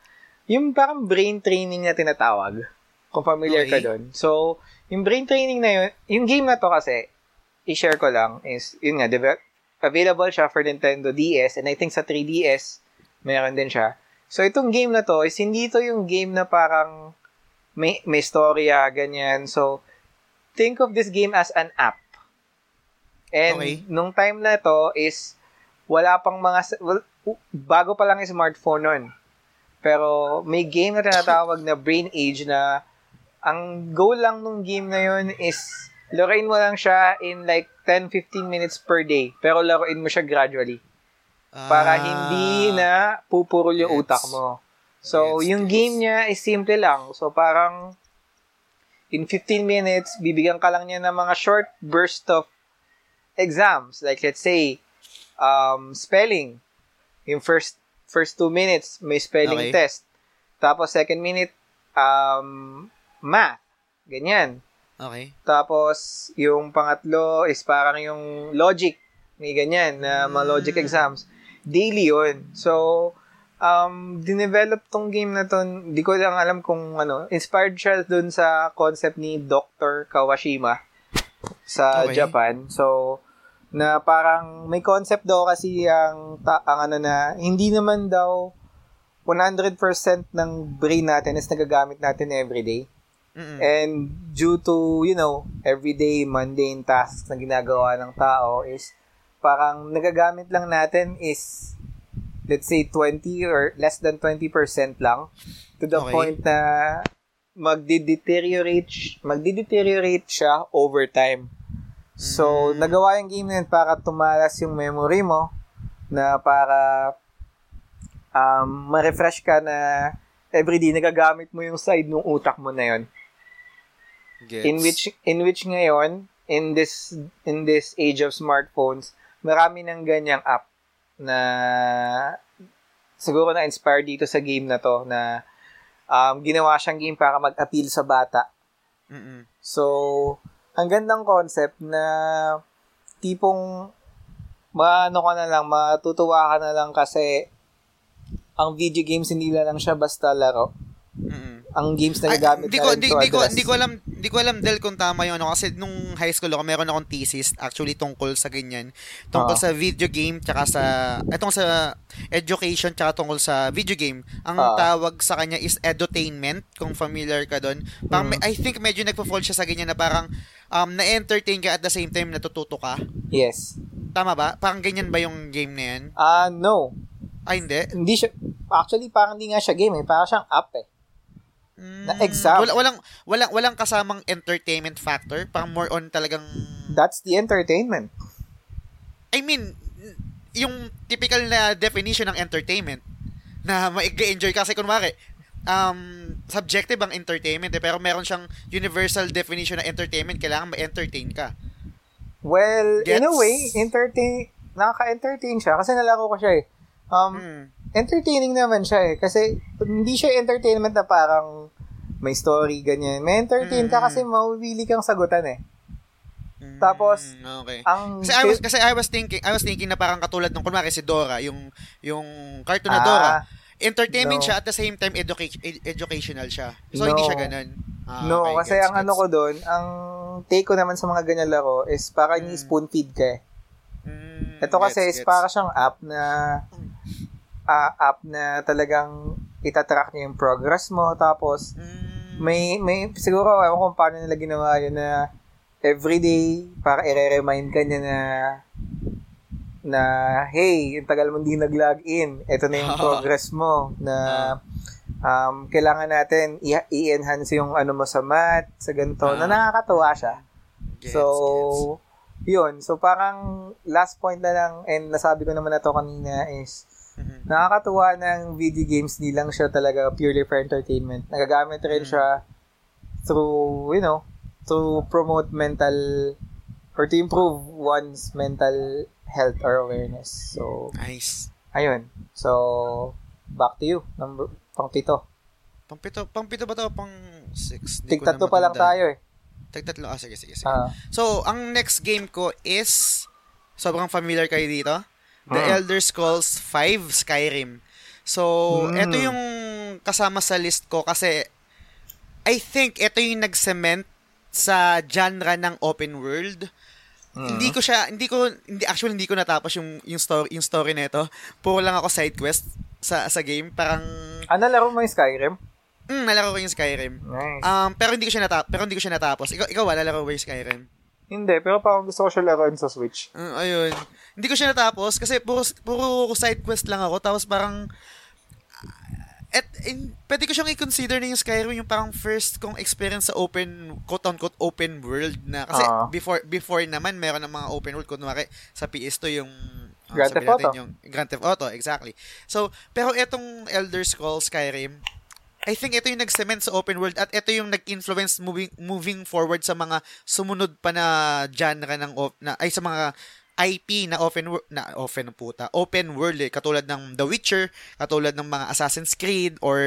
yung parang brain training na tinatawag. Kung familiar okay. ka doon. So, yung brain training na yun, yung game na to kasi, i-share ko lang, is, yun nga, develop, available siya for Nintendo DS, and I think sa 3DS, meron din siya. So, itong game na to is hindi to yung game na parang may, may storya, ganyan. So, think of this game as an app. And okay. nung time na to is wala pang mga well, bago pa lang yung smartphone nun. Pero may game na tinatawag na Brain Age na ang goal lang nung game na yun is laruin mo lang siya in like 10-15 minutes per day. Pero laruin mo siya gradually. Para ah, hindi na pupurol yung utak mo. So, gets, yung game niya is simple lang. So, parang in 15 minutes, bibigyan ka lang niya ng mga short burst of exams. Like, let's say, um, spelling. Yung first first two minutes, may spelling okay. test. Tapos, second minute, um, math. Ganyan. Okay. Tapos, yung pangatlo is parang yung logic. May ganyan na mga logic hmm. exams daily yon So, um, dinevelop tong game na to, hindi ko lang alam kung ano, inspired siya dun sa concept ni Dr. Kawashima sa okay. Japan. So, na parang may concept daw kasi ang, ta, ang ano na, hindi naman daw 100% ng brain natin is nagagamit natin everyday. Mm-mm. And due to, you know, everyday mundane tasks na ginagawa ng tao is parang nagagamit lang natin is let's say 20 or less than 20% lang to the Okay. point na magdi-deteriorate magdi-deteriorate siya over time. So, Mm. nagawa yung game na yun para tumalas yung memory mo na para um, ma-refresh ka na everyday nagagamit mo yung side ng utak mo na yun. Gets. In which in which ngayon in this in this age of smartphones, marami ng ganyang app na siguro na inspired dito sa game na to na um, ginawa siyang game para mag-appeal sa bata. Mm-mm. So, ang gandang concept na tipong maano ka na lang, matutuwa ka na lang kasi ang video games hindi lang siya basta laro. Mm-mm. Ang games na gagamit hindi ko hindi, hindi ko hindi ko alam hindi ko alam Del kung tama 'yung ano kasi nung high school ako meron akong thesis actually tungkol sa ganyan tungkol Ah. sa video game tsaka sa etong sa education tsaka tungkol sa video game ang Ah. tawag sa kanya is edutainment kung familiar ka doon parang Mm. I think medyo nagfo-fall siya sa ganyan na parang um, na-entertain ka at the same time natututo ka Yes. tama ba parang ganyan ba yung game na yan Ah, no. ay hindi Hindi siya, actually parang hindi nga siya game eh. Parang siyang app eh. Mm, exam. wala, walang walang walang kasamang entertainment factor parang more on talagang That's the entertainment. I mean, yung typical na definition ng entertainment na ma-enjoy kasi kunwari, um, subjective ang entertainment eh, pero meron siyang universal definition ng entertainment, kailangan ma-entertain ka. Well, in a Gets? way, entertain, nakaka-entertain siya kasi nalaro ko siya eh. Um, Hmm. entertaining naman siya eh. Kasi hindi siya entertainment na parang may story, ganyan. May entertain ka Mm. kasi mawili kang sagutan eh. Mm, Tapos, okay. Ang Kasi I was kasi I was thinking I was thinking na parang katulad ng kunwari si Dora, yung yung cartoon na Dora. Ah, Entertainment no. siya at the same time educa- ed- educational siya. So hindi No. siya ganun. Ah, no, okay, kasi gets, ang ano gets. ko doon, ang take ko naman sa mga ganyan laro is parang Mm. spoon feed ka eh. Mm, Ito kasi gets, is gets. para siyang app na ah, app na talagang itatrack niya yung progress mo tapos Mm, may may siguro ewan kung paano nila ginawa yun na everyday para i-remind ka niya na na hey, yung tagal mo hindi nag-log in. Ito na yung progress mo na um, kailangan natin i- i-enhance yung ano mo sa math, sa ganito, na Ah. nakakatuwa siya. gets, so, gets. Yun. So, parang last point na lang, and nasabi ko naman na to kanina is, Mhm. nakakatuwa ng video games, di lang siya talaga purely for entertainment. Nagagamit rin Mm. siya through, you know, to promote mental or to improve one's mental health or awareness. So, Nice. ayun. So, back to you. Number, pang pito. Pang-pito, pang-pito ba to? Pang six? Tig tatlo pa lang tayo eh. Tig-tatlo. Ah, sige, sige, sige. Ah, So, ang next game ko is, sobrang familiar kayo dito, The Ah. Elder Scrolls 5 Skyrim. So, Mm. ito yung kasama sa list ko kasi I think ito yung nag-cement sa genre ng open world. mm. Hindi ko siya, hindi ko, hindi, actually hindi ko natapos yung, yung story, yung story nito. Puro lang ako side quest sa, sa game. Parang, Ah, nalaro mo yung Skyrim? Mm, nalaro ko yung Skyrim. Nice. Um, pero hindi ko siya natapos, pero hindi ko siya natapos. Ikaw, ikaw wala laro ba yung Skyrim? Hindi, pero parang gusto ko siya laruin sa Switch. Uh, ayun. Hindi ko siya natapos kasi puro, puro side quest lang ako. Tapos parang, at in, pwede ko siyang i-consider na yung Skyrim yung parang first kong experience sa open, quote-unquote, open world na. Kasi Ah. before before naman, meron ng mga open world. Kunwari, sa PS2 yung ah, Grand Theft Auto. Yung Grand Theft Auto, exactly. So, pero etong Elder Scrolls Skyrim, I think ito yung nag-cement sa open world at ito yung nag-influence moving moving forward sa mga sumunod pa na genre ng op- na ay sa mga IP na open world na open puta open world eh. Katulad ng The Witcher katulad ng mga Assassin's Creed or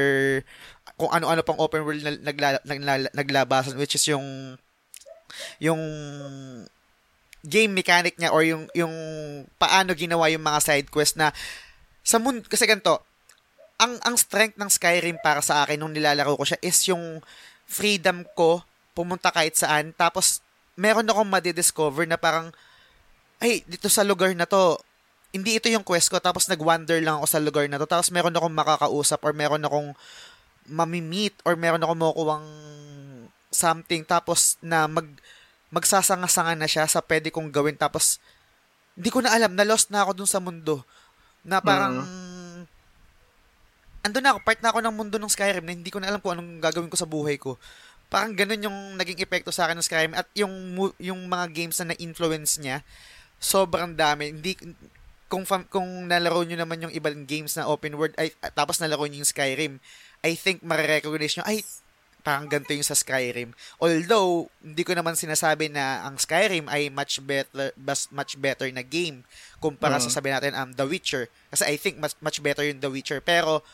kung ano-ano pang open world na nagla, nagla, naglabasan which is yung yung game mechanic niya or yung yung paano ginawa yung mga side quest na sa mundo kasi ganito ang ang strength ng Skyrim para sa akin nung nilalaro ko siya is yung freedom ko pumunta kahit saan. Tapos meron akong madidiscover na parang ay dito sa lugar na to hindi ito yung quest ko. Tapos nag-wander lang ako sa lugar na to. Tapos meron akong makakausap or meron akong mamimit or meron akong makukuhang something. Tapos na mag magsasanga-sanga na siya sa pwede kong gawin. Tapos hindi ko na alam, na lost na ako dun sa mundo. Na parang mm. Andun na ako, part na ako ng mundo ng Skyrim na hindi ko na alam kung anong gagawin ko sa buhay ko. Parang ganun yung naging epekto sa akin ng Skyrim at yung yung mga games na na-influence niya sobrang dami. Hindi kung fam, kung nalaro niyo naman yung ibang games na open world ay tapos nalaro niyo yung Skyrim, I think mare-recognize niyo ay parang ganito yung sa Skyrim. Although, hindi ko naman sinasabi na ang Skyrim ay much better much better na game kumpara uh-huh. sa sabi natin um, The Witcher. Kasi I think much, much better yung The Witcher. Pero,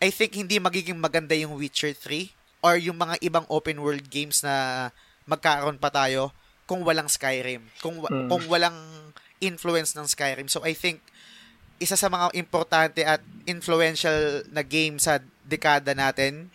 I think hindi magiging maganda yung Witcher 3 or yung mga ibang open world games na magkaroon pa tayo kung walang Skyrim. Kung, uh-huh. kung walang influence ng Skyrim. So, I think isa sa mga importante at influential na game sa dekada natin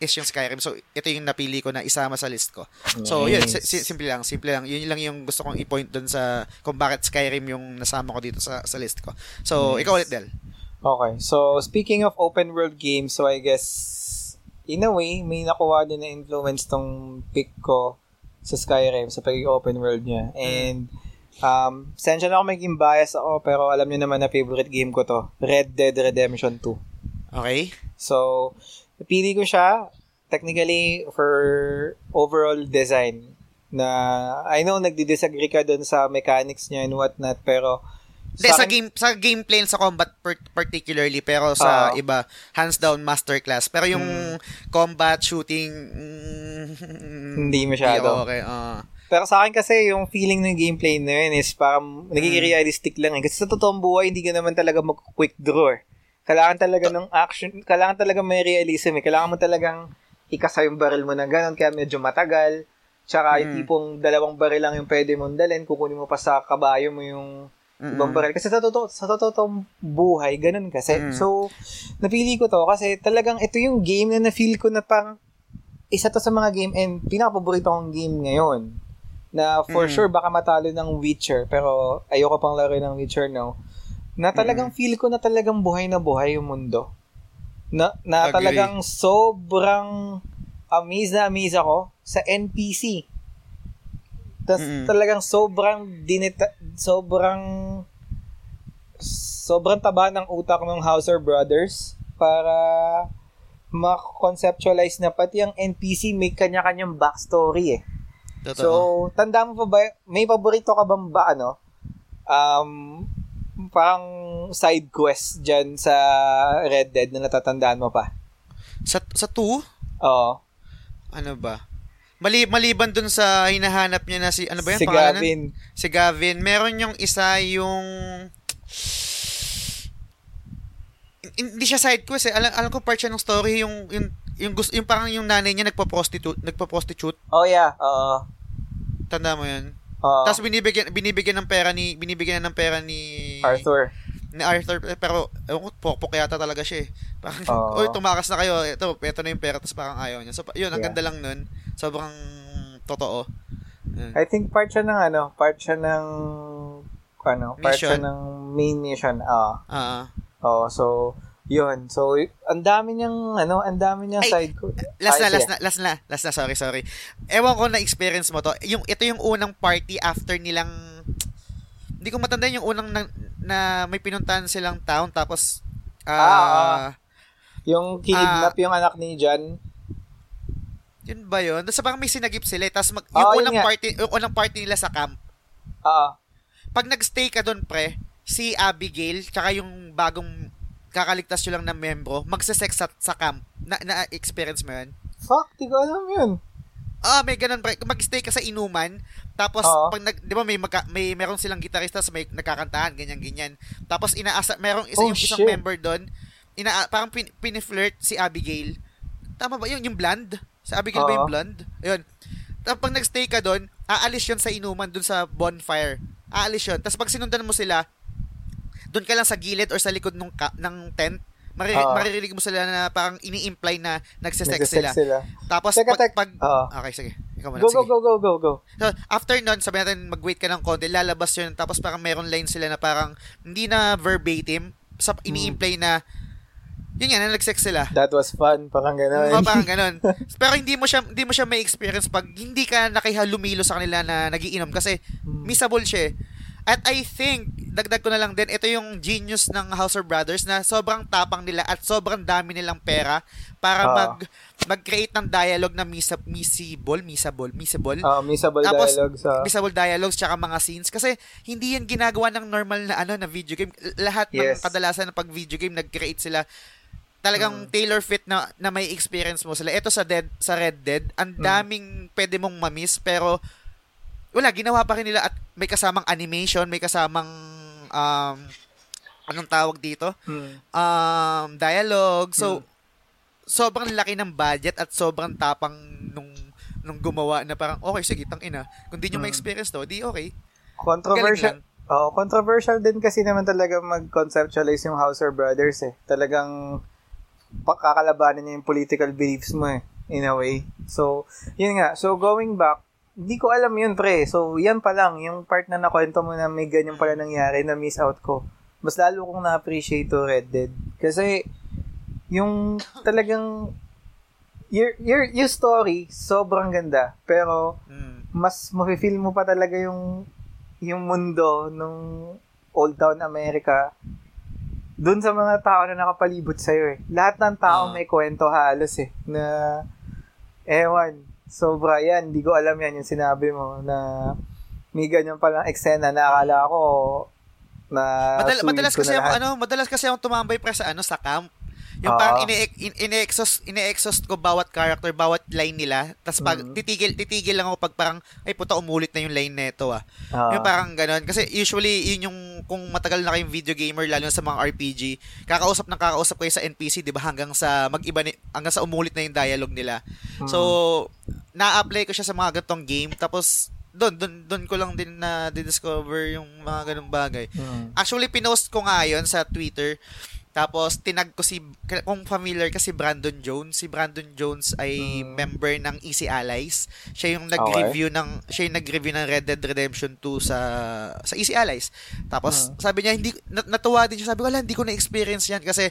is yung Skyrim. So, ito yung napili ko na isama sa list ko. So, yun, si- simple lang, simple lang. Yun lang yung gusto kong i-point dun sa kung bakit Skyrim yung nasama ko dito sa, sa list ko. So, yes. ikaw ulit, Del. Okay. So, speaking of open world games, so I guess, in a way, may nakuha din na influence tong pick ko sa Skyrim, sa pagiging open world niya. And, um, sensya na ako maging bias ako, pero alam niyo naman na favorite game ko to, Red Dead Redemption 2. Okay. So, napili ko siya technically for overall design na I know nagdi-disagree ka doon sa mechanics niya and what not pero sa, sa game sa gameplay sa combat particularly pero sa uh, iba hands down masterclass pero yung hmm. combat shooting mm, hindi masyado okay uh. pero sa akin kasi yung feeling ng gameplay na yun is parang nagiging hmm. realistic lang eh. Kasi sa totoong buhay, hindi ka naman talaga mag-quick draw eh. Kailangan talaga ng action, kailangan talaga may realism eh. Kailangan mo talagang ikasa yung baril mo na ganun, kaya medyo matagal. Tsaka mm. yung tipong dalawang baril lang yung pwede mong dalhin, kukunin mo pa sa kabayo mo yung Mm-mm. ibang baril. Kasi sa totoo, sa totoong buhay, ganun kasi. Mm. So, napili ko to kasi talagang ito yung game na na-feel ko na parang isa to sa mga game and pinaka-paborito kong game ngayon. Na for mm. sure baka matalo ng Witcher, pero ayoko pang laro ng Witcher now na talagang mm. feel ko na talagang buhay na buhay yung mundo. Na, na talagang sobrang amazed na amazed ako sa NPC. Tas mm-hmm. talagang sobrang dinita, sobrang sobrang taba ng utak ng Hauser Brothers para ma-conceptualize na pati ang NPC may kanya-kanyang backstory eh. Totoo. So, tanda mo pa ba, may paborito ka bang ba, ano, um, parang side quest dyan sa Red Dead na natatandaan mo pa? Sa sa 2? Oo. Ano ba? Mali maliban dun sa hinahanap niya na si ano ba 'yan si pangalan? Gavin. Si Gavin. Meron yung isa yung hindi siya side quest eh. Alam, alam ko part siya ng story yung yung yung, gusto, yung parang yung nanay niya nagpo-prostitute, nagpo-prostitute. Oh yeah, oo. Tanda mo 'yan? Uh, Tapos binibigyan binibigyan ng pera ni binibigyan ng pera ni Arthur. Ni Arthur eh, pero ewan ko pokpok yata talaga siya eh. Parang uh, oy tumakas na kayo. Ito, ito na yung pera tapos parang ayaw niya. So yun, ang yeah. ganda lang nun. Sobrang totoo. I think part siya ng ano, part siya ng ano, part mission. siya ng main mission. Ah. Uh, uh-huh. Oh, so yun. So, ang dami niyang, ano, ang dami niyang Ay, side ko. Last na, last na, last na, last na, sorry, sorry. Ewan ko na experience mo to. Yung, ito yung unang party after nilang, hindi ko matandaan yung unang na, na may pinuntahan silang town, tapos, uh, ah, yung kinidnap uh, yung anak ni John. Yun ba yun? Tapos parang may sinagip sila, eh. tapos mag, yung oh, unang party, yung unang party nila sa camp. Oo. Pag nagstay ka doon, pre, si Abigail, tsaka yung bagong kakaligtas nyo lang ng membro, magsasex sa, sa camp. Na, na-experience mo yun? Fuck, di ko alam yun. Ah, may ganun pre. Mag-stay ka sa inuman, tapos uh-huh. pag nag, 'di ba may magka, may meron silang gitarista sa may nagkakantahan, ganyan ganyan. Tapos inaasa merong isa oh, yung isang member doon, ina parang pin, piniflirt si Abigail. Tama ba 'yun, yung blonde? Si Abigail uh-huh. ba yung blonde? Ayun. Tapos pag nag-stay ka doon, aalis 'yon sa inuman doon sa bonfire. Aalis 'yon. Tapos pag sinundan mo sila, doon ka lang sa gilid or sa likod ng ka, ng tent, Mari- uh, maririnig mo sila na parang ini-imply na nagsisex sila. sila. Tapos teka, pag, pag uh, okay sige. Ikaw muna, go, sige. go, go, go, go, go. So, after nun, sabi natin mag-wait ka ng konti, lalabas yun, tapos parang meron line sila na parang hindi na verbatim, sa ini-imply na Yun yan, nag-sex sila. That was fun, parang gano'n. Oo, parang ganun. Pero hindi mo siya hindi mo siya may experience pag hindi ka nakihalumilo sa kanila na nagiinom kasi Hmm. missable siya. At I think, dagdag ko na lang din, ito yung genius ng House of Brothers na sobrang tapang nila at sobrang dami nilang pera para Ah. mag mag-create ng dialogue na misa, missable, missable, missable. Ah, missable Tapos, dialogue sa... Missable dialogues tsaka mga scenes kasi hindi yan ginagawa ng normal na ano na video game. Lahat ng Yes. kadalasan ng pag video game nag-create sila talagang Mm. tailor fit na na may experience mo sila. Ito sa Dead sa Red Dead, ang Mm. daming pwede mong mamiss pero wala ginawa pa rin nila at may kasamang animation, may kasamang um anong tawag dito? Hmm. Um dialogue. So sobrang laki ng budget at sobrang tapang nung nung gumawa na parang okay sige tang ina. Kung di nyo Mm. ma-experience to, di okay. Controversial. Oh, controversial din kasi naman talaga mag-conceptualize yung Houser Brothers eh. Talagang pakakalabanin niya yung political beliefs mo eh, in a way. So, yun nga. So, going back, hindi ko alam yun, pre. So, yan pa lang, yung part na nakwento mo na may ganyan pala nangyari na miss out ko. Mas lalo kong na-appreciate to Red Dead. Kasi, yung talagang, your, your, your story, sobrang ganda. Pero, Mm. mas mafe-feel mo pa talaga yung yung mundo nung Old Town America dun sa mga tao na nakapalibot sa'yo eh. Lahat ng tao Ah. may kwento halos eh. Na, ewan, sobra yan. Hindi ko alam yan yung sinabi mo na may ganyan palang eksena na akala ko na Madal- madalas kasi na ako ano, madalas kasi ako tumambay pre sa ano sa camp. Yung Ah. parang ine ine-exhaust ine-exhaust ko bawat character, bawat line nila. Tapos pag Mhm. titigil titigil lang ako pag parang ay puta umulit na yung line nito ah. Ah. Yung parang ganun. Kasi usually, yun yung, kung matagal na kayong video gamer, lalo na sa mga RPG, kakausap ng kakausap kayo sa NPC, di ba, hanggang sa mag-iba, ni, hanggang sa umulit na yung dialogue nila. Hmm. So, na-apply ko siya sa mga gantong game, tapos, doon, doon, doon ko lang din na discover yung mga ganong bagay. Hmm. Actually, pinost ko nga yun sa Twitter. Tapos, tinag ko si, kung familiar ka si Brandon Jones, si Brandon Jones ay Hmm. member ng Easy Allies. Siya yung nag-review ng, siya yung nag-review ng Red Dead Redemption 2 sa, sa Easy Allies. Tapos, Hmm. sabi niya, hindi, nat- natuwa din siya. Sabi ko, wala, hindi ko na-experience yan kasi,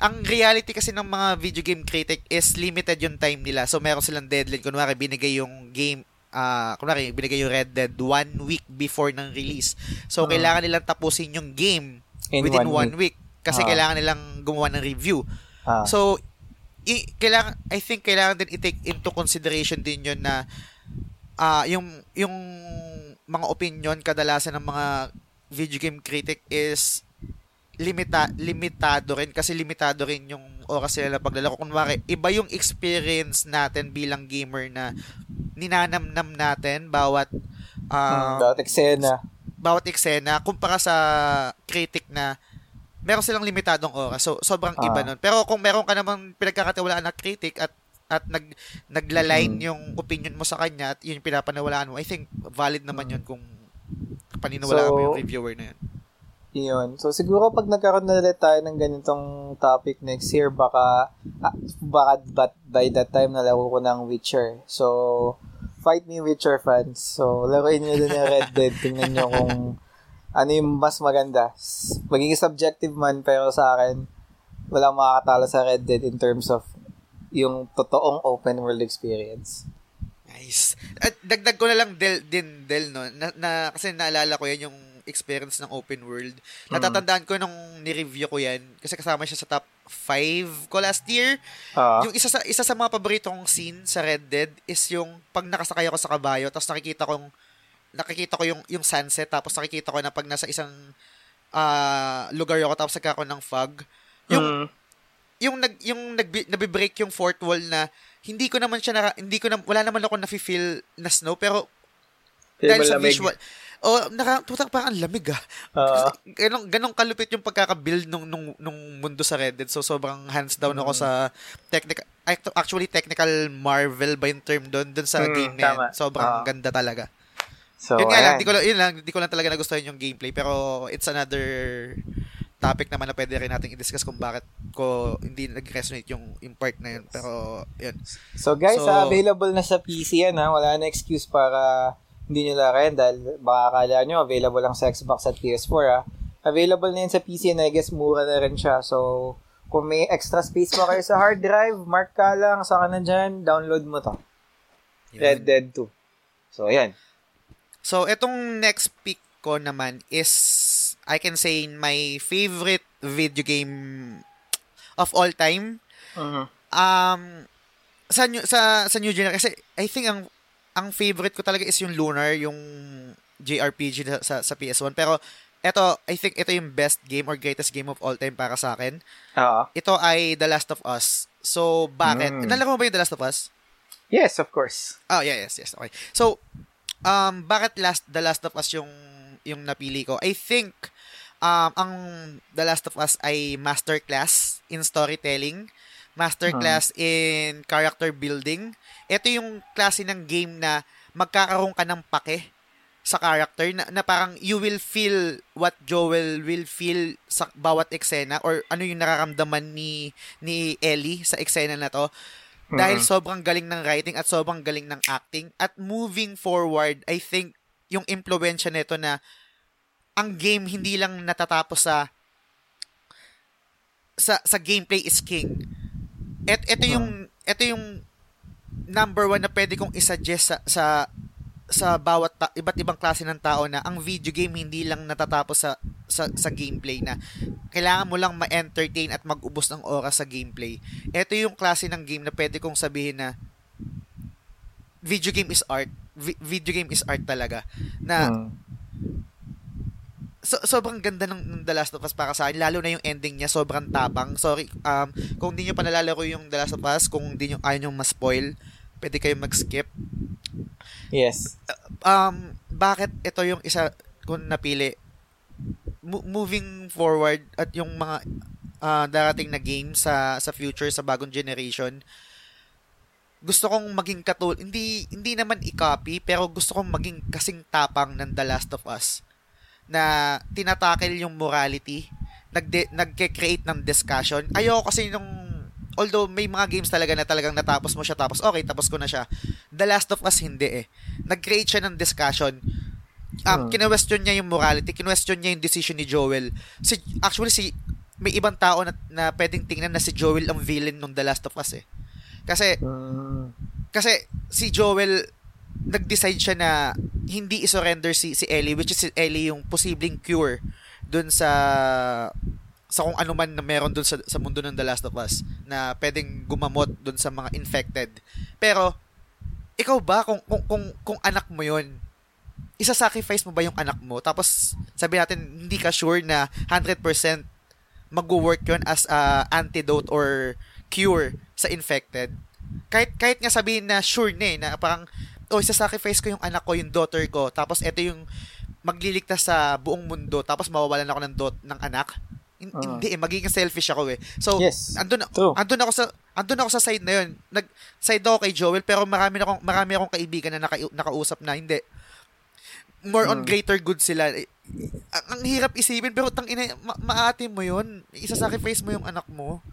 ang reality kasi ng mga video game critic is limited yung time nila. So, meron silang deadline. Kunwari, binigay yung game ah kunwari, binigay yung Red Dead one week before ng release. So, Ah. kailangan nilang tapusin yung game In within one one week. Kasi Ah. kailangan nilang gumawa ng review. Ah. So, i- kailangan, I think kailangan din i-take into consideration din yun na ah yung, yung mga opinion kadalasan ng mga video game critic is limita limitado rin kasi limitado rin yung oras nila paglalaro. Kunwari, iba yung experience natin bilang gamer na ninanamnam natin bawat Hmm, Bawat eksena. bawat eksena kumpara sa critic na meron silang limitadong oras. So, sobrang Ah. iba nun. Pero kung meron ka namang pinagkakatiwalaan na critic at at nag naglaline Mm. yung opinion mo sa kanya at yun yung pinapanawalaan mo, I think valid naman yun kung paniniwalaan mo So, yung reviewer na yun. Yun. So, siguro pag nagkaroon na ulit tayo ng ganitong topic next year, baka, ah, baka but by that time nalaro ko ng Witcher. So, fight me Witcher fans. So, laruin nyo din yung Red Dead. Tingnan nyo kung ano yung mas maganda. Magiging subjective man, pero sa akin, walang makakatalo sa Red Dead in terms of yung totoong open world experience. Nice. At dagdag ko na lang Del din Del no na, na kasi naalala ko yan yung experience ng open world. Mm. Natatandaan ko nung ni-review ko yan kasi kasama siya sa top 5 ko last year. Ah, Yung isa sa isa sa mga paborito kong scene sa Red Dead is yung pag nakasakay ako sa kabayo tapos nakikita kong nakikita ko yung yung sunset tapos nakikita ko na pag nasa isang ah, lugar ako tapos nagkakaroon ng fog. Yung mm, yung nag yung nag nabi-break yung fourth wall na hindi ko naman siya naka, hindi ko na wala naman ako na-feel na snow pero feel dahil sa lamig. visual oh naka putak parang ang lamig ah Ah, ganong ganong kalupit yung pagkaka-build nung nung nung mundo sa Red Dead so sobrang hands down ako Mm. sa technical actually technical marvel ba yung term doon doon sa Mm, game na yan. sobrang Ah. ganda talaga so, yun nga lang ayan. hindi ko lang yun lang hindi ko lang talaga nagustuhan yung gameplay pero it's another topic naman na pwede rin nating i-discuss kung bakit ko hindi nag-resonate yung, yung part na yun. Pero, yun. So guys, So- ah, available na sa PC yan ha. Wala na excuse para hindi nyo laruin dahil baka akala nyo available lang sa Xbox at PS4 ha. Available na yan sa PC and I guess mura na rin siya. So kung may extra space pa kayo sa hard drive, mark ka lang, saka na dyan, download mo to. Red Dead 2. So, ayan. So, etong next pick ko naman is, I can say, my favorite video game of all time. Uh-huh. Um, sa new, sa sa new generation kasi I think ang ang favorite ko talaga is yung Lunar, yung JRPG sa sa PS1 pero eto I think ito yung best game or greatest game of all time para sa akin. Oo. Ito ay The Last of Us. So bakit? Mm. Nalaro mo ba yung The Last of Us? Yes, of course. Oh, yeah, yes, yes. Okay. So um bakit last The Last of Us yung yung napili ko? I think um ang The Last of Us ay masterclass in storytelling, masterclass in character building. Ito yung klase ng game na magkakaroon ka ng pake sa character na, na parang you will feel what Joel will feel sa bawat eksena or ano yung nararamdaman ni ni Ellie sa eksena na to dahil sobrang galing ng writing at sobrang galing ng acting. At moving forward I think yung impluwensya nito na ang game hindi lang natatapos sa sa sa gameplay is king. Et ito yung ito yung number one na pwede kong isuggest sa sa sa bawat ta- iba't ibang klase ng tao na ang video game hindi lang natatapos sa sa, sa gameplay na kailangan mo lang ma-entertain at mag-ubos ng oras sa gameplay. Ito yung klase ng game na pwede kong sabihin na video game is art. Vi- video game is art talaga. Na Mm. so, sobrang ganda ng, ng The Last of Us para sa akin. Lalo na yung ending niya, sobrang tapang. Sorry, um, kung hindi nyo pa nalalaro yung The Last of Us, kung hindi nyo, ayaw nyo ma-spoil, pwede kayong mag-skip. Yes. Um, bakit ito yung isa kung napili? Mo- moving forward at yung mga ah, darating na game sa sa future sa bagong generation gusto kong maging katul hindi hindi naman i-copy pero gusto kong maging kasing tapang ng The Last of Us na tinatakil yung morality nagde nagke-create ng discussion ayoko kasi nung although may mga games talaga na talagang natapos mo siya tapos okay tapos ko na siya. The Last of Us hindi eh. Nag-create siya ng discussion. Um, Hmm. kinwestiyon niya yung morality kinwestiyon niya yung decision ni Joel. Si actually si may ibang tao na, na pwedeng tingnan na si Joel ang villain ng The Last of Us eh. Kasi Mm. kasi si Joel nag-decide siya na hindi i-surrender si si Ellie which is si Ellie yung posibleng cure dun sa sa kung ano man na meron dun sa, sa mundo ng The Last of Us na pwedeng gumamot dun sa mga infected. Pero ikaw ba kung kung kung, kung anak mo 'yon, isa-sacrifice mo ba yung anak mo? Tapos sabi natin hindi ka sure na 100% magwo-work 'yon as a antidote or cure sa infected. Kahit kahit nga sabihin na sure na eh, na parang oh, isa-sacrifice ko yung anak ko, yung daughter ko, tapos ito yung magliligtas sa buong mundo, tapos mawawalan ako ng dot ng anak. Ah. Hindi eh, magiging selfish ako eh. So, Yes. andun, True. andun ako sa andun ako sa side na yun. Nag side ako kay Joel pero marami na akong marami akong kaibigan na naka, nakausap na hindi. More on Hmm. greater good sila. Eh, Ang, ang hirap isipin pero tang ina ma- maate mo yun. Isa-sacrifice mo yung anak mo.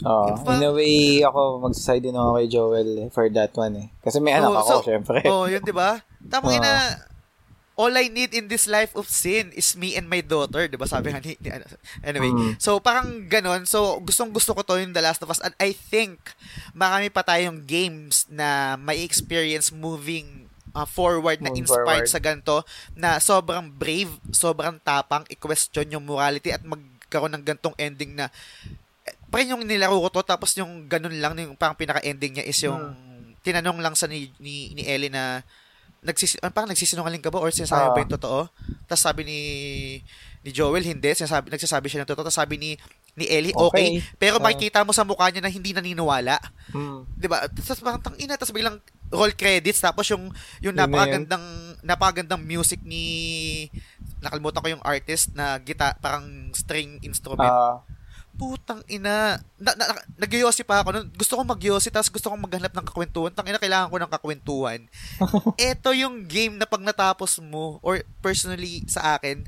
Oo. Iba- in a way, ako magsaside din ako kay Joel eh, for that one eh. Kasi may anak Oh, ako, so- syempre. Oh, yun 'di ba? Tama Oo. ina All I need in this life of sin is me and my daughter, 'di ba? Sabi nga ni, ni- ano, Anyway, Mm. so parang ganon. So gustong gusto ko to yung The Last of Us and I think marami pa tayong games na may experience moving uh, forward na inspired forward. sa ganito na sobrang brave, sobrang tapang i-question yung morality at magkaroon ng gantong ending na eh, parang yung nilaro ko to tapos yung ganun lang yung parang pinaka-ending niya is yung tinanong lang sa ni, ni, ni Ellie na nagsis, ah, parang nagsisinungaling ka ba or sinasabi Ah. ba yung totoo? Tapos sabi ni ni Joel, hindi. Sinasabi, nagsasabi siya ng totoo. Tapos sabi ni ni Ellie, okay. Okay. Pero Ah. makikita mo sa mukha niya na hindi naniniwala. Mm. 'Di ba? Tapos parang tang ina, tapos biglang roll credits tapos yung yung Yun na napakagandang napakagandang music ni nakalimutan ko yung artist na gita parang string instrument. Ah, Putang ina. Na, na, na- nagyosi pa ako. nun. Gusto ko magyosi tapos gusto kong maghanap ng kakwentuhan. Tang ina, kailangan ko ng kakwentuhan. Ito yung game na pag natapos mo or personally sa akin,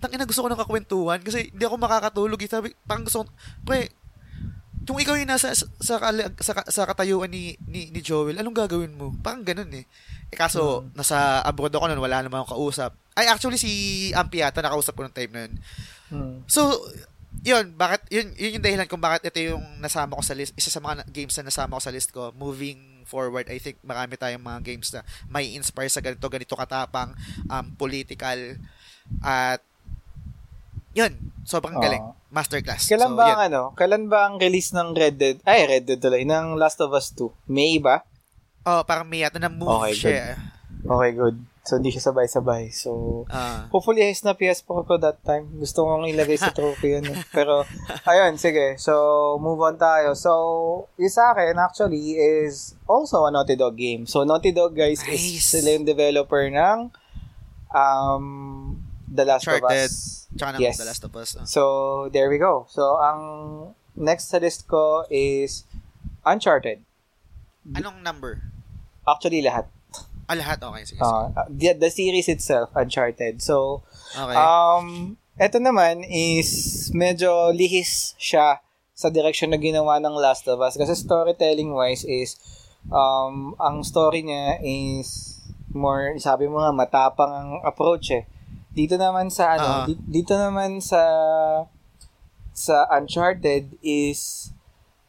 tang ina gusto ko ng kakwentuhan kasi hindi ako makakatulog. Eh. Sabi, parang gusto ko, pre, kung ikaw yung nasa sa, sa, sa, sa katayuan ni, ni, ni Joel, anong gagawin mo? Parang ganun eh. Eh kaso, nasa abroad ako nun, wala naman akong kausap. Ay, actually, si Ampi yata, nakausap ko ng time na yun. mm. So, yun, bakit, yun, yun yung dahilan kung bakit ito yung nasama ko sa list, isa sa mga games na nasama ko sa list ko, moving forward, I think marami tayong mga games na may inspire sa ganito, ganito katapang, um, political, at yun, sobrang galing. Oo. Masterclass. Kailan so, ba ang ano? Kailan ba ang release ng Red Dead? Ay, Red Dead tuloy. Ng Last of Us 2. May ba? Oh, parang may yata na move Okay, siya. Okay, good. So, hindi siya sabay-sabay. So, Ah. hopefully, ayos na PS4 ko that time. Gusto kong ilagay sa trophy yun. eh. Pero, ayun, sige. So, move on tayo. So, yung sa akin, actually, is also a Naughty Dog game. So, Naughty Dog, guys, is Nice. sila yung developer ng um, The Last Uncharted. of Us. Tsaka Yes. The Last of Us. ah. So, there we go. So, ang next sa list ko is Uncharted. Anong number? Actually, lahat. Ah, lahat? Okay, sige. sige. Uh, the, the series itself, Uncharted. So, okay. um, eto naman is medyo lihis siya sa direction na ginawa ng Last of Us. Kasi storytelling-wise is, um, ang story niya is more, sabi mo nga, matapang ang approach eh. Dito naman sa ano, Ah. di- dito naman sa sa Uncharted is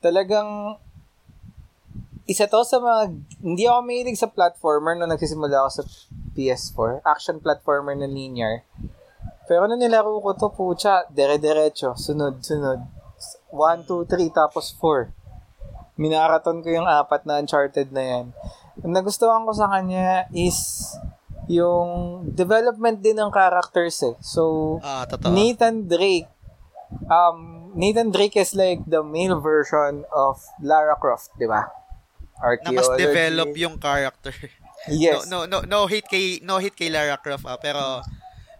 talagang isa to sa mga hindi ako mahilig sa platformer nung nagsisimula ako sa PS4. Action platformer na linear. Pero nung nilaro ko to, pucha, dire-diretso, sunod, sunod. 1, 2, 3, tapos 4. Minaraton ko yung apat na Uncharted na yan. Ang nagustuhan ko sa kanya is yung development din ng characters eh. So, Ah, totoo. Nathan Drake. Um, Nathan Drake is like the male version of Lara Croft, di ba? Na mas Archaeology. develop yung character. Yes. No, no, no, no hate kay no hate kay Lara Croft ah, pero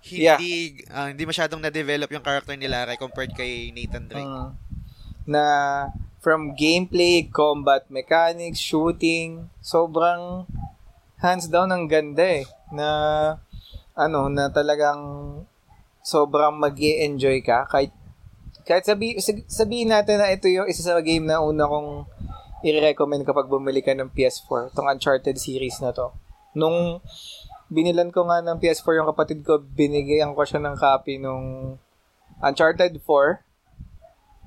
hindi ah, hindi masyadong na-develop yung character ni Lara compared kay Nathan Drake. Mm. na from gameplay, combat mechanics, shooting, sobrang hands down ang ganda eh. Na ano, na talagang sobrang mag enjoy ka kahit kahit sabi, sabihin natin na ito yung isa sa game na una kong i-recommend kapag bumili ka ng PS4, itong Uncharted series na to. Nung binilan ko nga ng PS4 yung kapatid ko, binigyan ko siya ng copy nung Uncharted 4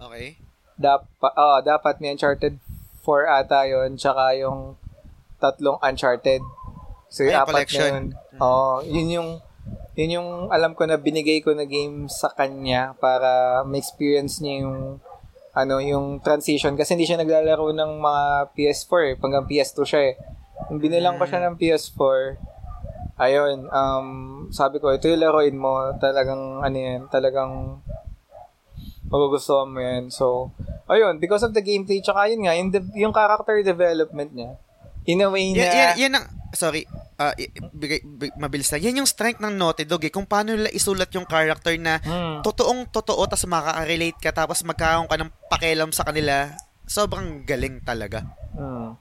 Okay? dapat oh, dapat may Uncharted 4 ata yon tsaka yung tatlong Uncharted. So, yung Ay, apat collection. na yun. Oo, yun yung yun yung alam ko na binigay ko na game sa kanya para ma-experience niya yung ano, yung transition kasi hindi siya naglalaro ng mga PS4 eh, hanggang PS2 siya eh. Nung binilang ko siya ng PS4, ayun, um, sabi ko, ito yung laruin mo, talagang, ano yan, talagang magugustuhan mo yan. So, ayun, because of the gameplay, tsaka yun nga, yung, de- yung character development niya, in a way na, Yan, yan, yan ang, sorry, i- bigay, big- mabilis lang. Yan yung strength ng Naughty Dog eh. Kung paano nila isulat yung character na Hmm. totoong totoo tapos makaka-relate ka tapos magkakaroon ka ng pakialam sa kanila. Sobrang galing talaga. Hmm.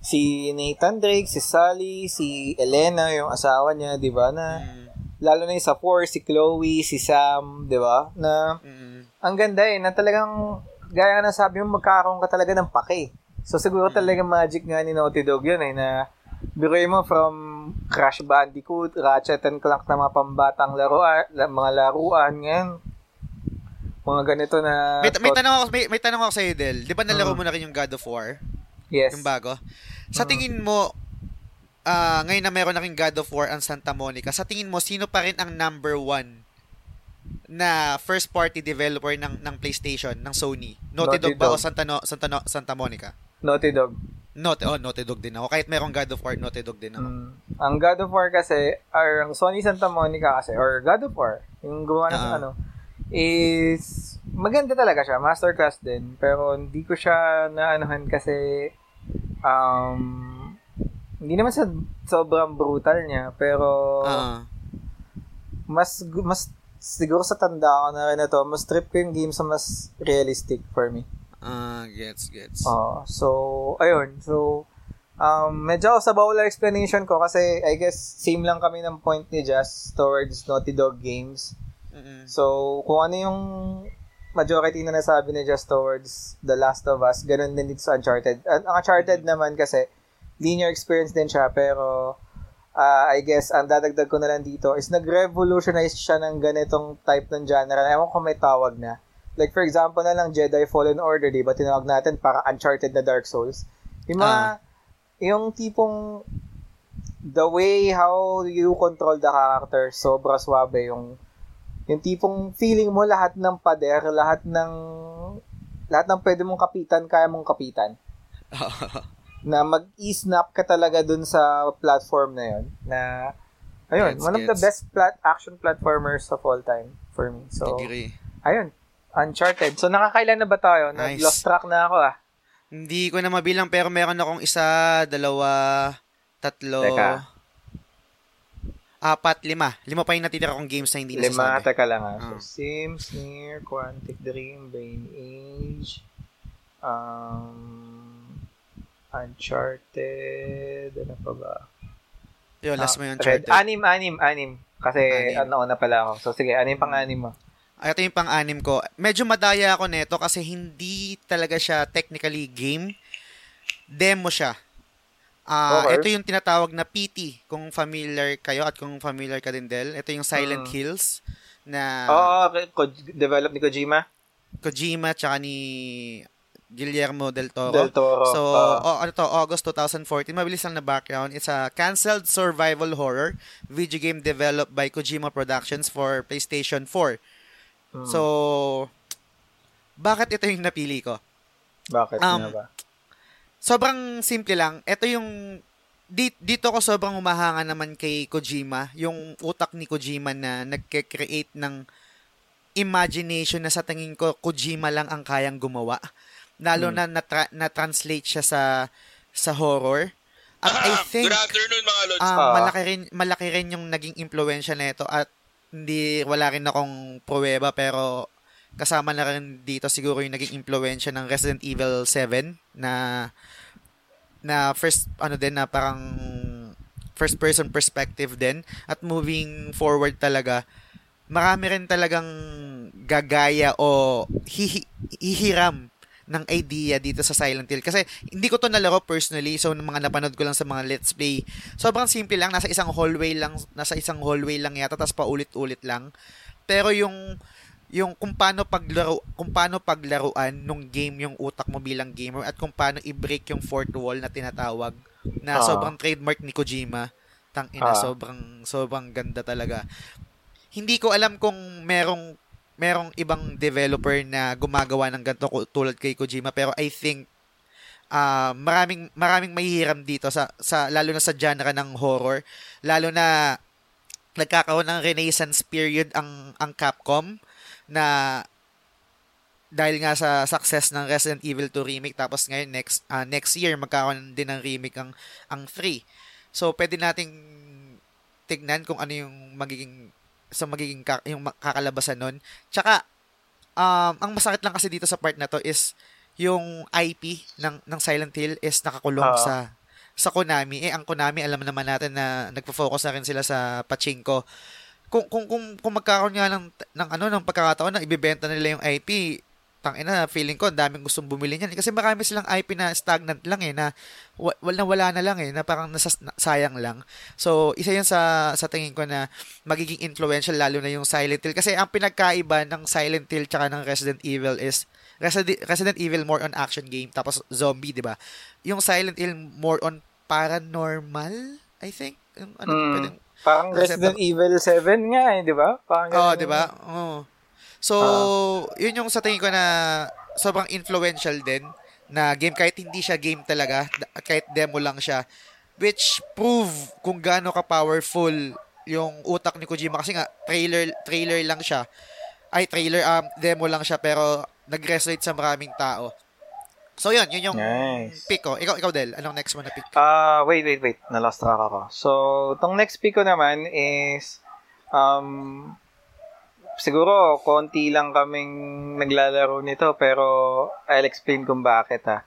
Si Nathan Drake, si Sally, si Elena, yung asawa niya, di ba, na, Mm, lalo na yung sa four, si Chloe, si Sam, di ba, na, mm, ang ganda eh, na talagang, gaya na sabi mo, magkakaroon ka talaga ng pake. So, siguro talaga magic nga ni Naughty Dog yun eh, na, biruin mo from Crash Bandicoot, Ratchet and Clank na mga pambatang laruan, la- mga laruan, ngayon, mga ganito na, May, may tanong ako, may, may tanong ako sa iyo, Del. Di ba nalaro mo na rin yung God of War? yes. Yung bago? Sa tingin mo, ah ngayon na meron na rin God of War ang Santa Monica, sa tingin mo, sino pa rin ang number one na first party developer ng ng PlayStation, ng Sony? Naughty, Naughty Dog ba o. Santa, no, Santa, no, Santa Monica? Naughty Dog. Naughty, oh, Naughty Dog din ako. Kahit merong God of War, Naughty Dog din ako. Mm. Ang God of War kasi, or ang Sony Santa Monica kasi, or God of War, yung gumawa ng Ah. ano, is, maganda talaga siya, masterclass din, pero hindi ko siya naanohan kasi, um, hindi naman sa sobrang brutal niya, pero, Ah. mas, mas, siguro sa tanda ko na rin na to, mas trip ko yung game sa mas realistic for me. Ah, gets, gets. Oo. so, ayun. So, um, medyo sa bawal explanation ko kasi I guess same lang kami ng point ni Jazz towards Naughty Dog games. Mm-mm. So, kung ano yung majority na nasabi ni Jazz towards The Last of Us, ganun din dito sa Uncharted. Ang ang Uncharted naman kasi, linear experience din siya, pero ah, I guess, ang dadagdag ko na lang dito is nag-revolutionize siya ng ganitong type ng genre. Ewan ko may tawag na. Like for example na lang Jedi Fallen Order, di ba tinawag natin para Uncharted na Dark Souls. Yung mga, Ah. yung tipong the way how you control the character, sobra swabe yung yung tipong feeling mo lahat ng pader, lahat ng lahat ng pwede mong kapitan, kaya mong kapitan. na mag-snap ka talaga dun sa platform na yun. Na, ayun, Gets, one of the gets. best plat action platformers of all time for me. So, Agree. ayun, Uncharted. So, nakakailan na ba tayo? Nice. Nag-lost track na ako ah. Hindi ko na mabilang pero meron akong isa, dalawa, tatlo, Teka. apat, lima. Lima pa yung natitira kong games na hindi Lima, nasasabi. teka lang ah. So, Ah. Sims, Near, Quantic Dream, Brain Age, um, Uncharted, ano pa ba? Yun, last mo Ah, yung Red. Uncharted. Anim, anim, anim. Kasi, Anim. ano na pala ako. So, sige, anim pang anim mo. Ito yung pang-anim ko. Medyo madaya ako neto kasi hindi talaga siya technically game. Demo siya. Ah, Okay. ito yung tinatawag na PT kung familiar kayo at kung familiar ka din Del. Ito yung Silent Mm. Hills na Oo, okay. Ko- develop ni Kojima. Kojima tsaka ni Guillermo del Toro. Del Toro. So, Ah. oh, ano to, August 2014. Mabilis lang na background. It's a canceled survival horror video game developed by Kojima Productions for PlayStation 4. So, bakit ito yung napili ko? bakit um, nga ba? Sobrang simple lang. Ito yung di- dito ko sobrang umahanga naman kay Kojima, yung utak ni Kojima na nagke-create ng imagination na sa tingin ko Kojima lang ang kayang gumawa. Lalo Hmm. na natra- na-translate siya sa sa horror. At I think Good afternoon mga lods. um, malaki rin malaki rin yung naging impluwensya nito at hindi wala rin akong pruweba pero kasama na rin dito siguro yung naging impluwensya ng Resident Evil 7 na na first ano din na parang first person perspective din. At moving forward talaga marami rin talagang gagaya o hihi, hihiram ng idea dito sa Silent Hill. Kasi hindi ko to nalaro personally, so ng mga napanood ko lang sa mga let's play. Sobrang simple lang, nasa isang hallway lang, nasa isang hallway lang yata, tapos paulit-ulit lang. Pero yung yung kung paano paglaro kung paano paglaruan nung game yung utak mo bilang gamer at kung paano i-break yung fourth wall na tinatawag na Ah. sobrang trademark ni Kojima. Tang ina, Ah. sobrang sobrang ganda talaga. Hindi ko alam kung merong merong ibang developer na gumagawa ng ganito tulad kay Kojima pero I think ah maraming maraming mahihiram dito sa sa lalo na sa genre ng horror lalo na nagkakaroon ng renaissance period ang ang Capcom na dahil nga sa success ng Resident Evil 2 remake tapos ngayon next ah, next year magkakaroon din ng remake ang ang 3. So pwede nating tignan kung ano yung magiging sa magiging ka- yung kakalabasan nun. Tsaka um, ang masakit lang kasi dito sa part na to is yung IP ng ng Silent Hill is nakakulong Ah. sa sa Konami. Eh ang Konami alam naman natin na nagfo-focus na rin sila sa pachinko. Kung kung kung, kung magkakaroon nga ng, ng ano ng pagkakataon na ibebenta nila yung IP, tangina feeling ko ang daming gustong bumili niyan kasi marami silang IP na stagnant lang eh na wa- wala wala na lang eh na parang nasas, na- sayang lang. So isa 'yan sa sa tingin ko na magiging influential lalo na yung Silent Hill kasi ang pinagkaiba ng Silent Hill tsaka ng Resident Evil is Resident, Resident Evil more on action game tapos zombie, 'di ba? Yung Silent Hill more on paranormal, I think. Yung, ano, Mm. pwedeng, Parang Resident Evil 7 nga eh, di ba? Parang ganun di ba? Oo. So, Ah. yun yung sa tingin ko na sobrang influential din na game kahit hindi siya game talaga, kahit demo lang siya, which prove kung gaano ka powerful yung utak ni Kojima kasi nga trailer trailer lang siya. Ay trailer um demo lang siya pero nag-resonate sa maraming tao. So yun, yun yung Nice. pick ko. Ikaw ikaw Del, anong next mo na pick? Ah, wait, wait, wait. Na-lost track ako. So, tong next pick ko naman is, um, siguro, konti lang kaming naglalaro nito, pero I'll explain kung bakit ha.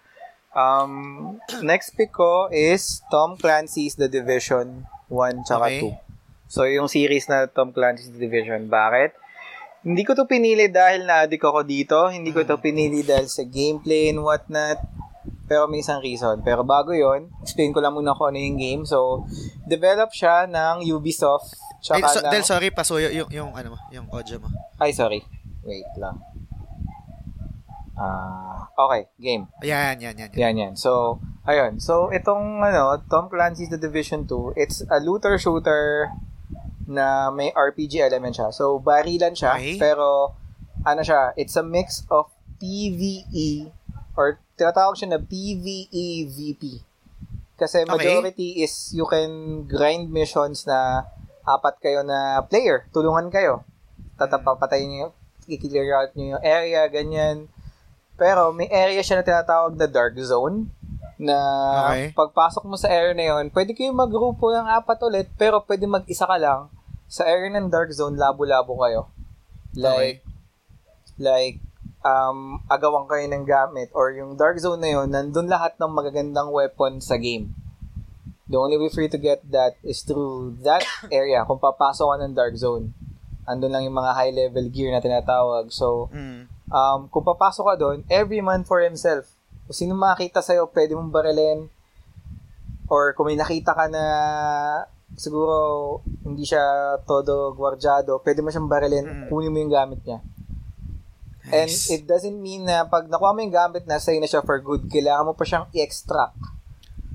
Um, next pick ko is Tom Clancy's The Division 1 tsaka Okay. 2. So, yung series na Tom Clancy's The Division. Bakit? Hindi ko to pinili dahil na-addict ako dito. Hindi ko to pinili dahil sa gameplay and whatnot. Pero may isang reason. Pero bago yon explain ko lang muna kung ano yung game. So, develop siya ng Ubisoft. Ay, so, ng... Del, sorry, pasuyo yung, yung, ano mo, yung audio mo. Ay, sorry. Wait lang. Ah, okay, game. Ayan, yan, yan. yan. Yan, yan. So, ayun. So, itong, ano, Tom Clancy's The Division 2, it's a looter shooter na may RPG element siya. So, barilan siya, Okay. pero, ano siya, it's a mix of PvE, or tinatawag siya na PvE-VP. Kasi Okay. majority is you can grind missions na apat kayo na player. Tulungan kayo. Tatapapatayin nyo, i-clear out nyo yung area, ganyan. Pero may area siya na tinatawag na dark zone na Okay. pagpasok mo sa area na yon, pwede kayong magrupo ng apat ulit, pero pwede mag-isa ka lang. Sa area ng dark zone, labo-labo kayo. Like, like, um, agawan kayo ng gamit or yung dark zone na yon, nandun lahat ng magagandang weapon sa game. The only way for you to get that is through that area. Kung papasok ka ng dark zone, andun lang yung mga high level gear na tinatawag. So, Mm. um, kung papasok ka doon, every man for himself. Kung sino makakita sa'yo, pwede mong barilin. Or kung may nakita ka na siguro hindi siya todo gwardyado, pwede mo siyang barilin, Mm. kunin mo yung gamit niya. And Nice. it doesn't mean na pag nakuha mo yung gamit na sa'yo na siya for good, kailangan mo pa siyang i-extract.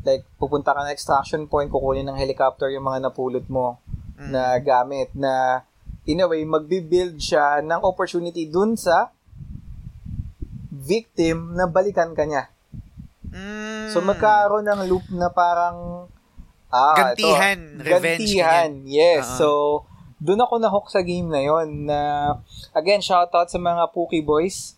Like, pupunta ka na extraction point, kukunin ng helicopter yung mga napulot mo Mm. na gamit na in a way, magbibuild siya ng opportunity dun sa victim na balikan ka niya. Mm. So, magkaroon ng loop na parang ah, Gantihan, ito, revenge, Gantihan, yes. Oo. So, dun ako na-hook sa game na yon na, again, shoutout sa mga Pookie Boys.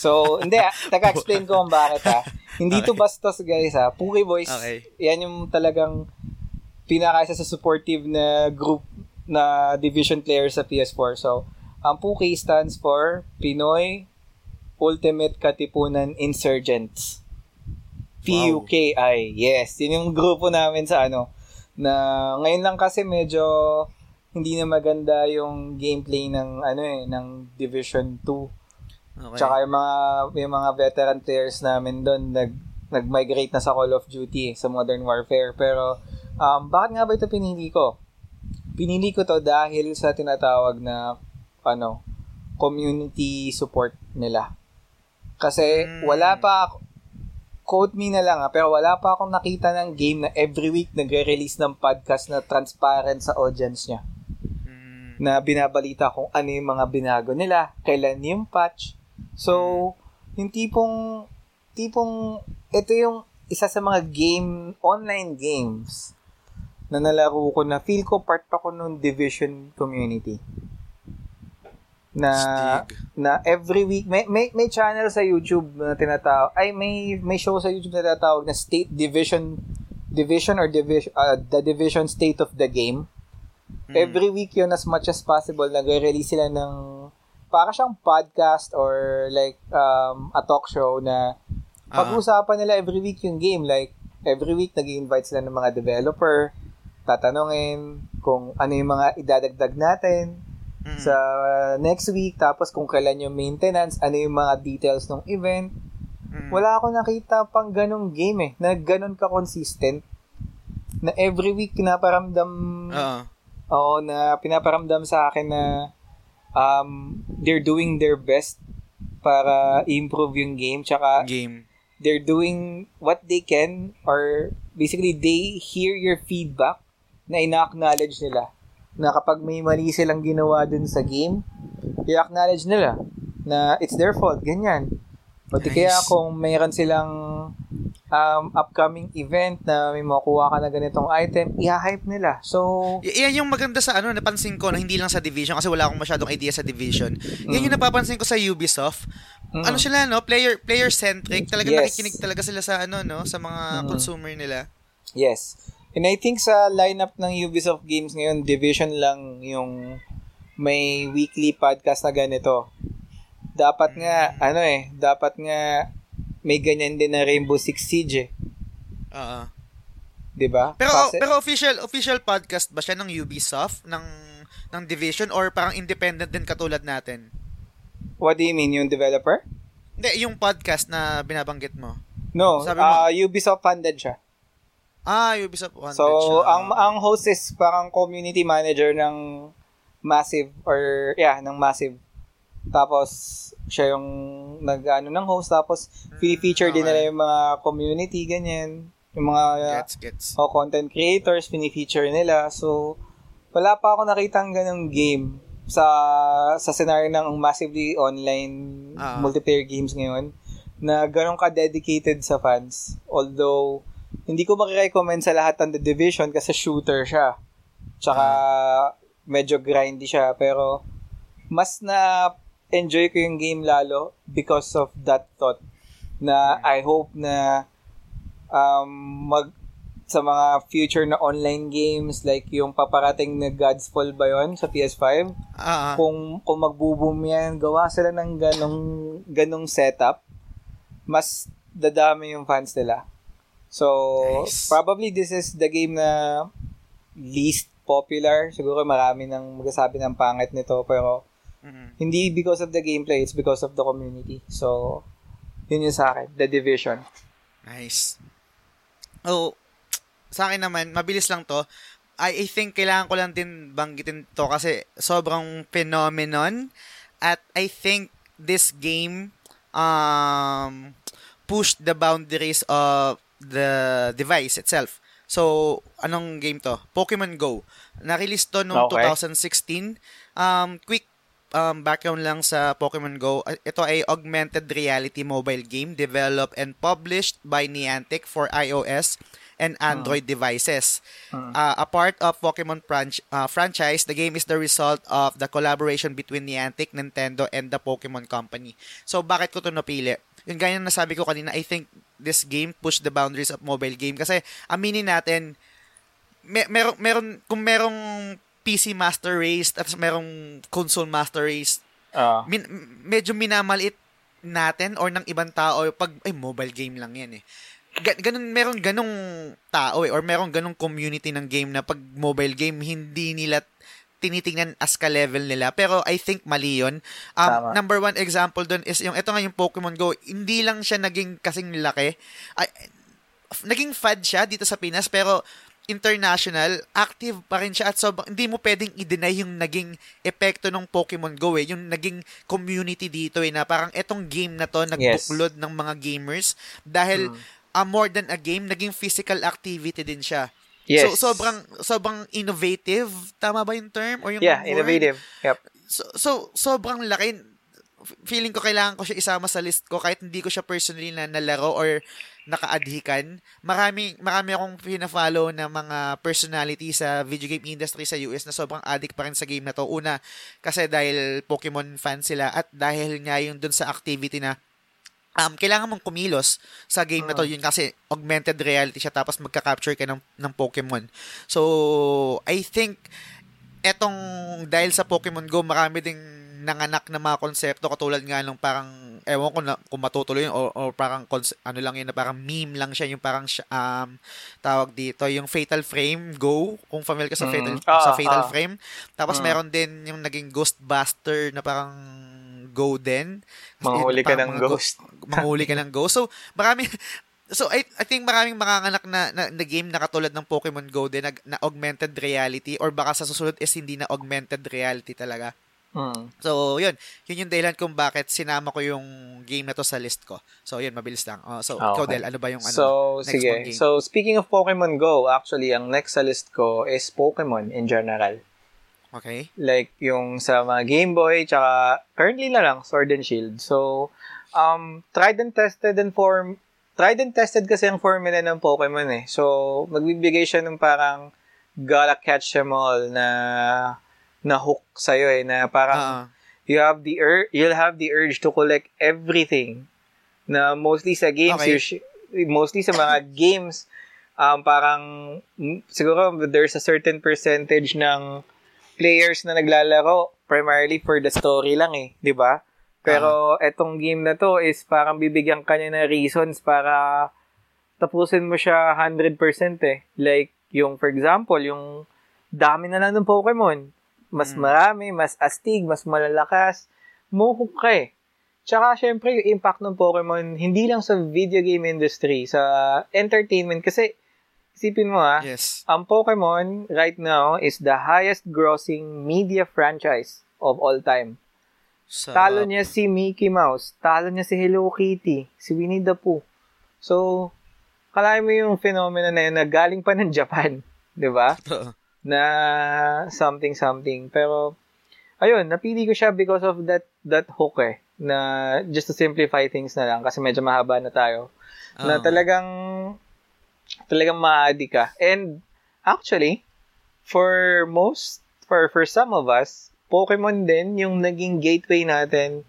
So, hindi, ah, taga-explain ko kung bakit ha. Hindi to bastos guys ha. Pookie Boys, Okay. yan yung talagang pinaka sa supportive na group na division player sa PS4. So, ang Pookie stands for Pinoy Ultimate Katipunan Insurgents. P-U-K-I. Yes, yun yung grupo namin sa ano, na ngayon lang kasi medyo hindi na maganda yung gameplay ng ano eh, ng Division 2. Okay. Tsaka yung mga, yung mga veteran players namin doon, nag, nag-migrate na sa Call of Duty, sa Modern Warfare. Pero, um, bakit nga ba ito pinili ko? Pinili ko to dahil sa tinatawag na, ano, community support nila. Kasi, Mm. wala pa ako, quote me na lang ha, pero wala pa akong nakita ng game na every week nagre-release ng podcast na transparent sa audience niya. Na binabalita kung ano yung mga binago nila, kailan yung patch. So, yung tipong, tipong, ito yung isa sa mga game, online games na nalaro ko na feel ko part ako nung Division community. Na, Stig. na every week, may, may, may channel sa YouTube na tinatawag, ay may, may show sa YouTube na tinatawag na State Division, Division or Division, uh, The Division State of the Game. Mm. Every week yun as much as possible, nagre-release sila ng para siyang podcast or like um, a talk show na Ah. pag-usapan nila every week yung game. Like, every week nag invite sila ng mga developer, tatanungin kung ano yung mga idadagdag natin Mm. sa next week, tapos kung kailan yung maintenance, ano yung mga details ng event. Mm. Wala ako nakita pang ganong game eh, na ganon ka-consistent na every week pinaparamdam Oo. Oo, na pinaparamdam sa akin na um, they're doing their best para improve yung game tsaka Game. they're doing what they can or basically they hear your feedback na ina-acknowledge nila na kapag may mali silang ginawa dun sa game i-acknowledge nila na it's their fault, ganyan. O di kaya Nice. kung mayroon silang um, upcoming event na may makuha ka na ganitong item, i-hype nila. So, Y- yan yung maganda sa ano, napansin ko na hindi lang sa Division kasi wala akong masyadong idea sa Division. Yan yung napapansin ko sa Ubisoft. Mm. Ano sila no, player player centric. Talaga Yes. nakikinig talaga sila sa ano no, sa mga Mm. consumer nila. Yes. And I think sa lineup ng Ubisoft games ngayon, Division lang yung may weekly podcast na ganito. Dapat nga, ano eh, dapat nga may ganyan din na Rainbow Six Siege eh. Oo. 'Di ba? Pero Kasi- pero official official podcast ba siya ng Ubisoft ng ng Division or parang independent din katulad natin? what do you mean, yung developer? Hindi, yung podcast na binabanggit mo. No, Sabi mo- ah, Ubisoft funded siya. Ah, Ubisoft wanted So, siya. ang ang host is parang community manager ng Massive or yeah, ng Massive. Tapos, siya yung nag-ano ng host. Tapos, feature din Mm, okay. nila yung mga community, ganyan. Yung mga Gets, gets. o content creators, pinifeature nila. So, wala pa ako nakitang ganong game sa sa scenario ng massively online Ah. multiplayer games ngayon na ganun ka-dedicated sa fans. Although, hindi ko makirecommend sa lahat ng The Division kasi shooter siya. Tsaka, medyo grindy siya. Pero, mas na enjoy ko yung game lalo because of that thought na I hope na um, mag sa mga future na online games like yung paparating na God's Fall ba yun sa PS5 Ah, ah. kung kung magbo-boom yan gawa sila ng ganong ganong setup mas dadami yung fans nila so Nice. probably this is the game na least popular siguro marami nang magsasabi ng pangit nito pero Mhm. hindi because of the gameplay it's because of the community so yun yung sa akin the division Nice. Oh, sa akin naman, mabilis lang to. I, I think kailangan ko lang din banggitin to kasi sobrang phenomenon at I think this game um pushed the boundaries of the device itself. So, anong game to? Pokemon Go. Na-release to noong Okay. 2016. Um, quick um, background lang sa Pokemon Go. Uh, Ito ay augmented reality mobile game developed and published by Niantic for iOS and Android devices. Hmm. Uh, a part of Pokemon franch- uh, franchise, the game is the result of the collaboration between Niantic, Nintendo, and the Pokemon Company. So, bakit ko to napili? Yung ganyan na nasabi ko kanina, I think this game pushed the boundaries of mobile game kasi aminin natin, may, meron, meron, kung merong PC Master Race at merong console Master Race, Ah. min, medyo minamaliit natin or ng ibang tao pag ay mobile game lang yan eh. Ga- ganun meron ganung tao eh or meron ganung community ng game na pag mobile game hindi nila tinitingnan as ka level nila pero I think mali yun. Um, Tama. number one example doon is yung ito nga yung Pokemon Go hindi lang siya naging kasing laki ay, naging fad siya dito sa Pinas pero international, active pa rin siya at sobrang, hindi mo pwedeng i-deny yung naging epekto ng Pokemon Go eh, yung naging community dito eh, na parang etong game na to, nagbuklod ng mga gamers dahil Hmm. ah, more than a game, naging physical activity din siya. Yes. So, sobrang, sobrang innovative, tama ba yung term? Or yung Yeah, word? innovative. Yep. So, so sobrang laki. Feeling ko kailangan ko siya isama sa list ko kahit hindi ko siya personally na nalaro or nakaadhikan. Marami, marami akong pina-follow na mga personality sa video game industry sa US na sobrang addict pa rin sa game na to. Una, kasi dahil Pokemon fan sila at dahil nga yung dun sa activity na um, kailangan mong kumilos sa game na to yun kasi augmented reality siya tapos magka-capture ka ng, ng Pokemon. So, I think etong dahil sa Pokemon Go, marami ding nanganak na mga konsepto katulad nga nung parang ewan ko na kung matutuloy yun or, or parang ano lang yun na parang meme lang siya yung parang um tawag dito yung Fatal Frame Go kung familiar ka sa Mm. Fatal Ah, sa Fatal ah. Frame tapos Mm. meron din yung naging Ghostbuster na parang Go din Manghuli ka ng go- ghost. manghuli ka ng ghost so marami So I, I think maraming manganganak na, na, na game na katulad ng Pokemon Go din na, na augmented reality or baka sa susunod is hindi na augmented reality talaga. Hmm. So, yun. Yun yung dahilan kung bakit sinama ko yung game na to sa list ko. So, yun, mabilis lang. Oh, so, Ah, ikaw, okay. Del, ano ba yung ano? So, next sige. game? So, speaking of Pokemon Go, actually, ang next sa list ko is Pokemon in general. Okay. Like, yung sa mga Game Boy, tsaka currently na lang, Sword and Shield. So, um, tried and tested and form, tried and tested kasi ang formula ng Pokemon eh. So, magbibigay siya ng parang gotta catch them all na na hook sa'yo eh, na parang Ah, you have the ur- you'll have the urge to collect everything na mostly sa games Okay. sh- mostly sa mga games um parang siguro there's a certain percentage ng players na naglalaro primarily for the story lang eh, 'di ba? Pero etong game na to is parang bibigyan ka niya ng reasons para tapusin mo siya 100% eh. Like yung for example, yung dami na lang ng Pokemon. Mas Mm. marami, mas astig, mas malalakas. Muhok ka eh. Tsaka, syempre, yung impact ng Pokemon, hindi lang sa video game industry, sa entertainment. Kasi, isipin mo ah, yes. ang Pokemon right now is the highest grossing media franchise of all time. Sa, Talo niya si Mickey Mouse. Talo niya si Hello Kitty. Si Winnie the Pooh. So, kalahin mo yung phenomena na yun na galing pa ng Japan. Di ba? Na something something. Pero, ayun, napili ko siya because of that that hook eh. Na just to simplify things na lang kasi medyo mahaba na tayo. Na Oo. talagang talagang maadi ka. And actually, for most, for, for some of us, Pokemon din yung naging gateway natin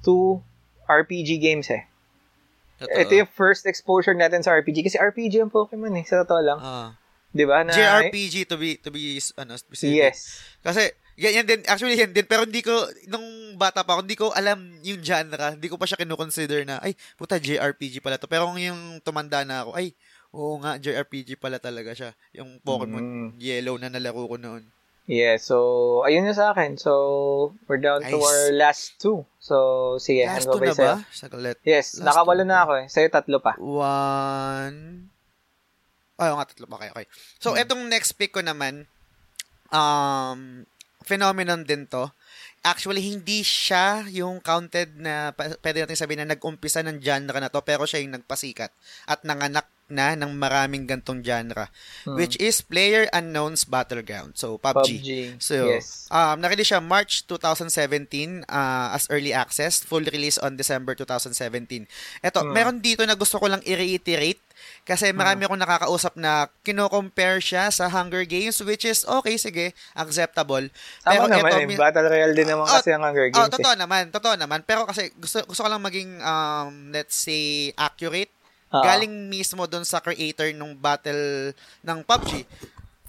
to RPG games eh. Totoo. Ito yung first exposure natin sa RPG kasi RPG ang Pokemon eh, sa totoo lang. Ah. 'Di ba? Na JRPG to be to be ano specific. Yes. Kasi yan, yan din actually yan din pero hindi ko nung bata pa ako hindi ko alam yung genre. Hindi ko pa siya kino-consider na ay puta JRPG pala to. Pero yung tumanda na ako ay oo nga JRPG pala talaga siya. Yung Pokemon Mm. Yellow na nalaro ko noon. Yeah, so ayun na sa akin. So we're down to Nice. our last two. So sige, Last na sa'yo. ba? Saglit. Yes, Last nakawalo two. na ako eh. Sa'yo tatlo pa. One. Ay, nga, tatlo. Okay, okay. So, Hmm. etong next pick ko naman, um, phenomenon din to. Actually, hindi siya yung counted na pwede natin sabihin na nag-umpisa ng genre na to, pero siya yung nagpasikat at nanganak na ng maraming gantong genre, Hmm. which is Player Unknown's Battleground. So, PUBG. PUBG. So, yes. um, na-release siya March 2017 uh, as early access, full release on December 2017. Eto, Hmm. meron dito na gusto ko lang i-reiterate kasi marami akong nakakausap na kino-compare siya sa Hunger Games which is okay, sige, acceptable. Tama naman eto, eh. Battle Royale din naman Oh, kasi ang Hunger Oh, Games. eh. totoo naman, totoo naman. Pero kasi gusto gusto ko lang maging um let's say accurate Oo. galing mismo doon sa creator ng battle ng PUBG.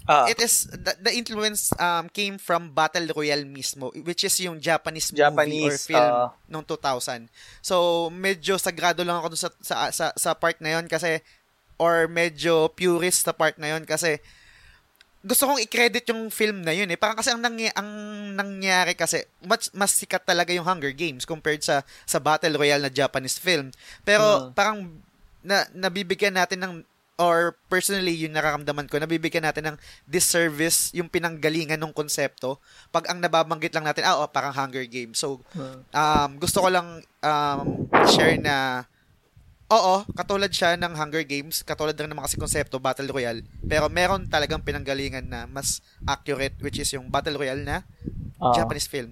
Ah, It is the, the influence um came from Battle Royale mismo which is yung Japanese, movie or Japanese, film ah. nung 2000. So medyo sagrado lang ako sa sa sa, sa part na yon kasi or medyo purist sa part na yon kasi gusto kong i-credit yung film na yun eh. Parang kasi ang, nangya, ang nangyari kasi mas, mas sikat talaga yung Hunger Games compared sa sa Battle Royale na Japanese film. Pero Hmm. parang na nabibigyan natin ng or personally yung nararamdaman ko nabibigyan natin ng disservice yung pinanggalingan ng konsepto pag ang nababanggit lang natin ah oh, parang Hunger Games so Hmm. um, gusto ko lang um, share na oo katulad siya ng Hunger Games katulad rin ng mga kasi konsepto Battle Royale pero meron talagang pinanggalingan na mas accurate which is yung Battle Royale na Ah. Japanese film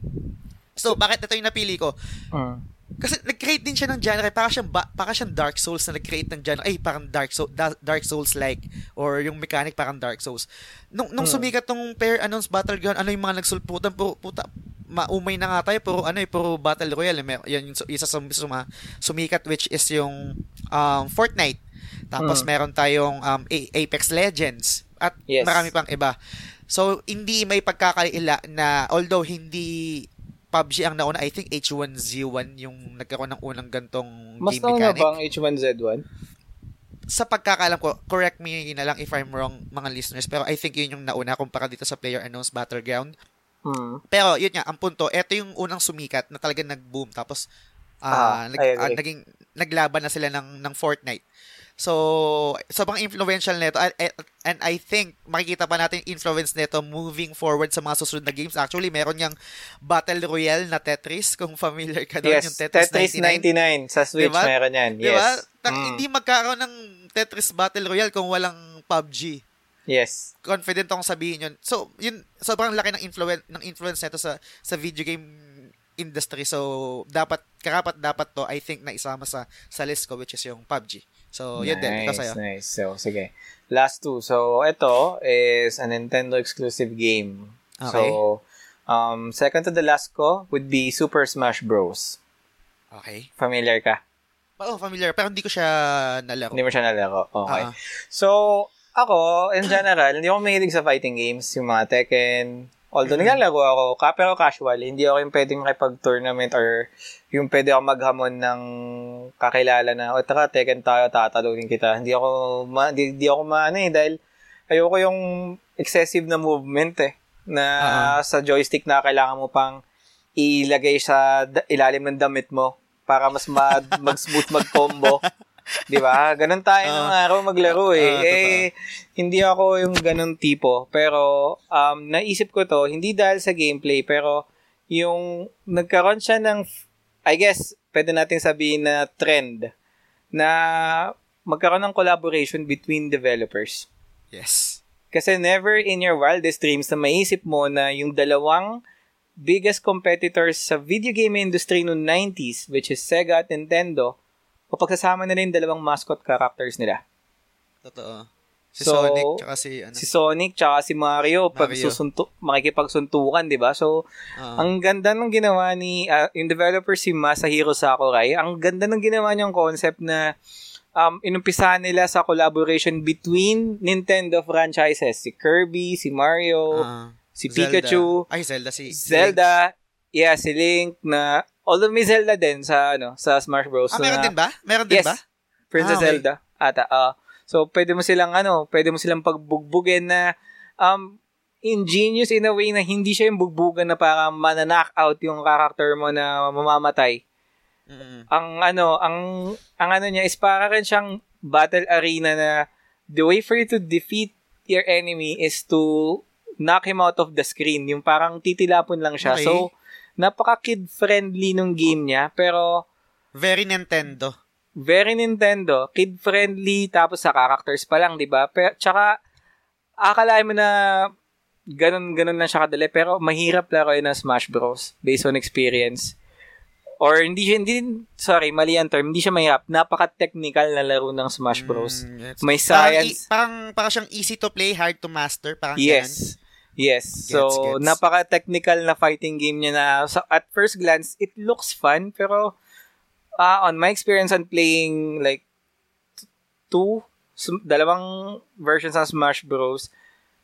so bakit ito yung napili ko Mm. Kasi nag-create din siya ng genre, para siyang, ba, para siyang Dark Souls na nag-create ng genre, ay parang Dark, Soul, Da- Dark Souls-like, or yung mechanic parang Dark Souls. Nung, nung Hmm. sumikat tong pair announce Battleground, ano yung mga nagsulputan, puro, puta, maumay na nga tayo, puro ano eh, puro Battle Royale. Mer- yan yung isa sa suma, sumikat, which is yung um, Fortnite. Tapos Hmm. meron tayong um, Apex Legends, at Yes. marami pang iba. So, hindi may pagkakaila na, although hindi PUBG ang nauna, I think H1Z1 yung nagkaroon ng unang gantong Mas game nauna mechanic. ba ang H1Z1? Sa pagkakalam ko, correct me na lang if I'm wrong mga listeners, pero I think yun yung nauna kumpara dito sa Player Unknown's Battleground. Hmm. Pero yun nga, ang punto, eto yung unang sumikat na talagang nag-boom. Tapos, Ah, ah, nag, agree. naging, naglaban na sila ng, ng Fortnite. So, sobrang influential nito. And, and- I think, makikita pa natin influence nito moving forward sa mga susunod na games. Actually, meron yung Battle Royale na Tetris, kung familiar ka doon, Yes, yung Tetris, Tetris 99. 99. Sa Switch Diba? meron yan. Di ba? Yes. Tak- Mm. Hindi magkakaroon ng Tetris Battle Royale kung walang PUBG Yes. confident akong sabihin yun. So, yun, sobrang laki ng influence ng influence nito sa sa video game industry. So, dapat karapat dapat to I think na isama sa sa list ko which is yung PUBG. So, yun din. Ito sa'yo. Nice. So, sige. Last two. So, ito is a Nintendo exclusive game. Okay. So, um, second to the last ko would be Super Smash Bros. Okay. Familiar ka? Oh, familiar. Pero hindi ko siya nalaro. Hindi mo siya nalaro. Okay. Ah. So, ako, in general, hindi ako mahilig sa fighting games, yung mga Tekken. Although, Mm-hmm. naglalaro ako, ka, pero casual. Hindi ako yung pwedeng makipag-tournament or yung pwede ako maghamon ng kakilala na, o tara, Tekken tayo, tatalunin kita. Hindi ako, ma, di, di ako maano eh, dahil ayoko yung excessive na movement eh. Na Ah, sa joystick na kailangan mo pang ilagay sa ilalim ng damit mo para mas ma- mag-smooth mag-combo. 'Di ba? Ganun tayo nung araw maglaro eh. Ah, totoo. eh hindi ako yung ganun tipo, pero um naisip ko 'to hindi dahil sa gameplay pero yung nagkaroon siya ng, I guess, pwede nating sabihin na trend na magkaroon ng collaboration between developers. Yes. Kasi never in your wildest dreams na maisip mo na yung dalawang biggest competitors sa video game industry noong 90s, which is Sega at Nintendo, papagsasama nila yung dalawang mascot characters nila. Totoo. Si So, Sonic tsaka si ano. Si Sonic tsaka si Mario, pag Mario. susunto, makikipagsuntukan, di ba? So, ah, ang ganda ng ginawa ni, ah, yung developer si Masahiro Sakurai, ang ganda ng ginawa niyang concept na um, inumpisahan nila sa collaboration between Nintendo franchises. Si Kirby, si Mario, ah, si Zelda. Pikachu, Ay, Zelda si Zelda, yeah, si Link na although may Zelda din sa ano sa Smash Bros. Ah, meron na- din ba? Meron din yes, ba? Princess Ah, okay. Zelda ata. ah. so pwede mo silang ano, pwede mo silang pagbugbugin na um ingenious in a way na hindi siya yung bugbugan na para mana-knock out yung character mo na mamamatay. Mm-mm. Ang ano, ang ang ano niya is para rin siyang battle arena na the way for you to defeat your enemy is to knock him out of the screen. Yung parang titilapon lang siya. Okay. So, napaka-kid-friendly nung game niya, pero Very Nintendo. very Nintendo, kid-friendly, tapos sa characters pa lang, di ba? Pero, tsaka, akalain mo na ganun, ganun lang siya kadali, pero mahirap laruin ng Smash Bros. based on experience. Or hindi siya, hindi, sorry, mali ang term, hindi siya mahirap. Napaka-technical na laro ng Smash Bros. Mm. May Parang, science. i- parang, parang siyang easy to play, hard to master. Parang Yes. Yes. So, Gets, gets. napaka-technical na fighting game niya na so, at first glance, it looks fun, pero ah on my experience on playing like two, sum- dalawang versions ng Smash Bros,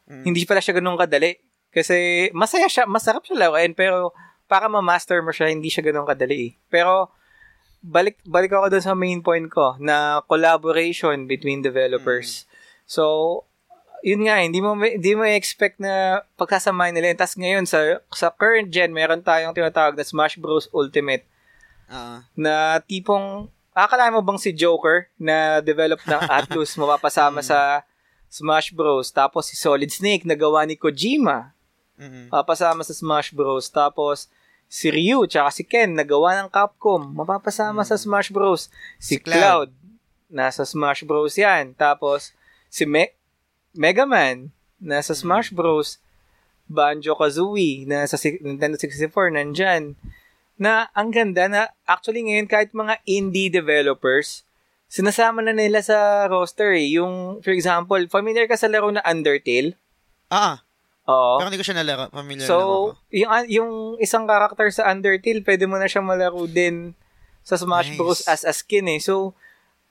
Mm. hindi pala siya ganun kadali. Kasi masaya siya, masarap siya laruin, pero para ma-master mo siya, hindi siya ganun kadali eh. Pero, balik balik ako dun sa main point ko na collaboration between developers. So, yun nga, hindi mo hindi mo expect na pagkasamahin nila. Tapos ngayon sa sa current gen, meron tayong tinatawag na Smash Bros Ultimate Ah, na tipong akalain mo bang si Joker na develop ng Atlus mapapasama sa Smash Bros. Tapos si Solid Snake na gawa ni Kojima mm mapapasama sa Smash Bros. Tapos si Ryu tsaka si Ken nagawa ng Capcom mapapasama sa Smash Bros. Si, Si Cloud. Cloud. nasa Smash Bros. yan. Tapos si Me- Mega Man nasa Smash Bros. Banjo-Kazooie nasa si- Nintendo 64 nandyan. Na ang ganda na actually ngayon kahit mga indie developers sinasama na nila sa roster eh. Yung, for example, familiar ka sa laro na Undertale? ah, Oo. pero hindi ko siya nalaro. Familiar So, ako. yung, yung isang character sa Undertale, pwede mo na siya malaro din sa Smash Nice. Bros. as a skin eh. So,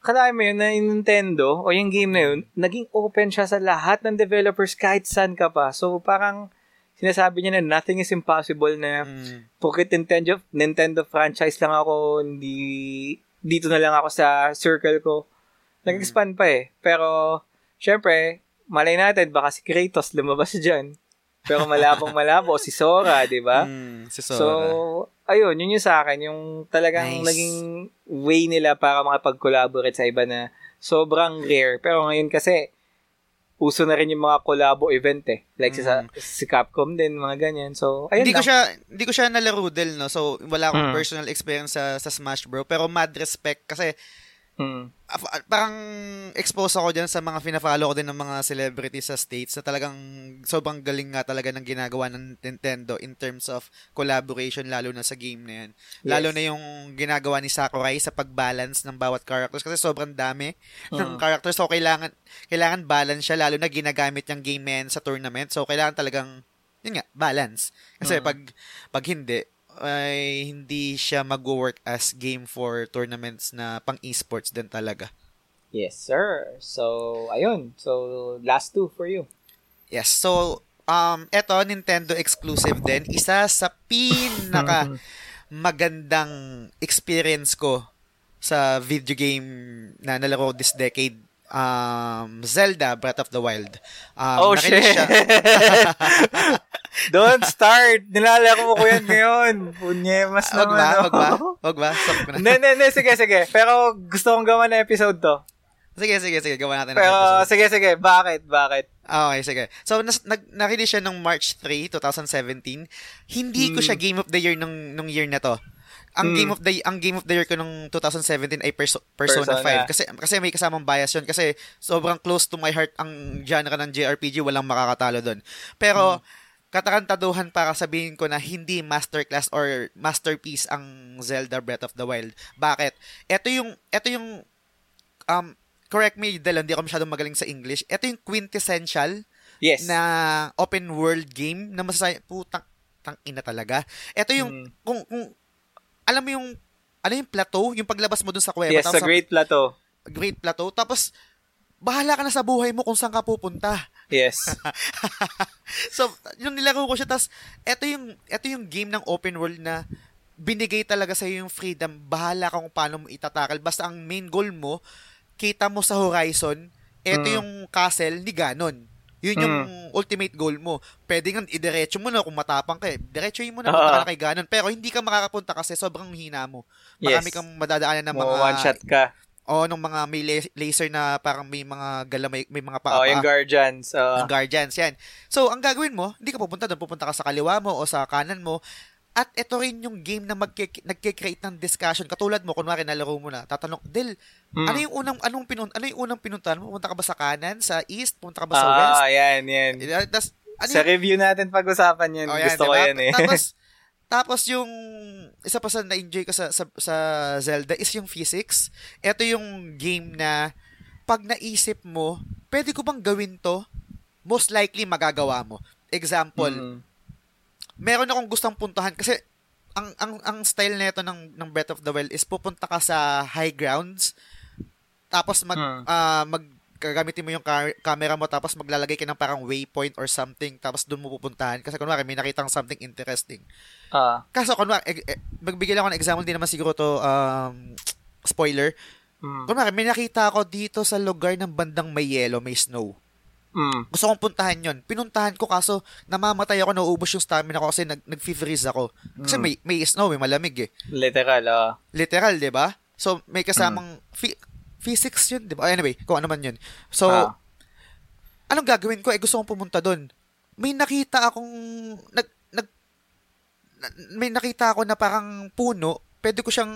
kalahin mo yun na yung Nintendo o yung game na yun, naging open siya sa lahat ng developers kahit saan ka pa. So, parang sinasabi niya na nothing is impossible na Mm. Pukit Nintendo, Nintendo franchise lang ako, hindi, dito na lang ako sa circle ko. Nag-expand pa eh. Pero, syempre, malay natin, baka si Kratos lumabas dyan. Pero malabong malabo, si Sora, di ba? Mm, si So, Sora. Ayun, yun yung sa akin, yung talagang Nice. naging way nila para makapag-collaborate sa iba na sobrang rare. Pero ngayon kasi, uso na rin yung mga collabo event eh. Like si, sa, si Capcom din, mga ganyan. So, ayun hindi ko lang. siya hindi ko siya nalaro del no. So wala akong Mm. personal experience sa sa Smash Bro pero mad respect kasi Ah, parang expose ako dyan sa mga fina-follow ko din ng mga celebrities sa States na talagang sobrang galing nga talaga ng ginagawa ng Nintendo in terms of collaboration lalo na sa game na yan. Lalo Yes. na yung ginagawa ni Sakurai sa pag-balance ng bawat characters kasi sobrang dami ng Mm. characters so kailangan kailangan balance siya lalo na ginagamit yung game yan sa tournament so kailangan talagang yun nga balance kasi Mm. pag pag hindi ay hindi siya mag-work as game for tournaments na pang esports din talaga. Yes, sir. So, ayun. So, last two for you. Yes. So, um, eto, Nintendo exclusive din. Isa sa pinaka magandang experience ko sa video game na nalaro this decade. Um, Zelda Breath of the Wild. Um, oh, shit. siya- Don't start. Nilalaro mo ko yan ngayon. Punyemas Wag naman. ba? oh. Wag ba? Wag ba? Stop ko na. Hindi, hindi, hindi. Sige, sige. Pero gusto kong gawa na episode to. Sige, sige, sige. Gawa natin. Pero, episode. sige, sige. Bakit? Bakit? Okay, sige. So, nas, nag, na-release siya nung March 3, 2017. Hindi ko Hmm. siya Game of the Year nung, nung year na to. Ang Hmm. game of the ang game of the year ko nung 2017 ay Perso- Persona, Persona. 5 kasi kasi may kasamang bias yun kasi sobrang close to my heart ang genre ng JRPG walang makakatalo doon. Pero Hmm. katakantaduhan para sabihin ko na hindi masterclass or masterpiece ang Zelda Breath of the Wild. Bakit? Ito yung ito yung um correct me Del, hindi ako masyadong magaling sa English. Ito yung quintessential Yes. na open world game na masasay putang tang ina talaga. Ito yung Mm. kung kung alam mo yung ano yung plateau, yung paglabas mo dun sa kuweba yes, sa Great Plateau. Great Plateau tapos bahala ka na sa buhay mo kung saan ka pupunta. Yes. so, yung nilaro ko siya tapos ito yung ito yung game ng open world na binigay talaga sa yung freedom. Bahala ka kung paano mo itatakal. Basta ang main goal mo, kita mo sa horizon, ito Mm. yung castle ni Ganon. Yun yung ultimate goal mo. Pwede nga idiretso mo na kung matapang ka eh. Diretsoin mo na punta ka Ah. kay Ganon. Pero hindi ka makakapunta kasi sobrang hina mo. Marami Yes. kang madadaanan ng mga... one shot ka. Oo, nung mga may la- laser na parang may mga gala, may, mga paa Oh, yung Guardians. Uh, ang guardians, yan. So, ang gagawin mo, hindi ka pupunta doon. Pupunta ka sa kaliwa mo o sa kanan mo. At ito rin yung game na magke- nagke-create ng discussion. Katulad mo, kunwari nalaro mo na, tatanong, Del, mm. ano yung unang anong pinun ano yung unang pinuntahan mo? Pupunta ka ba sa kanan, sa east, pupunta ka ba sa west? Ah, yan, yan. Eh, Tas, ano Sa yung- review natin pag-usapan yan. Oh, yan, Gusto ko diba? yan eh. Tapos, tapos yung isa pa sa na-enjoy ko sa, sa, sa Zelda is yung physics. Ito yung game na pag naisip mo, pwede ko bang gawin to? Most likely magagawa mo. Example, Mm. meron akong gustong puntahan kasi ang ang ang style nito ng ng Breath of the Wild is pupunta ka sa high grounds tapos mag Hmm. ah, mag gagamitin mo yung ca- camera mo tapos maglalagay ka ng parang waypoint or something tapos doon mo pupuntahan kasi kunwari may nakitang something interesting. Ah. Kaso kunwari eh, eh, magbigay lang ako ng example di naman siguro to um, spoiler. Mm. Kunwari may nakita ako dito sa lugar ng bandang may yellow, may snow. Mm. Gusto kong puntahan yon. Pinuntahan ko kaso namamatay ako, nauubos yung stamina ko kasi nag, nag-freeze ako. Kasi Mm. may, may snow, may malamig eh. Literal, ah. Literal, di ba? So, may kasamang phy- physics yun, di ba? Anyway, kung ano man yun. So, Ah. anong gagawin ko? Eh, gusto kong pumunta doon. May nakita akong, nag, nag, na- may nakita ako na parang puno. Pwede ko siyang,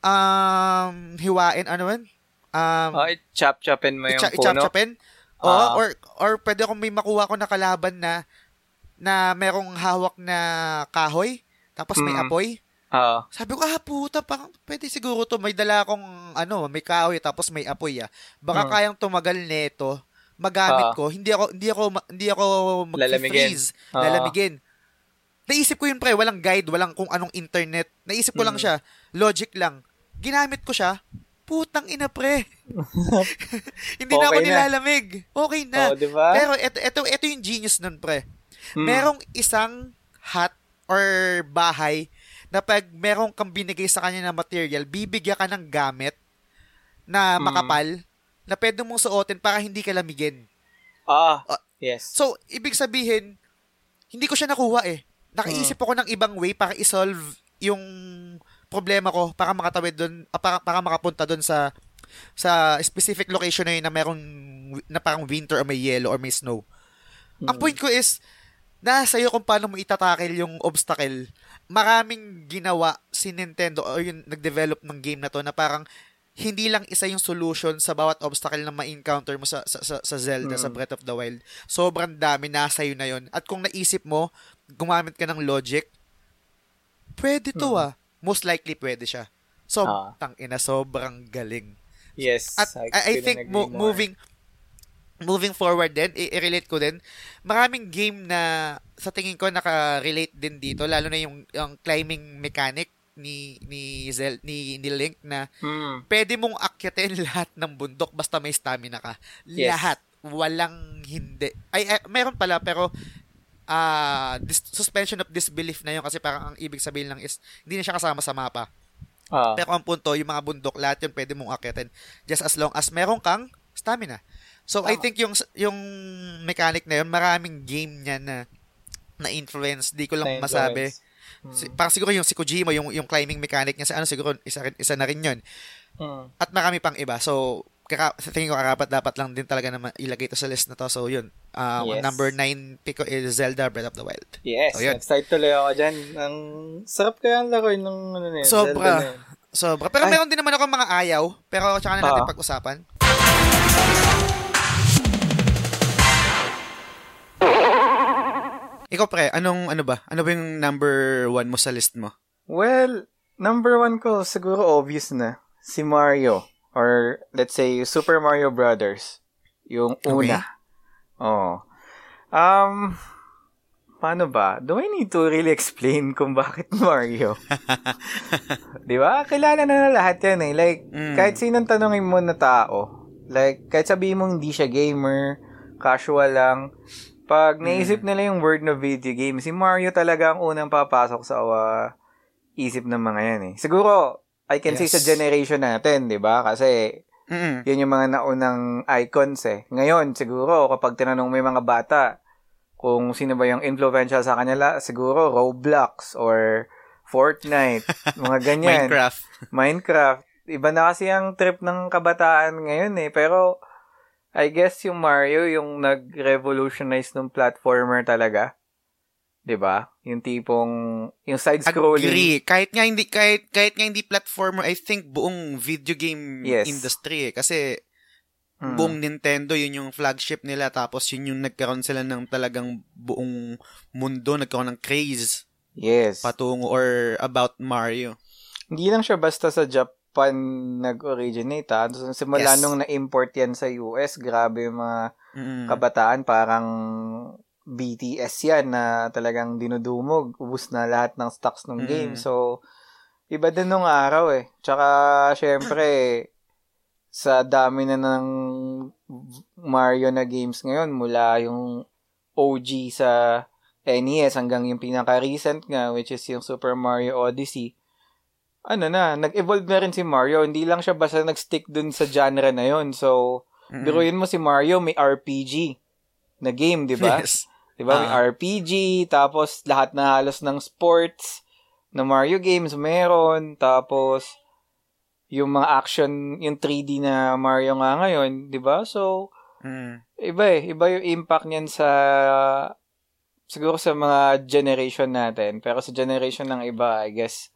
um, hiwain, ano man? Um, Oh, chop-chopin mo yung Icha- puno. ichap-chapin. Oo, Ah. or or pwede akong may makuha ko na kalaban na na merong hawak na kahoy tapos may Mm. apoy. Ah. Sabi ko, ah, puta, parang pwede siguro to. May dala akong, ano, may kahoy tapos may apoy, ah. Baka Mm. kayang tumagal neto, magamit Ah. ko. Hindi ako, hindi ako, hindi ako Lalamigin. mag-freeze. Ah. Lalamigin. Naisip ko yun, pre. Walang guide, walang kung anong internet. Naisip ko lang Mm. siya. Logic lang. Ginamit ko siya. Putang ina, pre. Hindi na ako Okay na. nilalamig. Okay na. Oh, di ba? Pero ito, ito, ito yung genius nun, pre. Mm. Merong isang hut or bahay na pag merong kang binigay sa kanya na material, bibigyan ka ng gamit na Mm. makapal na pwede mong suotin para hindi ka lamigin. Ah. Ah. Yes. So, ibig sabihin, hindi ko siya nakuha eh. Nakaisip Mm. ako ng ibang way para isolve yung problema ko para makatawid doon, ah, para, para makapunta doon sa sa specific location na yun na merong na parang winter or may yellow or may snow. Ang Mm. point ko is, nasa iyo kung paano mo itatakil yung obstacle. Maraming ginawa si Nintendo or yung nag-develop ng game na to na parang hindi lang isa yung solution sa bawat obstacle na ma-encounter mo sa, sa, sa, sa Zelda, Mm. sa Breath of the Wild. Sobrang dami, nasa iyo na yon At kung naisip mo, gumamit ka ng logic, pwede to Mm. ah. Most likely pwede siya. So, Ah. tang ina, sobrang galing. Yes. At I, I think mo- more. moving moving forward din, i-relate ko din, maraming game na sa tingin ko naka-relate din dito, lalo na yung, yung climbing mechanic ni ni Zel ni, ni Link na Mm. pwede mong akyatin lahat ng bundok basta may stamina ka. Yes. Lahat. Walang hindi. Ay, ay meron pala pero ah dis- suspension of disbelief na yun kasi parang ang ibig sabihin lang is hindi na siya kasama sa mapa. Ah. Pero ang punto, yung mga bundok, lahat yun pwede mong akitin. Just as long as meron kang stamina. So, I Tama. think yung yung mechanic na yun, maraming game niya na na-influence. Di ko lang Na-influence. masabi. Mm. Si, parang siguro yung si Kojima, yung, yung climbing mechanic niya, sa ano, siguro isa, isa na rin yun. Mm. At marami pang iba. So, kaka, tingin ko karapat dapat lang din talaga naman ilagay ito sa list na to. So yun, uh, Yes. number 9 pick ko is Zelda Breath of the Wild. Yes, Oh, yun. excited tuloy ako dyan. Ang sarap kaya ang laro ng ano na yun, Sobra. Zelda na yun. Sobra. Pero Ay. meron din naman ako mga ayaw, pero tsaka na natin Ah. pag-usapan. Ikaw pre, anong ano ba? Ano ba yung number one mo sa list mo? Well, number one ko siguro obvious na. Si Mario. Or let's say Super Mario Brothers. Yung una. Oo. Um, paano ba? Do I need to really explain kung bakit Mario? Di ba? Kilala na na lahat yan eh. Like, Mm. kahit sinong tanongin mo na tao, like, kahit sabihin mong hindi siya gamer, casual lang, pag naisip nila yung word na video game, si Mario talaga ang unang papasok sa uh, isip ng mga yan eh. Siguro, I can say Yes. sa generation natin, di ba? Kasi, Mm. yun yung mga naunang icons eh. Ngayon, siguro, kapag tinanong mo yung mga bata, kung sino ba yung influential sa kanila, siguro Roblox or Fortnite, mga ganyan. Minecraft. Minecraft. Iba na kasi ang trip ng kabataan ngayon eh. Pero, I guess yung Mario, yung nag-revolutionize ng platformer talaga. 'Di ba? Yung tipong, yung side-scrolling. Agree. Kahit nga hindi kahit kahit nga hindi platformer, I think buong video game Yes. industry eh. kasi Mm. buong Nintendo yun yung flagship nila tapos yun yung nagkaroon sila ng talagang buong mundo nagkaroon ng craze Yes. patungo or about Mario. Hindi lang siya basta sa Japan nag-originate ha. So, simula Yes. nung na-import yan sa US, grabe yung mga Mm. kabataan, parang BTS yan na talagang dinudumog. Ubus na lahat ng stocks ng Mm. game. So, iba din nung araw eh. Tsaka, syempre, sa dami na ng Mario na games ngayon, mula yung OG sa NES hanggang yung pinaka-recent nga, which is yung Super Mario Odyssey, ano na, nag-evolve na rin si Mario. Hindi lang siya basta nag-stick dun sa genre na yon So, Mm. biruin mo si Mario, may RPG na game, di ba? Yes. Di ba? May Ah. RPG, tapos lahat na halos ng sports na Mario games meron, tapos yung mga action, yung 3D na Mario nga ngayon, di ba? So, Mm. iba eh. Iba yung impact niyan sa siguro sa mga generation natin. Pero sa generation ng iba, I guess,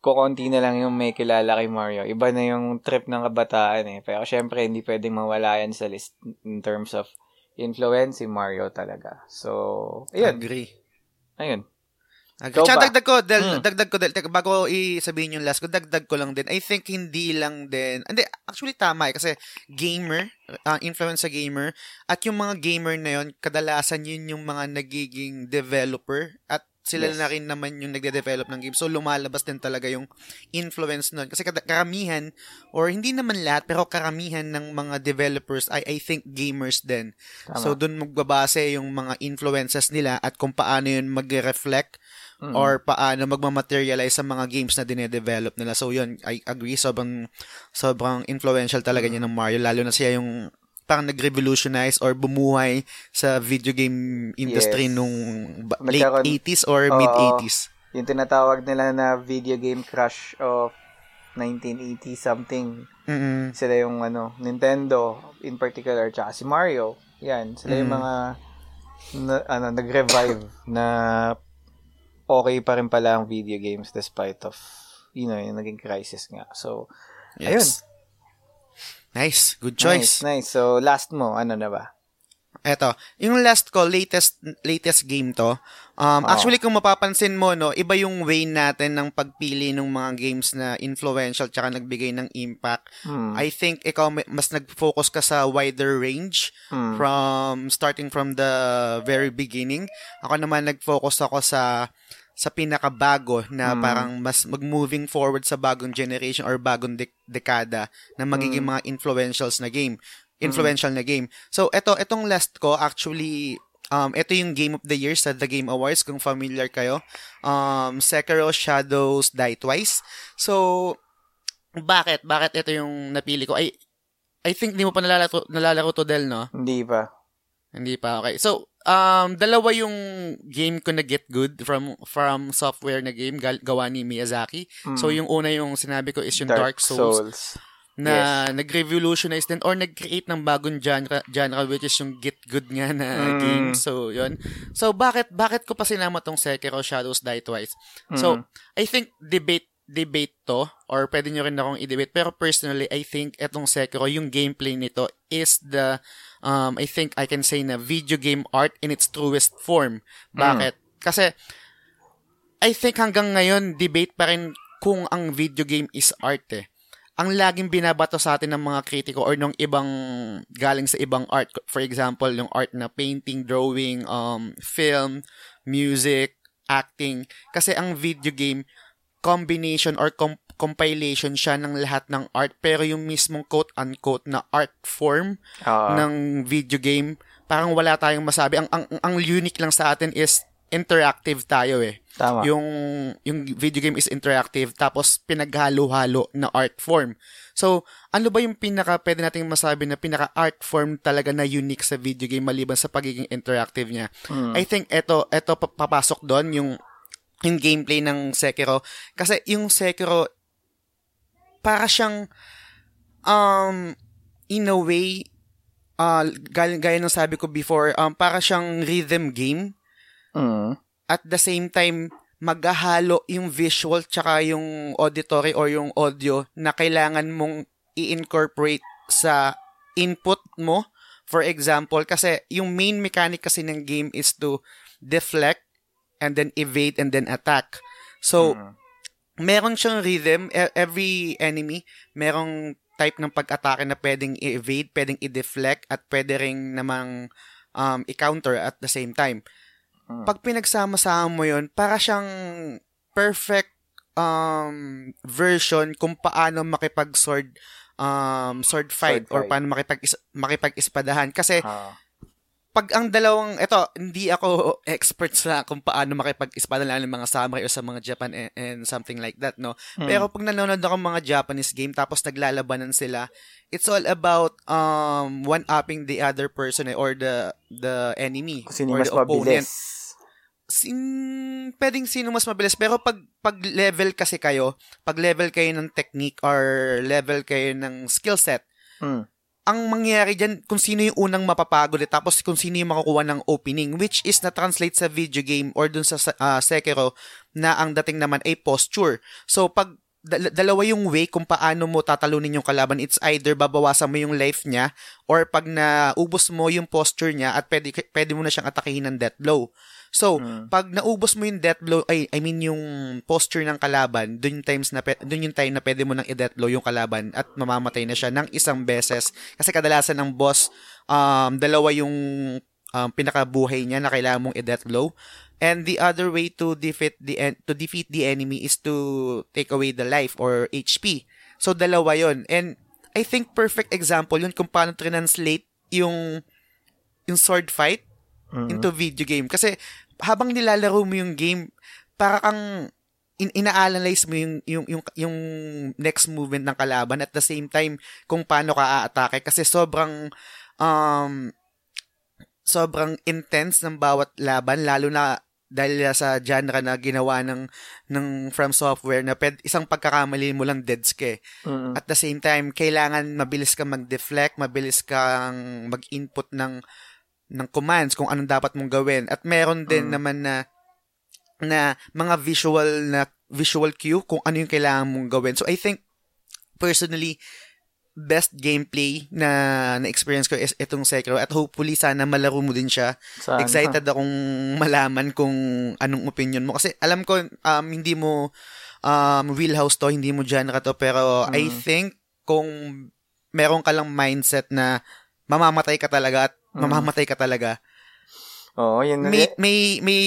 kukunti na lang yung may kilala kay Mario. Iba na yung trip ng kabataan eh. Pero syempre, hindi pwedeng mawala yan sa list in terms of influence si Mario talaga. So, ayun. Agree. Ayun. Agree. Tsaka dagdag ko, dahil, Mm. dagdag ko, dahil, teka, bago i-sabihin yung last ko, dagdag ko lang din. I think hindi lang din, hindi, actually tama eh, kasi gamer, uh, influence sa gamer, at yung mga gamer na yun, kadalasan yun yung mga nagiging developer, at sila Yes. na rin naman yung nagde-develop ng game. So, lumalabas din talaga yung influence nun. Kasi karamihan, or hindi naman lahat, pero karamihan ng mga developers ay, I think, gamers din. Tama. So, dun magbabase yung mga influences nila at kung paano yun mag-reflect Mm. or paano magmamaterialize sa mga games na dinedevelop nila. So, yun, I agree. Sobrang, sobrang influential talaga niya ng Mario. Lalo na siya yung parang nag-revolutionize or bumuhay sa video game industry Yes. nung ba- late Nagkaroon- 80s or Oo. mid-80s. yung tinatawag nila na video game crush of 1980 something. Mm-mm. Sila yung ano, Nintendo in particular, tsaka si Mario. Yan, sila yung Mm. mga na, ano, nag-revive na okay pa rin pala ang video games despite of you know, yung naging crisis nga. So, Yes. Nice. Good choice. nice, nice. So, last mo, ano na ba? Eto, yung last ko, latest latest game to. Um, Oo. Actually, kung mapapansin mo, no, iba yung way natin ng pagpili ng mga games na influential tsaka nagbigay ng impact. Hmm. I think ikaw mas nag-focus ka sa wider range Hmm. from starting from the very beginning. Ako naman nag-focus ako sa sa pinakabago na Mm. parang mas mag-moving forward sa bagong generation or bagong dek- dekada na magiging Mm. mga influentials na game. Influential na game. So, eto, etong last ko, actually, um, ito yung Game of the Year sa The Game Awards, kung familiar kayo. Um, Sekiro Shadows Die Twice. So, bakit? Bakit ito yung napili ko? I, I think di mo pa nalalaro, nalalaro to, Del, no? Hindi pa. Hindi pa, okay. So, um, dalawa yung game ko na Get Good from from software na game gal- gawa ni Miyazaki. Hmm. So, yung una yung sinabi ko is yung Dark, Souls, na nag-revolutionize din or nag-create ng bagong genre, genre which is yung Get Good nga na Mm. game. So, yun. So, bakit bakit ko pa sinama tong Sekiro Shadows Die Twice? So, Mm. I think debate debate to or pwede nyo rin akong i-debate pero personally I think etong Sekiro yung gameplay nito is the um I think I can say na video game art in its truest form. Bakit? Kasi I think hanggang ngayon debate pa rin kung ang video game is art eh. Ang laging binabato sa atin ng mga kritiko or ng ibang galing sa ibang art. For example, yung art na painting, drawing, um, film, music, acting. Kasi ang video game, combination or com- compilation siya ng lahat ng art pero yung mismong quote-unquote na art form Oo. ng video game, parang wala tayong masabi. Ang, ang, ang unique lang sa atin is interactive tayo eh. Tama. Yung, yung video game is interactive tapos pinaghalo-halo na art form. So, ano ba yung pinaka, pwede nating masabi na pinaka art form talaga na unique sa video game maliban sa pagiging interactive niya? Mm. I think eto, eto pa- papasok doon yung yung gameplay ng Sekiro. Kasi yung Sekiro, para siyang, um, in a way, uh, gaya, gaya ng sabi ko before, um, para siyang rhythm game. Mm. At the same time, maghahalo yung visual tsaka yung auditory or yung audio na kailangan mong i-incorporate sa input mo. For example, kasi yung main mechanic kasi ng game is to deflect and then evade and then attack. So, Mm. meron siyang rhythm. E- Every enemy, merong type ng pag-atake na pwedeng i-evade, pwedeng i-deflect, at pwede rin namang um, i-counter at the same time. Mm. Pag pinagsama-sama mo yun, para siyang perfect um, version kung paano makipag-sword um, sword fight Sword or fight. paano makipag makipag-ispadahan. Kasi Ah. Pag ang dalawang, eto, hindi ako expert sa kung paano makipag-espada lalo ng mga samurai o sa mga Japan and, and something like that, no? Mm. Pero pag nanonood ako mga Japanese game tapos naglalabanan sila, it's all about um one-upping the other person eh, or the the enemy Kung sino or mas the opponent. mabilis. Sin, pwedeng sino mas mabilis. Pero pag, pag level kasi kayo, pag level kayo ng technique or level kayo ng skill set, Mm. Ang mangyayari dyan, kung sino yung unang mapapagod eh, tapos kung sino yung makakuha ng opening, which is na-translate sa video game or dun sa uh, Sekiro na ang dating naman ay posture. So, pag dal- dalawa yung way kung paano mo tatalunin yung kalaban. It's either babawasan mo yung life niya or pag naubos mo yung posture niya at pwede, pwede mo na siyang atakihin ng death blow. So, Mm. pag naubos mo yung death blow, ay, I mean yung posture ng kalaban, dun yung times na, pe- dun yung time na pwede mo nang i-death blow yung kalaban at mamamatay na siya ng isang beses. Kasi kadalasan ng boss, um, dalawa yung um, pinakabuhay niya na kailangan mong i-death blow. And the other way to defeat the en- to defeat the enemy is to take away the life or HP. So dalawa 'yon. And I think perfect example 'yun kung paano translate yung yung sword fight Mm. into video game. Kasi habang nilalaro mo yung game, para kang in ina-analyze mo yung, yung, yung, yung next movement ng kalaban at the same time kung paano ka aatake kasi sobrang um, sobrang intense ng bawat laban lalo na dahil sa genre na ginawa ng ng From Software na ped, isang pagkakamali mo lang deads ka eh. Mm. At the same time, kailangan mabilis kang mag-deflect, mabilis kang mag-input ng ng commands kung anong dapat mong gawin. At meron din Mm. naman na na mga visual na visual cue kung ano yung kailangan mong gawin. So I think personally best gameplay na na-experience ko is itong Sekiro at hopefully sana malaro mo din siya. Sana. Excited akong malaman kung anong opinion mo. Kasi alam ko, um, hindi mo um, wheelhouse to, hindi mo genre to, pero I Mm. think kung meron ka lang mindset na mamamatay ka talaga at. Mamamatay ka talaga, Oo, yun. may, may, may,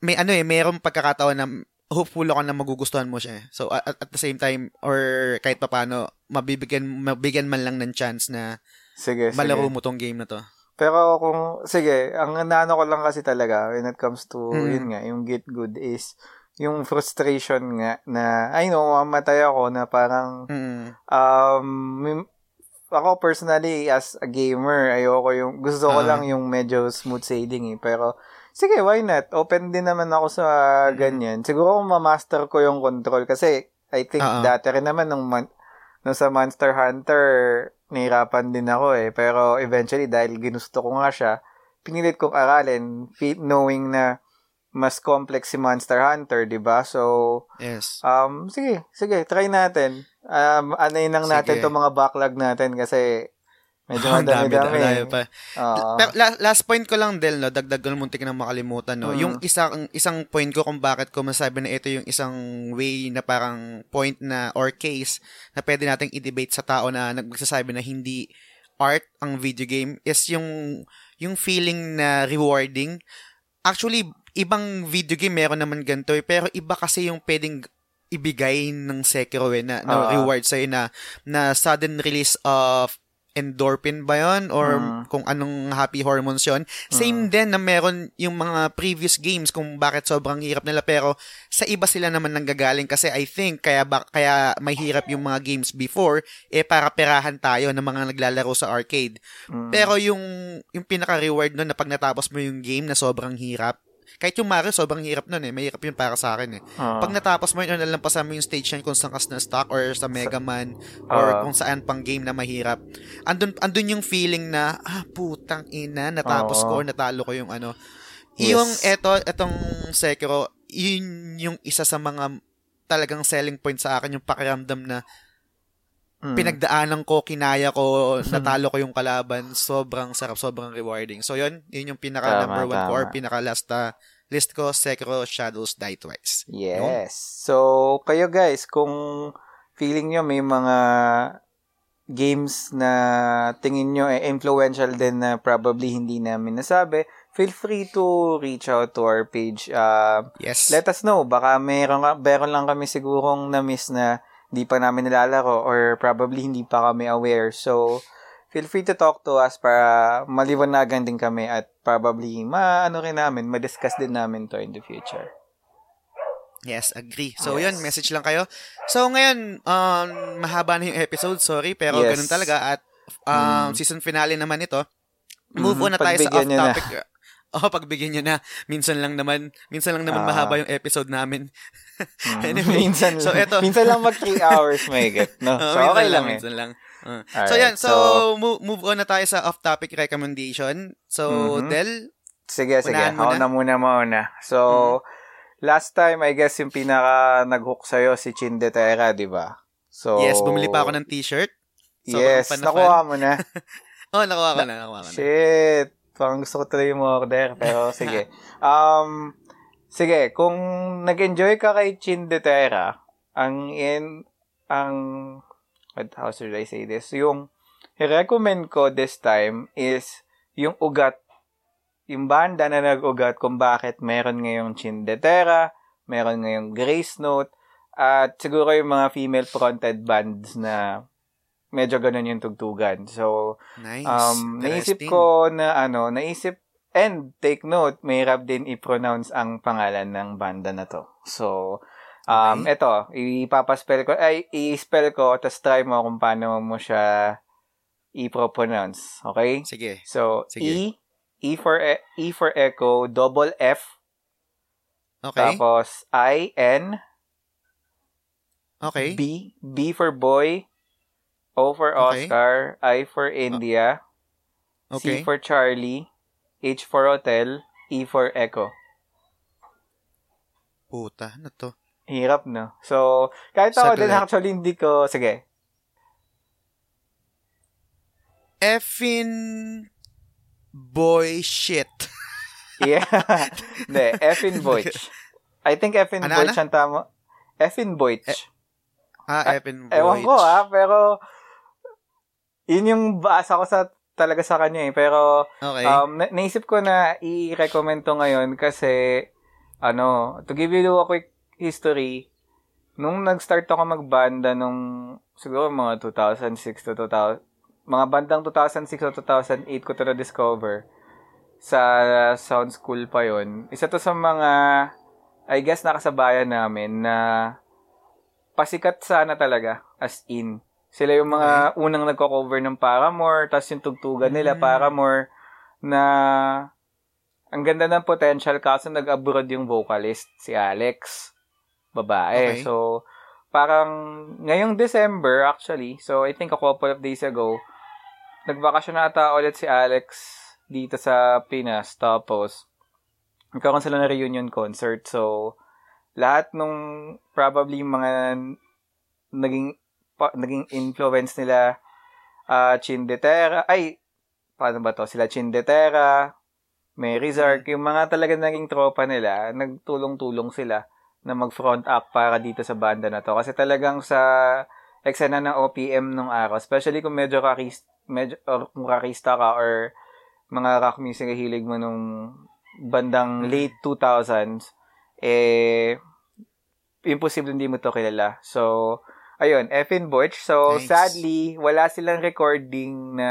may ano eh, mayroong pagkakataon na hopeful ako na magugustuhan mo siya. So, at, at the same time, or kahit papano, mabibigyan, mabigyan man lang ng chance na sige, malaro sige. mo tong game na to. Pero kung, sige, ang naano ko lang kasi talaga when it comes to, Mm. yun nga, yung get good is, yung frustration nga na, I know, mamatay ako na parang, Mm. um, ako personally, as a gamer, ayoko yung, gusto ko Ah. lang yung medyo smooth sailing eh. Pero, sige, why not? Open din naman ako sa Mm. ganyan. Siguro kung ma-master ko yung control kasi, I think Ah. dati rin naman nung man- no sa Monster Hunter, nahirapan din ako eh. Pero eventually, dahil ginusto ko nga siya, pinilit kong aralin, knowing na mas complex si Monster Hunter, 'di ba? So Yes. um sige, sige, try natin. Um anayin lang natin Sige. 'tong mga backlog natin kasi medyo Ang dami, madami-dami. dami pa. Oo. Pero la- last point ko lang Del, no, dagdag ko muntik na makalimutan, no. Mm. Yung isang isang point ko kung bakit ko masabi na ito yung isang way na parang point na or case na pwede nating i-debate sa tao na nagsasabi na hindi art ang video game is yung yung feeling na rewarding. Actually, ibang video game meron naman ganito eh, pero iba kasi yung pwedeng ibigay ng Sekiro eh, na, na Ah. reward sa'yo na, na sudden release of endorphin ba yon or Mm. kung anong happy hormones yon same din na meron yung mga previous games kung bakit sobrang hirap nila pero sa iba sila naman nanggagaling kasi I think kaya ba, kaya may hirap yung mga games before eh para perahan tayo ng mga naglalaro sa arcade Mm. pero yung yung pinaka-reward nun na pag natapos mo yung game na sobrang hirap kahit yung Mario, sobrang hirap nun eh. Mahirap yun para sa akin eh. Oo. Pag natapos mo yun, nalampasan mo yung stage yan kung saan ka na stock or sa Mega Man or Ah. kung saan pang game na mahirap. Andun, andun yung feeling na, ah, putang ina, natapos Oo. ko or natalo ko yung ano. Yes. Yung eto, etong Sekiro, yun yung isa sa mga talagang selling point sa akin, yung pakiramdam na Mm. pinagdaanan ko, kinaya ko, natalo ko yung kalaban, sobrang sarap, sobrang rewarding. So yun, yun yung pinaka Tama, number one ko or tama. pinaka last na list ko, Sekiro Shadows Die Twice. Yes. So, kayo guys, kung feeling nyo may mga games na tingin nyo eh, influential din na probably hindi namin nasabi, feel free to reach out to our page. Uh, Yes. let us know. Baka meron, meron lang kami sigurong na-miss na di pa namin nilalaro or probably hindi pa kami aware. So, feel free to talk to us para maliwanagan din kami at probably ma-ano rin namin, ma-discuss din namin to in the future. Yes, agree. So Yes. yun, message lang kayo. So ngayon, um, mahaba na yung episode, sorry, pero Yes. ganun talaga at um, Mm. season finale naman ito. Move Mhm, on na tayo sa pagbigyan nyo na. Oh, pagbigyan nyo na. Minsan lang naman, minsan lang naman Ah. mahaba yung episode namin. Mm. Anyway, minsan, so eto. minsan lang mag 3 hours may get, no? Oh, So, minsan okay lang, eh. minsan lang. Uh, Alright, so yan, so, so- move, move on na tayo sa off-topic recommendation. So, Mhm. Del, Sige, sige. Ako na? na muna mauna. So, last time, I guess, yung pinaka nag-hook sa'yo, si Chindetera, di ba? So, yes, bumili pa ako ng t-shirt. Sobrang Yes, nakuha mo na. Oh, nakuha ko na, nakuha ko na. Shit. Parang gusto ko tuloy yung order, pero sige. Um, sige, kung nag-enjoy ka kay Chindetera, ang in, ang, what, how should I say this? Yung, i-recommend ko this time is yung ugat. Yung banda na nag-ugat kung bakit meron ngayong Chindetera, meron ngayong Grace Note, at siguro yung mga female-fronted bands na medyo ganun yung tugtugan. So, Nice. Um, naisip ko na ano, naisip and take note, mahirap din i-pronounce ang pangalan ng banda na to. So, um, Okay. eto, ipapaspell ko, ay, i-spell ko, tapos try mo kung paano mo siya i-pronounce. Okay? Sige. So, Sige. E, E for, e, e for echo, double F, Okay. tapos I, N, Okay. B, B for boy, O for Okay. Oscar, I for India, Okay. C for Charlie, H for Hotel, E for Echo. Puta, ano to? Hirap, no? So, kahit ako din actually hindi ko, sige. Effin boy shit. Yeah. Hindi, Effin Voich. I think Effin Ano, Voich ang tama. Effin Voich. Ah, Effin boy. Ewan ko ah, pero yun yung basa ko sa talaga sa kanya eh. Pero Okay. um, na- naisip ko na i-recommend to ngayon kasi ano, to give you a quick history, nung nag-start ako magbanda nung siguro mga 2006 to 2000, mga bandang 2006 to 2008 ko to na-discover sa sound school pa yon Isa to sa mga, I guess, nakasabayan namin na pasikat sana talaga, as in. Sila yung mga unang nagko-cover ng Paramore, tapos yung tugtugan nila, Mm. Paramore, na ang ganda ng potential kaso nag-abroad yung vocalist, si Alex, babae. Okay. So, parang ngayong December actually, so I think a couple of days ago, nagbakasyon na ata ulit si Alex dito sa Pinas. Tapos, nagkaroon sila na reunion concert. So, lahat nung probably mga naging pa, naging influence nila uh, Chindetera, ay, paano ba to? Sila Chindetera, Mary Zark, yung mga talaga naging tropa nila, nagtulong-tulong sila na mag-front act para dito sa banda na to. Kasi talagang sa eksena ng OPM nung araw, especially kung medyo kakis, medyo, or kung kakista ka or mga rock music na hilig mo nung bandang late 2000s, eh, imposible hindi mo to kilala. So, ayun, Effin Butch. So, nice. sadly, wala silang recording na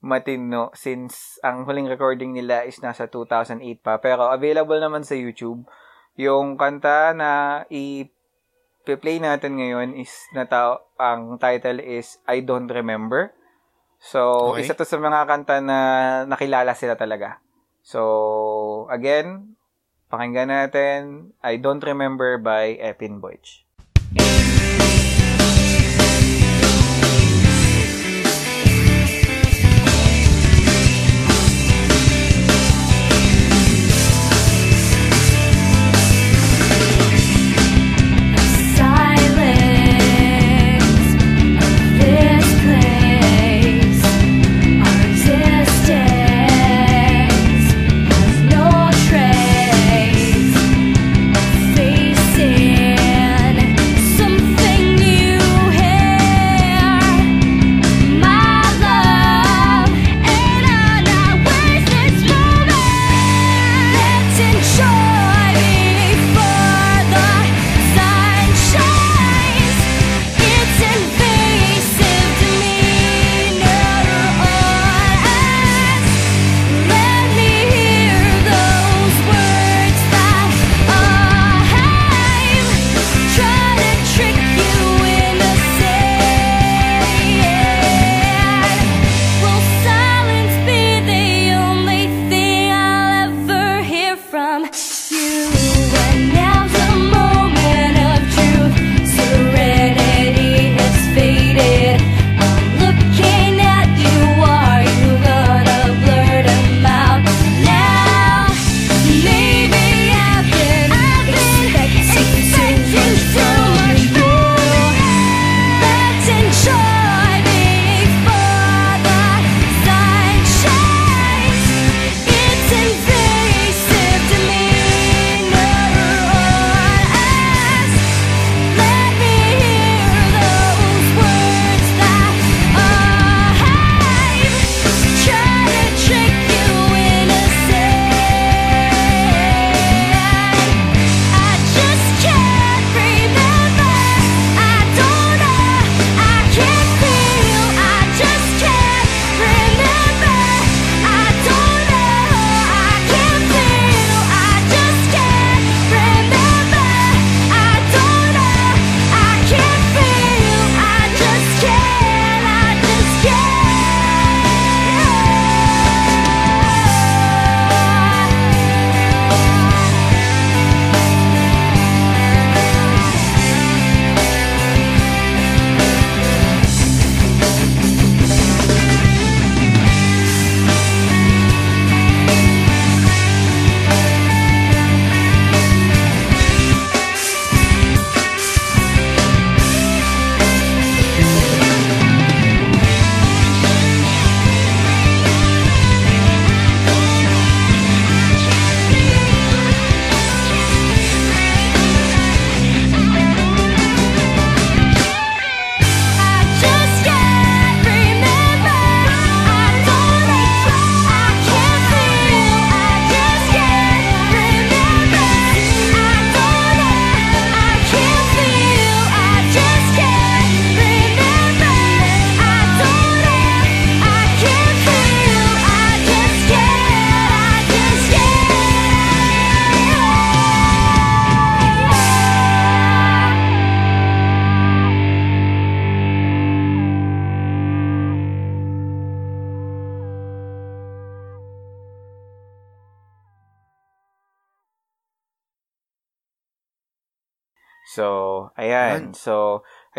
matino since ang huling recording nila is nasa 2008 pa. Pero available naman sa YouTube. Yung kanta na i-play natin ngayon is na ta- ang title is I Don't Remember. So, okay. isa to sa mga kanta na nakilala sila talaga. So, again, pakinggan natin I Don't Remember by Epin Boych.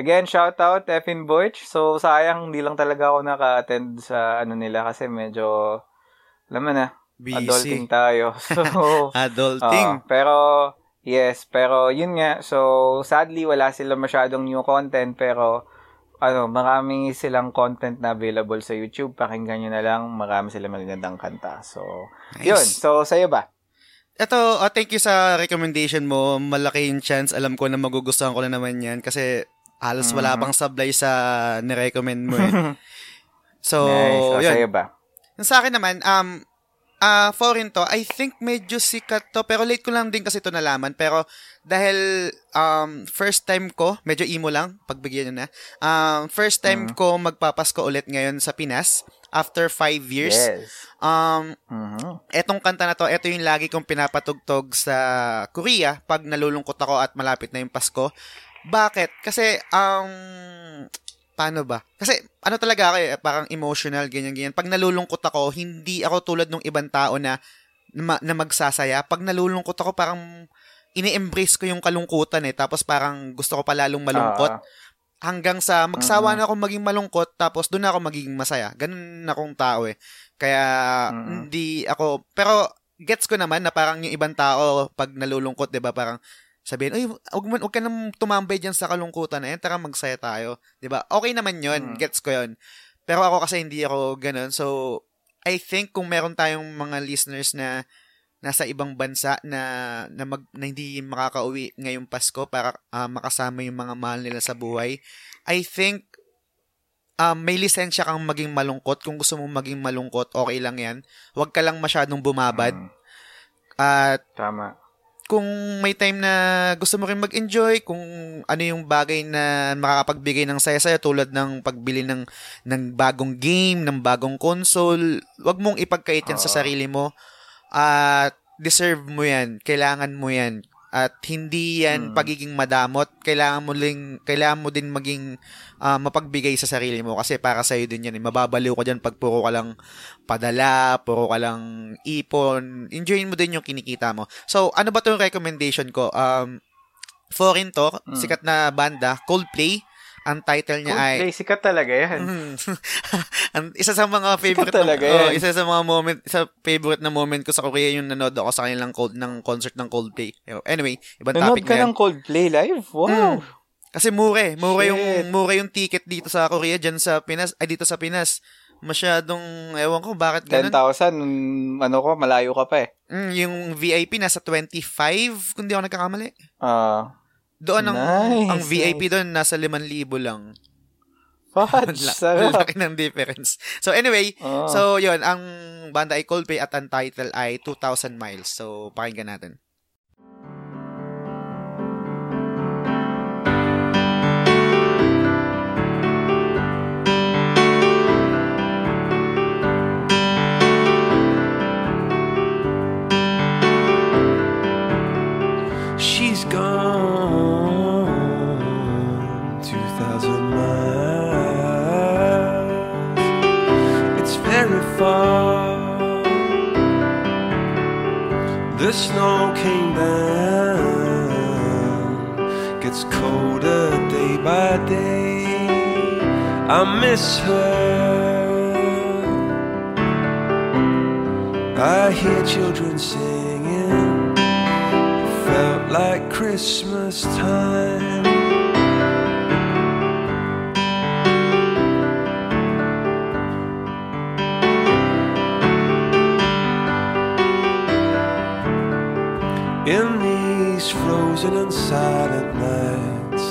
Again, shout out Efin Butch. So, sayang, hindi lang talaga ako naka-attend sa ano nila kasi medyo, alam mo na, Busy. adulting tayo. So, Adulting. Oo, pero, yes, pero yun nga. So, sadly, wala sila masyadong new content, pero, ano, marami silang content na available sa YouTube. Pakinggan nyo na lang. Marami silang magagandang kanta. So, Nice. yun. So, sa'yo ba? Ito, uh, thank you sa recommendation mo. Malaki yung chance. Alam ko na magugustuhan ko na naman yan kasi halos wala Mhm. pang sablay sa nirecommend mo eh. So, nice. O, yun. sa'yo ba? Yung Sa akin naman, um, ah foreign to, I think medyo sikat to, pero late ko lang din kasi to nalaman. Pero dahil um, first time ko, medyo emo lang, pagbigyan nyo na, um, first time Mhm. ko magpapasko ulit ngayon sa Pinas after five years. Yes. Um, Mhm. etong kanta na to, eto yung lagi kong pinapatugtog sa Korea pag nalulungkot ako at malapit na yung Pasko. Bakit? Kasi, um, paano ba? Kasi, ano talaga ako eh, parang emotional, ganyan-ganyan. Pag nalulungkot ako, hindi ako tulad ng ibang tao na, na, na magsasaya. Pag nalulungkot ako, parang ini-embrace ko yung kalungkutan eh. Tapos parang gusto ko pa lalong malungkot Ah, hanggang sa magsawa Mhm. na ako maging malungkot tapos doon na ako magiging masaya. Ganun akong tao eh. Kaya Mhm. hindi ako pero gets ko naman na parang yung ibang tao pag nalulungkot, 'di ba, parang sabihin, "Uy, wag wag ka nang tumambay diyan sa kalungkutan na yan, tara magsaya tayo." ba? Okay naman 'yun, Mhm. gets ko 'yun. Pero ako kasi hindi ako ganun. So I think kung meron tayong mga listeners na nasa ibang bansa na na, mag, na hindi makakauwi ngayong Pasko para ah, makasama yung mga mahal nila sa buhay. I think um, may lisensya kang maging malungkot. Kung gusto mong maging malungkot, okay lang yan. Huwag ka lang masyadong bumabad. mhm. At Tama. Kung may time na gusto mo rin mag-enjoy, kung ano yung bagay na makakapagbigay ng saya sa'yo tulad ng pagbili ng, ng bagong game, ng bagong console, wag mong ipagkait yan sa Oo. sarili mo. At deserve mo yan, kailangan mo yan. At hindi yan Mm. pagiging madamot, kailangan mo din kailangan mo din maging ah, mapagbigay sa sarili mo kasi para sa din yan. Eh. Mababaliw ka diyan pag puro ka lang padala, puro ka lang ipon. Enjoyin mo din yung kinikita mo. So, ano ba 'tong recommendation ko? Um foreign to, Mm. sikat na banda, Coldplay. Ang title niya ay Coldplay, sikat talaga yan. Mm. Ang- isa sa mga favorite talaga na, oh, yan. isa sa mga moment isa favorite na moment ko sa Korea yung nanood ako sa kanilang cold ng concert ng Coldplay. Anyway, ibang Nanood topic ka na yan. ng Coldplay live? Wow. Mm. Kasi mura eh. Mura yung Shit. mura yung ticket dito sa Korea diyan sa Pinas ay dito sa Pinas. Masyadong ewan ko bakit ganun. 10,000, mm, ano ko, malayo ka pa eh. Mm, yung VIP nasa 25 kung di ako nagkakamali. Ah, Doon ang Nice, ang VIP nice. doon nasa 5,000 lang. fudge, sarap. Laki ng difference. So anyway, Ah. So, yun, ang banda ay Coldplay at ang title ay 2,000 Miles. So, pakinggan natin. Snow came down, gets colder day by day. I miss her. I hear children singing felt like Christmas time. In these frozen and silent nights,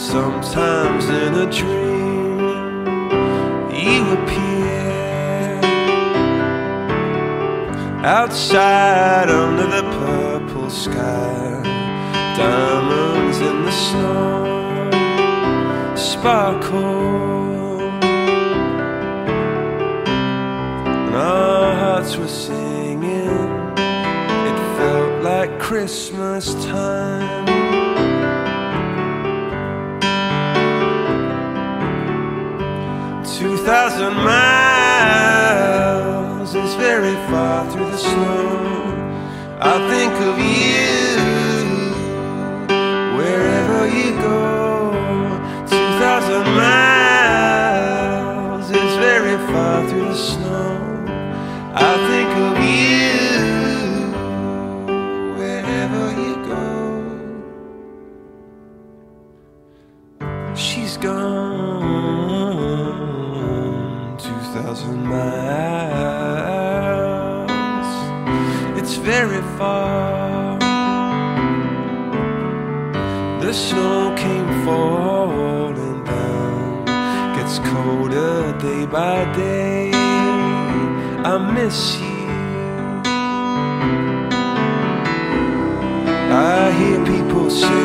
sometimes in a dream, you appear outside under the purple sky. Diamonds in the snow sparkle, and our hearts were singing. Christmas time. Two thousand miles is very far through the snow. I think of you by day. I miss you. I hear people singing.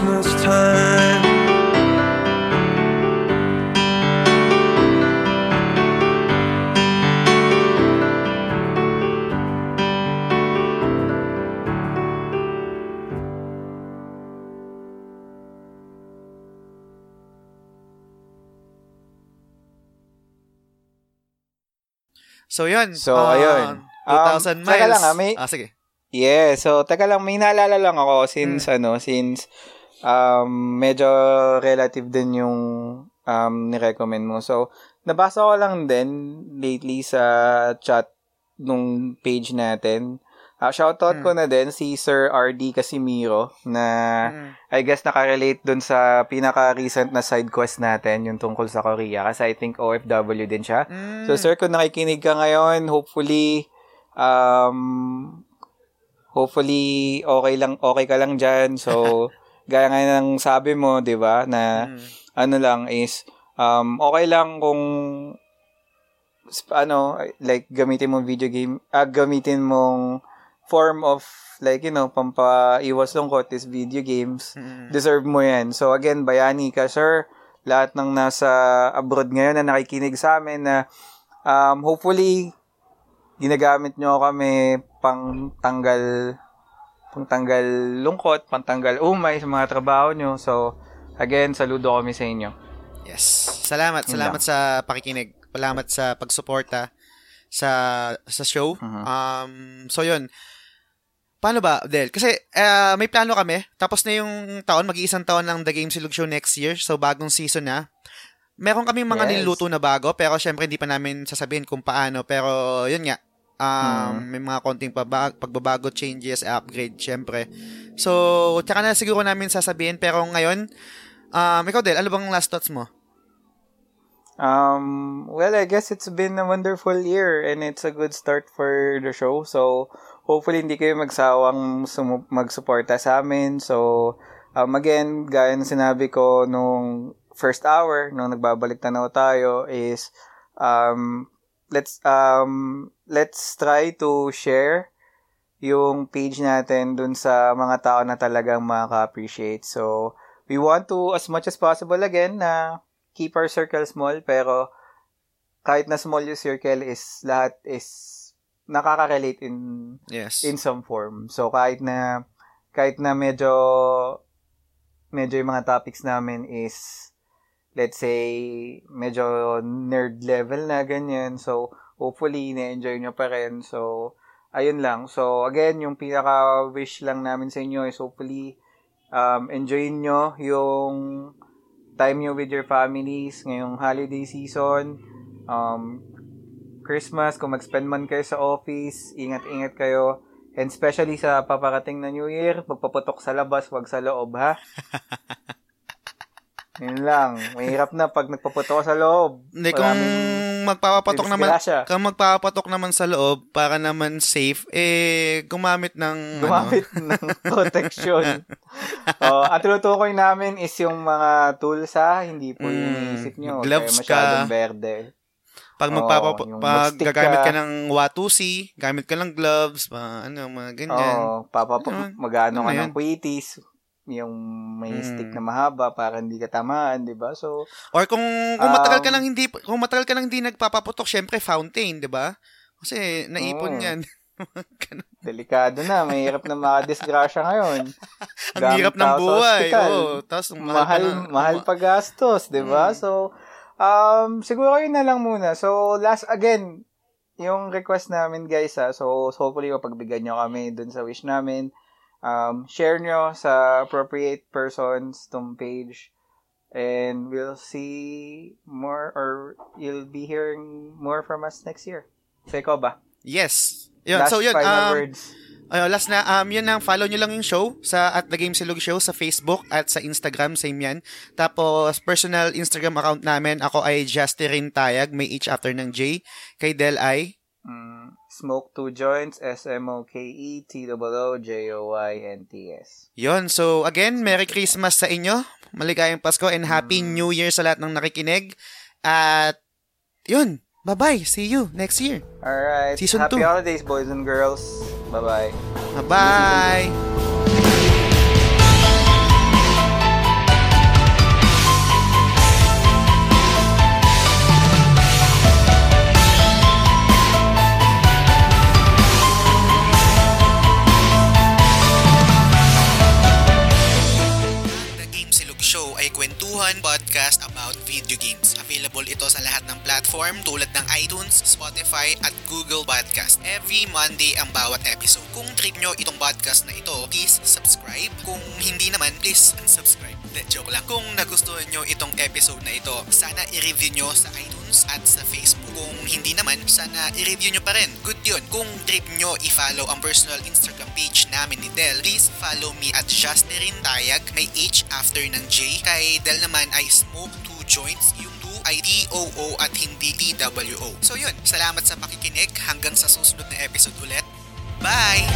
Christmas time. So, yun. So, Ah, ayun. Um, 2,000 miles. teka lang, ah, may- Ah, sige. Yeah, so teka lang, may naalala lang ako since ano, since um medyo relative din yung um ni-recommend mo. So, nabasa ko lang din lately sa chat nung page natin. Uh, shoutout ko na din si Sir RD Casimiro na Mm. I guess nakarelate dun sa pinaka-recent na side quest natin, yung tungkol sa Korea. Kasi I think OFW din siya. Mm. So, sir, kung nakikinig ka ngayon, hopefully, um, hopefully, okay lang, okay ka lang dyan. So, gaya nga ng sabi mo, di ba, na Mm. ano lang is, um, okay lang kung, ano, like, gamitin mong video game, ah, gamitin mong form of, like, you know, pampaiwas lungkot is video games Mm. deserve mo yan. So again, bayani ka, sir. Lahat ng nasa abroad ngayon na nakikinig sa amin na um, hopefully ginagamit nyo kami pang tanggal pang tanggal lungkot, pang tanggal umay sa mga trabaho nyo. So again, saludo kami sa inyo. Yes. Salamat, Yun salamat sa pakikinig. Salamat sa pagsuporta sa sa show. Mhm. Um so yun. Paano ba, Del? Kasi ah, may plano kami. Tapos na yung taon, mag-iisang taon ng The Game Silog Show next year. So bagong season na. Meron kami mga Yes. niluto na bago, pero syempre hindi pa namin sasabihin kung paano. Pero yun nga, um, Mhm. may mga konting pabag- pagbabago, changes, upgrade, syempre. So, tsaka na siguro namin sasabihin. Pero ngayon, um, ikaw, Del, ano bang last thoughts mo? Um, well, I guess it's been a wonderful year and it's a good start for the show. So, hopefully hindi kayo magsawang sumu- magsuporta sa amin. So, um, again, gaya ng sinabi ko nung first hour, nung nagbabalik tanaw tayo, is um, let's um, let's try to share yung page natin dun sa mga tao na talagang makaka-appreciate. So, we want to, as much as possible again, na keep our circle small, pero kahit na small yung circle is, lahat is nakaka-relate in Yes. in some form. So, kahit na, kahit na medyo, medyo yung mga topics namin is, let's say, medyo nerd level na ganyan. So, hopefully, na-enjoy nyo pa rin. So, ayun lang. So, again, yung pinaka-wish lang namin sa inyo is hopefully, um, enjoy nyo yung time nyo with your families ngayong holiday season. Um, Christmas, kung mag-spend man kayo sa office, ingat-ingat kayo. And especially sa paparating na New Year, magpaputok sa labas, wag sa loob, ha? Yun lang. Mahirap na pag nagpaputok sa loob. Hindi, kung Maraming magpapapatok naman, kung magpapapatok naman sa loob, para naman safe, eh, gumamit ng, Gumamit ng protection. oh, ang tinutukoy namin is yung mga tools ha, hindi po yung Mm, iniisip nyo. gloves ka. berde. ano, pag Oo, magpapa, yung pag gagamit ka. ka ng Watusi, gamit ka ng gloves, pa, ano, mga ganyan. Oo, papapa, Ano, mag-ano ka ano ng yun? Yung may Mm. stick na mahaba para hindi ka tamaan, di ba? So, Or kung, kung matagal ka Um, nang hindi, kung matagal ka nang hindi nagpapaputok, syempre fountain, di ba? Kasi naipon Oo. yan. Delikado na. Mahirap na makadisgrasya ngayon. Ang Gamit hirap ng buhay. Oo. Tapos, mahal, pa na- mahal pa gastos, 'di ba? Mm. So um siguro yun na lang muna. So last again, yung request namin guys ha. So hopefully mapagbigyan nyo kami dun sa wish namin. Um share nyo sa appropriate persons tong page. And we'll see more or you'll be hearing more from us next year. So ikaw ba? Yes. Yun, Last so yun, final um, words. Ayun, last na, um, yun lang, follow nyo lang yung show sa at The Game Silog Show sa Facebook at sa Instagram, same yan. Tapos, personal Instagram account namin, ako ay Justirin Tayag, may H after ng J. Kay Del ay, Mm, smoke two joints, S-M-O-K-E, T-O-O-J-O-Y-N-T-S. yun. So, again, Merry Christmas sa inyo. Maligayang Pasko and Happy Mm. New Year sa lahat ng nakikinig. At, yun. Bye-bye. See you next year. Alright. Season Happy two. holidays, boys and girls. Bye-bye. Bye-bye. Platform tulad ng iTunes, Spotify at Google Podcast. Every Monday ang bawat episode. Kung trip nyo itong podcast na ito, please subscribe. Kung hindi naman, please unsubscribe. De, joke lang. Kung nagustuhan nyo itong episode na ito, sana i-review nyo sa iTunes at sa Facebook. Kung hindi naman, sana i-review nyo pa rin. Good yun. Kung trip nyo i-follow ang personal Instagram page namin ni Del, please follow me at Justerin Tayag. May H after ng J. Kay Del naman ay Smoke 2 Joints. 2 ay T-O-O at hindi T-W-O. So yun, salamat sa pakikinig. Hanggang sa susunod na episode ulit. Bye!